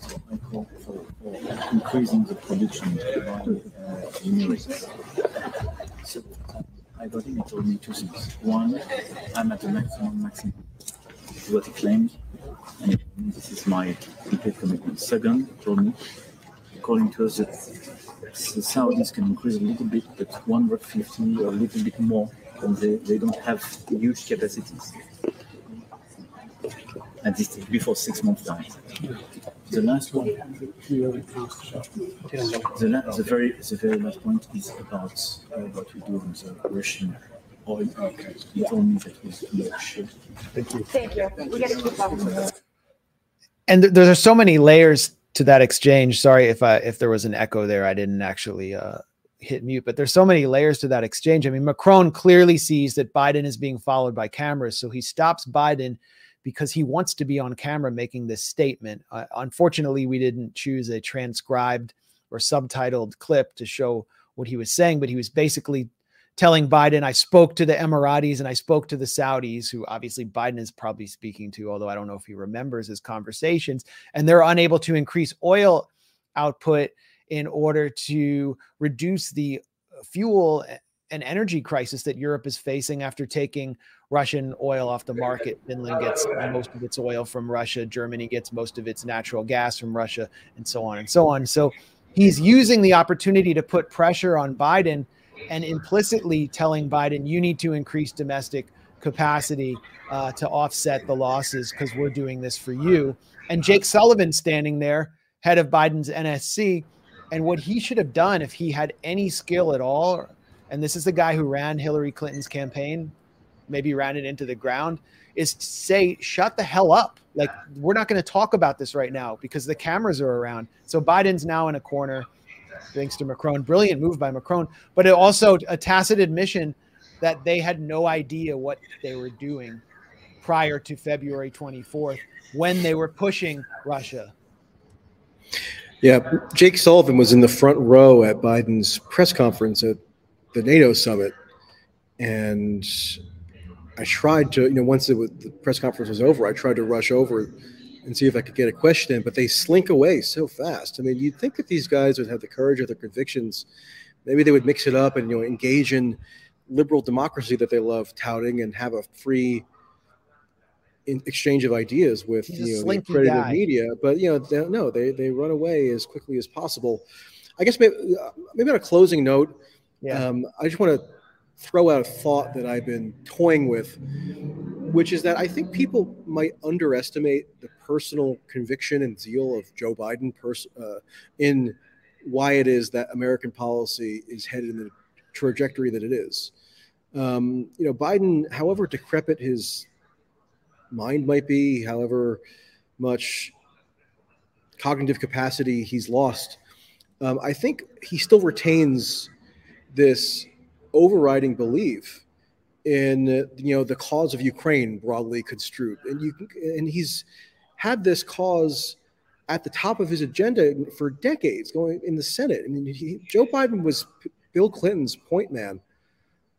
So I call for, for increasing the production by uh, generates. So I got him, told me two things. One, I'm at the maximum maximum. What he claimed, and this is my complete commitment. Second, told me, according to us, that the Saudis can increase a little bit, but 150 or a little bit more, and they, they don't have huge capacities at this is before six months time. The last one, the, la- the very the very last point is about uh, what we do on the Russian oil. Okay. You told me that was too much. Thank you. Thank you. We got to keep up. And th- there are so many layers to that exchange. Sorry if I if there was an echo there. I didn't actually uh, hit mute, but there's so many layers to that exchange. I mean, Macron clearly sees that Biden is being followed by cameras, so he stops Biden because he wants to be on camera making this statement. Uh, unfortunately, we didn't choose a transcribed or subtitled clip to show what he was saying, but he was basically telling Biden, I spoke to the Emiratis and I spoke to the Saudis, who obviously Biden is probably speaking to, although I don't know if he remembers his conversations, and they're unable to increase oil output in order to reduce the fuel and energy crisis that Europe is facing after taking Russian oil off the market. Finland gets most of its oil from Russia. Germany gets most of its natural gas from Russia, and so on and so on. So he's using the opportunity to put pressure on Biden and implicitly telling Biden, you need to increase domestic capacity uh, to offset the losses because we're doing this for you. And Jake Sullivan standing there, head of Biden's NSC. And what he should have done if he had any skill at all, and this is the guy who ran Hillary Clinton's campaign maybe ran it into the ground is say shut the hell up like we're not going to talk about this right now because the cameras are around so biden's now in a corner thanks to macron. Brilliant move by macron but it also a tacit admission that they had no idea what they were doing prior to february 24th when they were pushing russia. Yeah jake sullivan was in the front row at biden's press conference at the nato summit and I tried to, you know, once was, the press conference was over, I tried to rush over and see if I could get a question in, but they slink away so fast. I mean, you'd think that these guys would have the courage of their convictions, maybe they would mix it up and you know engage in liberal democracy that they love touting and have a free exchange of ideas with He's you know media. But you know, they, no, they they run away as quickly as possible. I guess maybe maybe on a closing note, yeah. um, I just want to throw out a thought that I've been toying with, which is that I think people might underestimate the personal conviction and zeal of Joe Biden pers- uh, in why it is that American policy is headed in the trajectory that it is. Um, you know, Biden, however decrepit his mind might be, however much cognitive capacity he's lost, um, I think he still retains this overriding belief in you know the cause of Ukraine broadly construed, and you and he's had this cause at the top of his agenda for decades, going in the Senate. I mean, he, Joe Biden was Bill Clinton's point man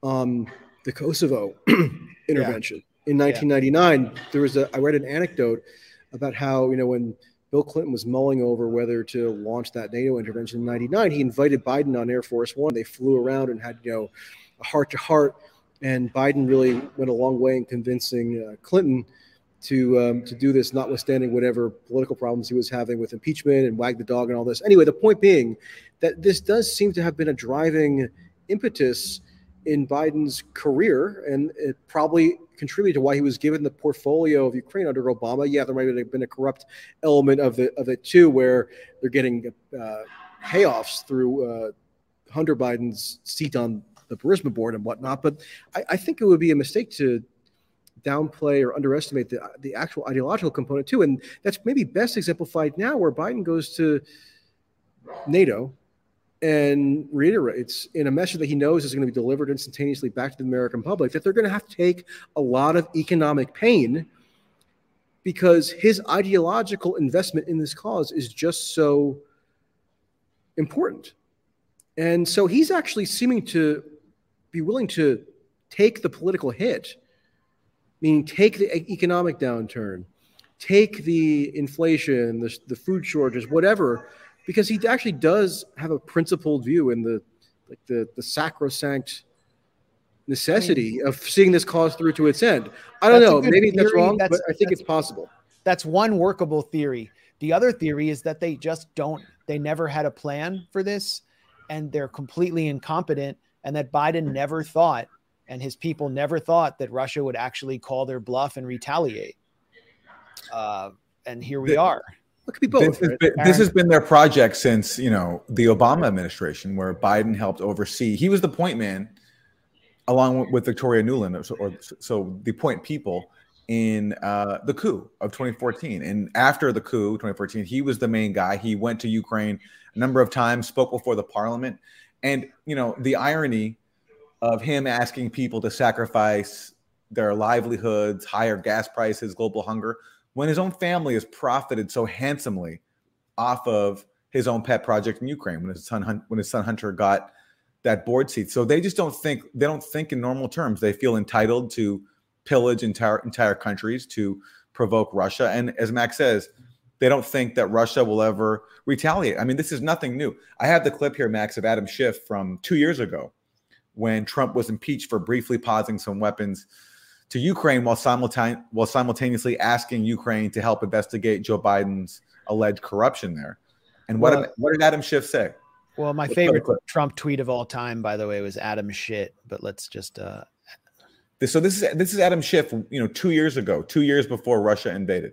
on the Kosovo intervention yeah. in 1999. Yeah. There was a I read an anecdote about how you know when Bill Clinton was mulling over whether to launch that NATO intervention in 99. He invited Biden on Air Force One. They flew around and had, you know, a heart to heart. And Biden really went a long way in convincing uh, Clinton to um, to do this, notwithstanding whatever political problems he was having with impeachment and wag the dog and all this. Anyway, the point being that this does seem to have been a driving impetus in Biden's career, and it probably contributed to why he was given the portfolio of Ukraine under Obama. Yeah, there might have been a corrupt element of it of it too, where they're getting uh, payoffs through uh, Hunter Biden's seat on the Burisma board and whatnot. But I, I, think it would be a mistake to downplay or underestimate the the actual ideological component too, and that's maybe best exemplified now, where Biden goes to NATO and reiterates in a message that he knows is going to be delivered instantaneously back to the American public that they're going to have to take a lot of economic pain because his ideological investment in this cause is just so important. And so he's actually seeming to be willing to take the political hit, meaning take the economic downturn, take the inflation, the, the food shortages, whatever because he actually does have a principled view in the like the the sacrosanct necessity of seeing this cause through to its end. I don't know, maybe theory. that's wrong, that's, but I think it's possible. That's one workable theory. The other theory is that they just don't they never had a plan for this and they're completely incompetent and that Biden never thought and his people never thought that Russia would actually call their bluff and retaliate. Uh, and here we the, are. It could be both. This, right? has been, this has been their project since you know the Obama administration, where Biden helped oversee. He was the point man, along with Victoria Nuland, or, or so the point people in uh, the coup of 2014. And after the coup, 2014, he was the main guy. He went to Ukraine a number of times, spoke before the parliament, and you know the irony of him asking people to sacrifice their livelihoods, higher gas prices, global hunger when his own family has profited so handsomely off of his own pet project in Ukraine when his son when his son Hunter got that board seat. So they just don't think they don't think in normal terms. They feel entitled to pillage entire entire countries to provoke Russia. And as Max says, they don't think that Russia will ever retaliate. I mean, this is nothing new. I have the clip here, Max, of Adam Schiff from two years ago when Trump was impeached for briefly pausing some weapons to Ukraine while, simultane- while simultaneously asking Ukraine to help investigate Joe Biden's alleged corruption there. And what, well, did, what did Adam Schiff say? Well, my let's favorite Trump tweet of all time, by the way, was Adam shit. But let's just. Uh... So this is this is Adam Schiff. You know, two years ago, two years before Russia invaded.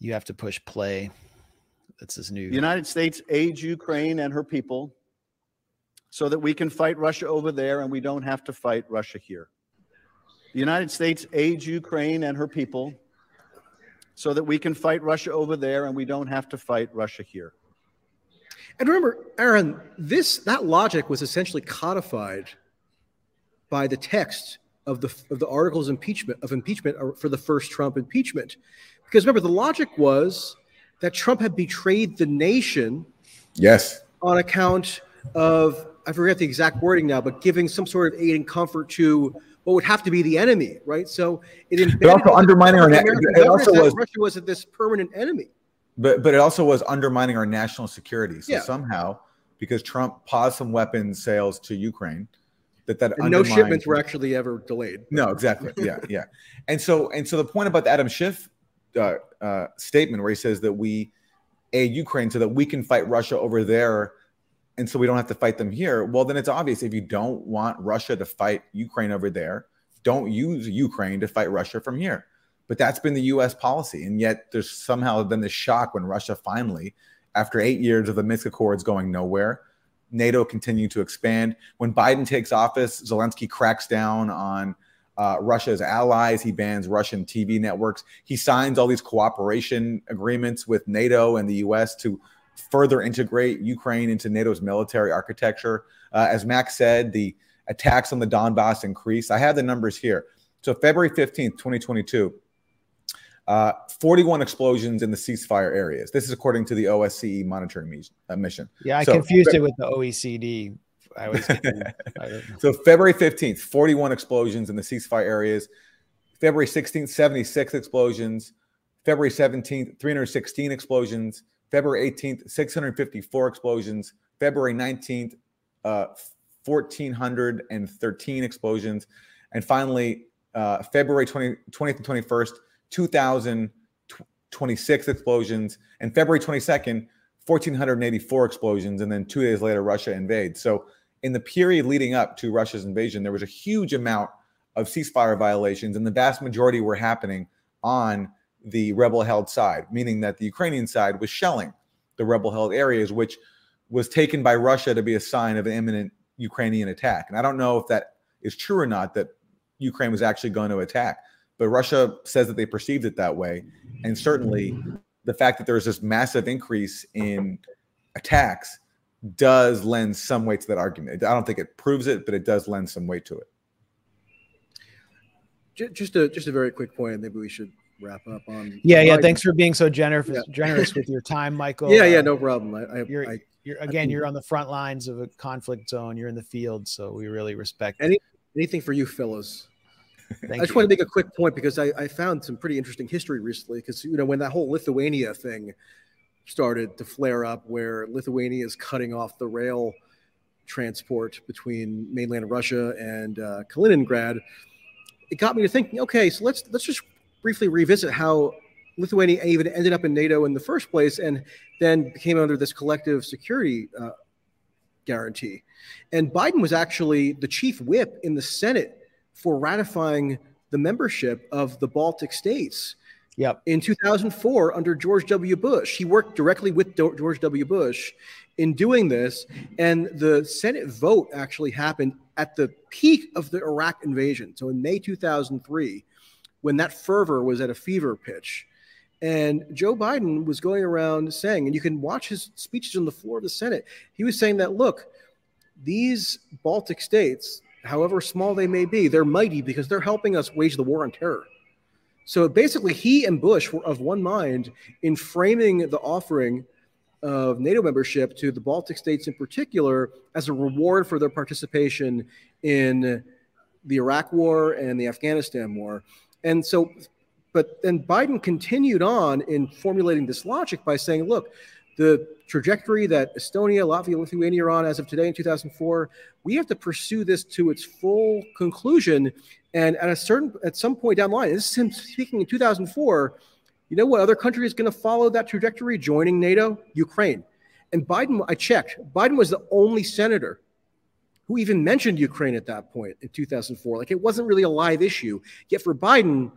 You have to push play. That's his new. The United States aids Ukraine and her people so that we can fight Russia over there and we don't have to fight Russia here. The United States aids Ukraine and her people so that we can fight Russia over there and we don't have to fight Russia here. And remember, Aaron, this that logic was essentially codified by the text of the of the articles impeachment of impeachment uh, for the first Trump impeachment. Because remember, the logic was that Trump had betrayed the nation. Yes. On account of I forget the exact wording now, but giving some sort of aid and comfort to what would have to be the enemy, right? So it but also undermining our. It also was Russia was this permanent enemy. But but it also was undermining our national security. So yeah. somehow, because Trump paused some weapons sales to Ukraine, that that no shipments were actually ever delayed. No, exactly. Yeah, yeah. And so and so the point about the Adam Schiff uh, uh, statement where he says that we aid Ukraine so that we can fight Russia over there, and so we don't have to fight them here. Well, then it's obvious if you don't want Russia to fight Ukraine over there, don't use Ukraine to fight Russia from here. But that's been the U.S. policy, and yet there's somehow been this shock when Russia finally, after eight years of the Minsk Accords going nowhere NATO continued to expand. When Biden takes office, Zelensky cracks down on uh, Russia's allies. He bans Russian TV networks. He signs all these cooperation agreements with NATO and the US to further integrate Ukraine into NATO's military architecture. Uh, as Max said, the attacks on the Donbass increase. I have the numbers here. So, February 15th, 2022, uh, 41 explosions in the ceasefire areas. This is according to the OSCE monitoring uh, mission. Yeah, I so, confused it with the OECD. I was so February 15th, 41 explosions in the ceasefire areas. February 16th, 76 explosions. February 17th, 316 explosions. February 18th, 654 explosions. February 19th, uh, 1,413 explosions. And finally, uh, February 20, 20th and 21st, 2,026 explosions, and February 22nd, 1,484 explosions, and then two days later, Russia invades. So, in the period leading up to Russia's invasion, there was a huge amount of ceasefire violations, and the vast majority were happening on the rebel held side, meaning that the Ukrainian side was shelling the rebel held areas, which was taken by Russia to be a sign of an imminent Ukrainian attack. And I don't know if that is true or not that Ukraine was actually going to attack but Russia says that they perceived it that way. And certainly the fact that there's this massive increase in attacks does lend some weight to that argument. I don't think it proves it, but it does lend some weight to it. Just a just a very quick point. Maybe we should wrap up on. Yeah, yeah. Thanks for being so generous yeah. generous with your time, Michael. Yeah, yeah. No problem. I, I you're, I, you're again. You're on the front lines of a conflict zone. You're in the field, so we really respect. Any, anything for you, fellows. I just want to make a quick point because I, I found some pretty interesting history recently. Because you know when that whole Lithuania thing started to flare up, where Lithuania is cutting off the rail transport between mainland Russia and uh, Kaliningrad, it got me to thinking. Okay, so let's let's just briefly revisit how Lithuania even ended up in NATO in the first place, and then became under this collective security uh, guarantee. And Biden was actually the chief whip in the Senate for ratifying the membership of the Baltic states. Yep. In 2004, under George W. Bush, he worked directly with George W. Bush in doing this, and the Senate vote actually happened at the peak of the Iraq invasion. So in May 2003, when that fervor was at a fever pitch. And Joe Biden was going around saying, and you can watch his speeches on the floor of the Senate, he was saying that, look, these Baltic states, however small they may be, they're mighty because they're helping us wage the war on terror. So basically, he and Bush were of one mind in framing the offering of NATO membership to the Baltic states in particular as a reward for their participation in the Iraq war and the Afghanistan war. And so, but then Biden continued on in formulating this logic by saying, look, the trajectory that Estonia, Latvia, Lithuania are on as of today in 2004, we have to pursue this to its full conclusion. And at a certain, at some point down the line, this is him speaking in 2004. You know what other country is going to follow that trajectory, joining NATO? Ukraine. And Biden, I checked, Biden was the only senator who even mentioned Ukraine at that point in 2004. Like it wasn't really a live issue. Yet for Biden,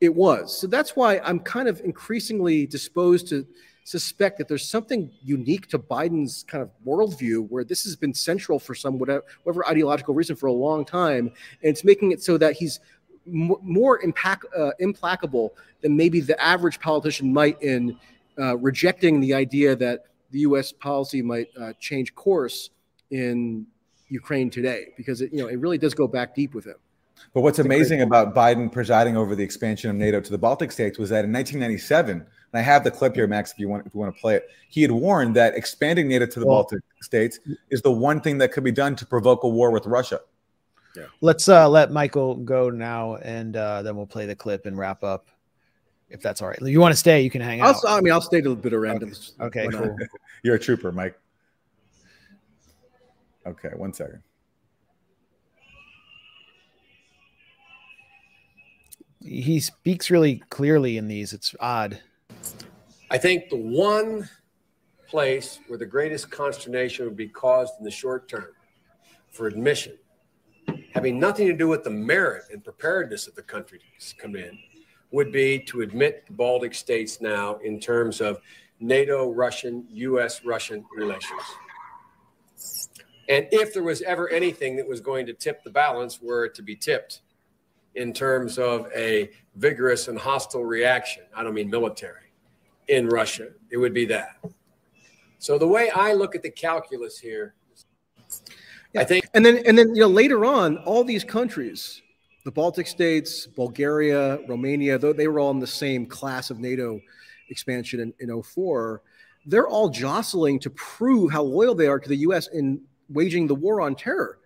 it was. So that's why I'm kind of increasingly disposed to suspect that there's something unique to Biden's kind of worldview where this has been central for some whatever, whatever ideological reason for a long time. And it's making it so that he's more impact, uh, implacable than maybe the average politician might in uh, rejecting the idea that the U.S. policy might uh, change course in Ukraine today, because it, you know, it really does go back deep with him. But what's amazing about Biden presiding over the expansion of NATO to the Baltic states was that in 1997, and I have the clip here, Max, if you want if you want to play it. He had warned that expanding NATO to the well, Baltic states is the one thing that could be done to provoke a war with Russia. Yeah. Let's uh, let Michael go now, and uh, then we'll play the clip and wrap up. if that's all right. If you want to stay, you can hang I'll, out. I mean, I'll stay to the bit of random. Okay, okay cool. You're a trooper, Mike. Okay, one second. He speaks really clearly in these. It's odd. I think the one place where the greatest consternation would be caused in the short term for admission, having nothing to do with the merit and preparedness of the country to come in, would be to admit the Baltic states now in terms of NATO Russian, US Russian relations. And if there was ever anything that was going to tip the balance, were it to be tipped in terms of a vigorous and hostile reaction, I don't mean military, in Russia, it would be that. So the way I look at the calculus here, yeah. I think, and then and then you know later on, all these countries, the Baltic states, Bulgaria, Romania, though they were all in the same class of NATO expansion in, in 04, they're all jostling to prove how loyal they are to the U.S. in waging the war on terror.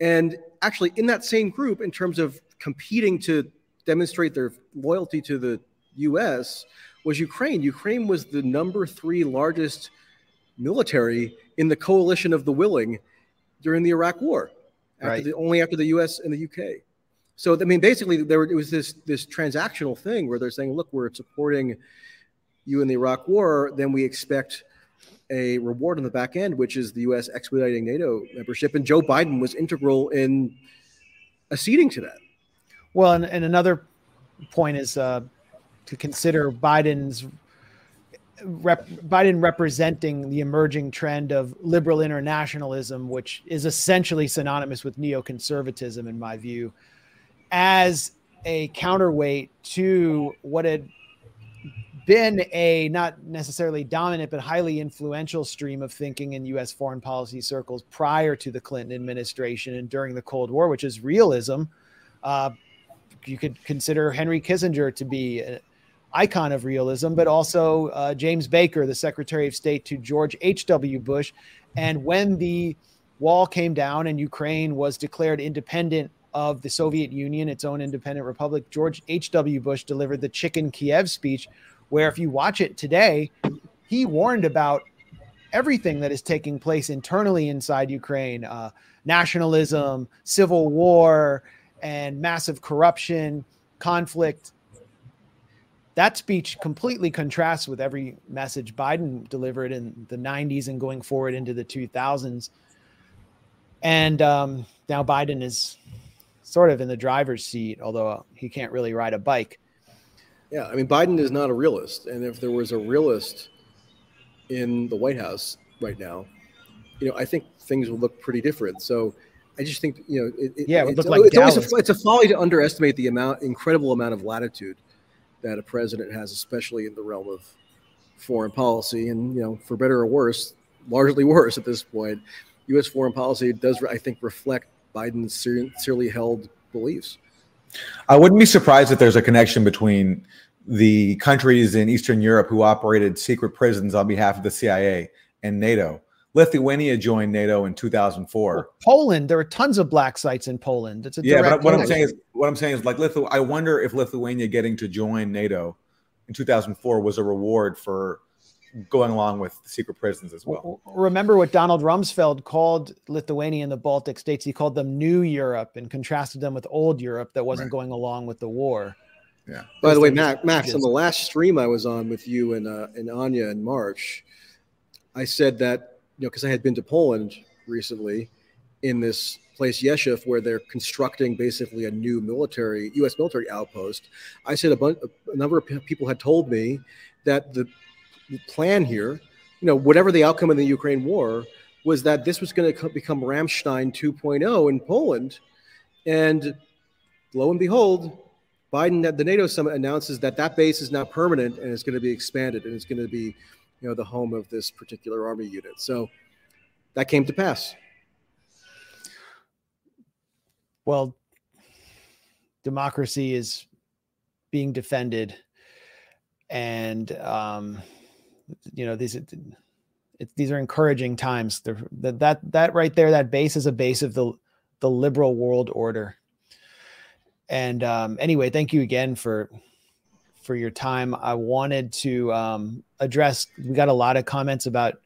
And actually, in that same group, in terms of competing to demonstrate their loyalty to the U.S., was Ukraine. Ukraine was the number three largest military in the coalition of the willing during the Iraq War, after right. the, only after the U.S. and the U.K. So I mean, basically, there it was this this transactional thing where they're saying, "Look, we're supporting you in the Iraq War, then we expect a reward on the back end, which is the U.S. expediting NATO membership." And Joe Biden was integral in acceding to that. Well, and, and another point is uh, to consider Biden's rep, Biden representing the emerging trend of liberal internationalism, which is essentially synonymous with neoconservatism, in my view, as a counterweight to what had been a not necessarily dominant but highly influential stream of thinking in US foreign policy circles prior to the Clinton administration and during the Cold War, which is realism. Uh, you could consider Henry Kissinger to be an icon of realism, but also uh, James Baker, the Secretary of State to George H.W. Bush. And when the wall came down and Ukraine was declared independent of the Soviet Union, its own independent republic, George H.W. Bush delivered the Chicken Kiev speech, where if you watch it today, he warned about everything that is taking place internally inside Ukraine uh, nationalism, civil war, and massive corruption, conflict that speech completely contrasts with every message Biden delivered in the 90s and going forward into the 2000s. And um, now Biden is sort of in the driver's seat, although he can't really ride a bike. Yeah, I mean, Biden is not a realist. And if there was a realist in the White House right now, you know, I think things would look pretty different. So I just think, you know, it, yeah, it it's, like it's, a, it's a folly to underestimate the amount, incredible amount of latitude that a president has, especially in the realm of foreign policy. And, you know, for better or worse, largely worse at this point, U.S. foreign policy does, I think, reflect Biden's sincerely held beliefs. I wouldn't be surprised if there's a connection between the countries in Eastern Europe who operated secret prisons on behalf of the CIA and NATO Lithuania joined NATO in 2004. Well, Poland, there are tons of black sites in Poland. It's a yeah, but what I'm saying is, what I'm saying is, like Lithu- I wonder if Lithuania getting to join NATO in 2004 was a reward for going along with secret prisons as well. Remember what Donald Rumsfeld called Lithuania and the Baltic states? He called them New Europe and contrasted them with Old Europe that wasn't right. going along with the war. Yeah. By the way, Max, Max, on the last stream I was on with you and uh, and Anya in March, I said that you know, because I had been to Poland recently in this place Rzeszów where they're constructing basically a new military U.S. military outpost. I said a, bunch, a number of people had told me that the plan here, you know, whatever the outcome of the Ukraine war, was that this was going to become Ramstein 2.0 in Poland, and lo and behold, Biden at the NATO summit announces that that base is now permanent and it's going to be expanded and it's going to be you know, the home of this particular army unit. So that came to pass. Well, democracy is being defended, and um, you know these it, these are encouraging times. That that that right there, that base is a base of the the liberal world order. And um, anyway, thank you again for for your time. I wanted to um, address. We got a lot of comments about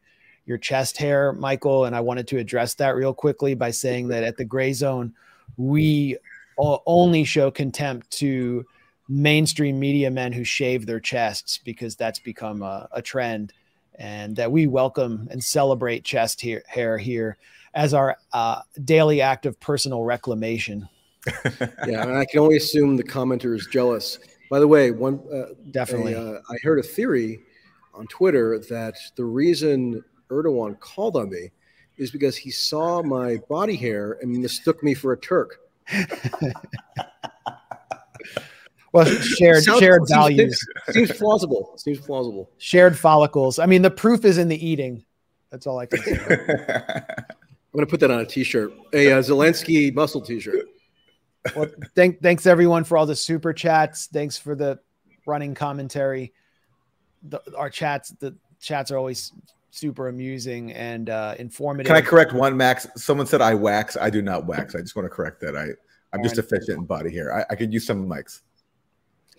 your chest hair, Michael, and I wanted to address that real quickly by saying that at the Gray Zone, we only show contempt to mainstream media men who shave their chests because that's become a, a trend, and that we welcome and celebrate chest hair, hair here as our uh, daily act of personal reclamation. yeah, and I can only assume the commenter is jealous. By the way, one uh, definitely, a, uh, I heard a theory on Twitter that the reason Erdogan called on me is because he saw my body hair and mistook me for a Turk. well, shared Sounds, shared values seems, seems plausible. Seems plausible. Shared follicles. I mean, the proof is in the eating. That's all I can say. I'm going to put that on a T-shirt, a uh, Zelensky muscle T-shirt. Well, thank, thanks everyone for all the super chats. Thanks for the running commentary. The, our chats, the chats are always super amusing and uh, informative. Can I correct one, Max? Someone said I wax. I do not wax. I just want to correct that. I I'm just efficient in body hair. I, I could use some mics.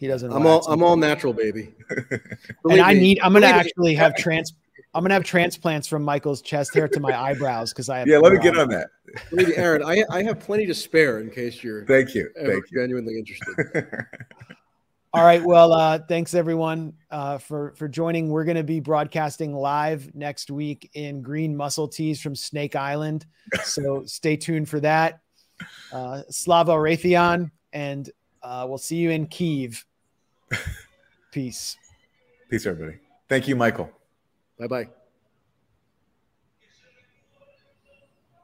He doesn't. I'm all I'm all natural, baby. and I need. I'm gonna actually have trans. I'm gonna have transplants from Michael's chest hair to my eyebrows because I have. Yeah, let me get on that. Maybe Aaron, I I have plenty to spare in case you're. Thank you. Thank you. Genuinely interested. All right. Well, uh, thanks everyone uh, for for joining. We're going to be broadcasting live next week in green muscle tees from Snake Island, so stay tuned for that. Uh, Slava Raytheon, and uh, we'll see you in Kiev. Peace. Peace, everybody. Thank you, Michael. Bye bye.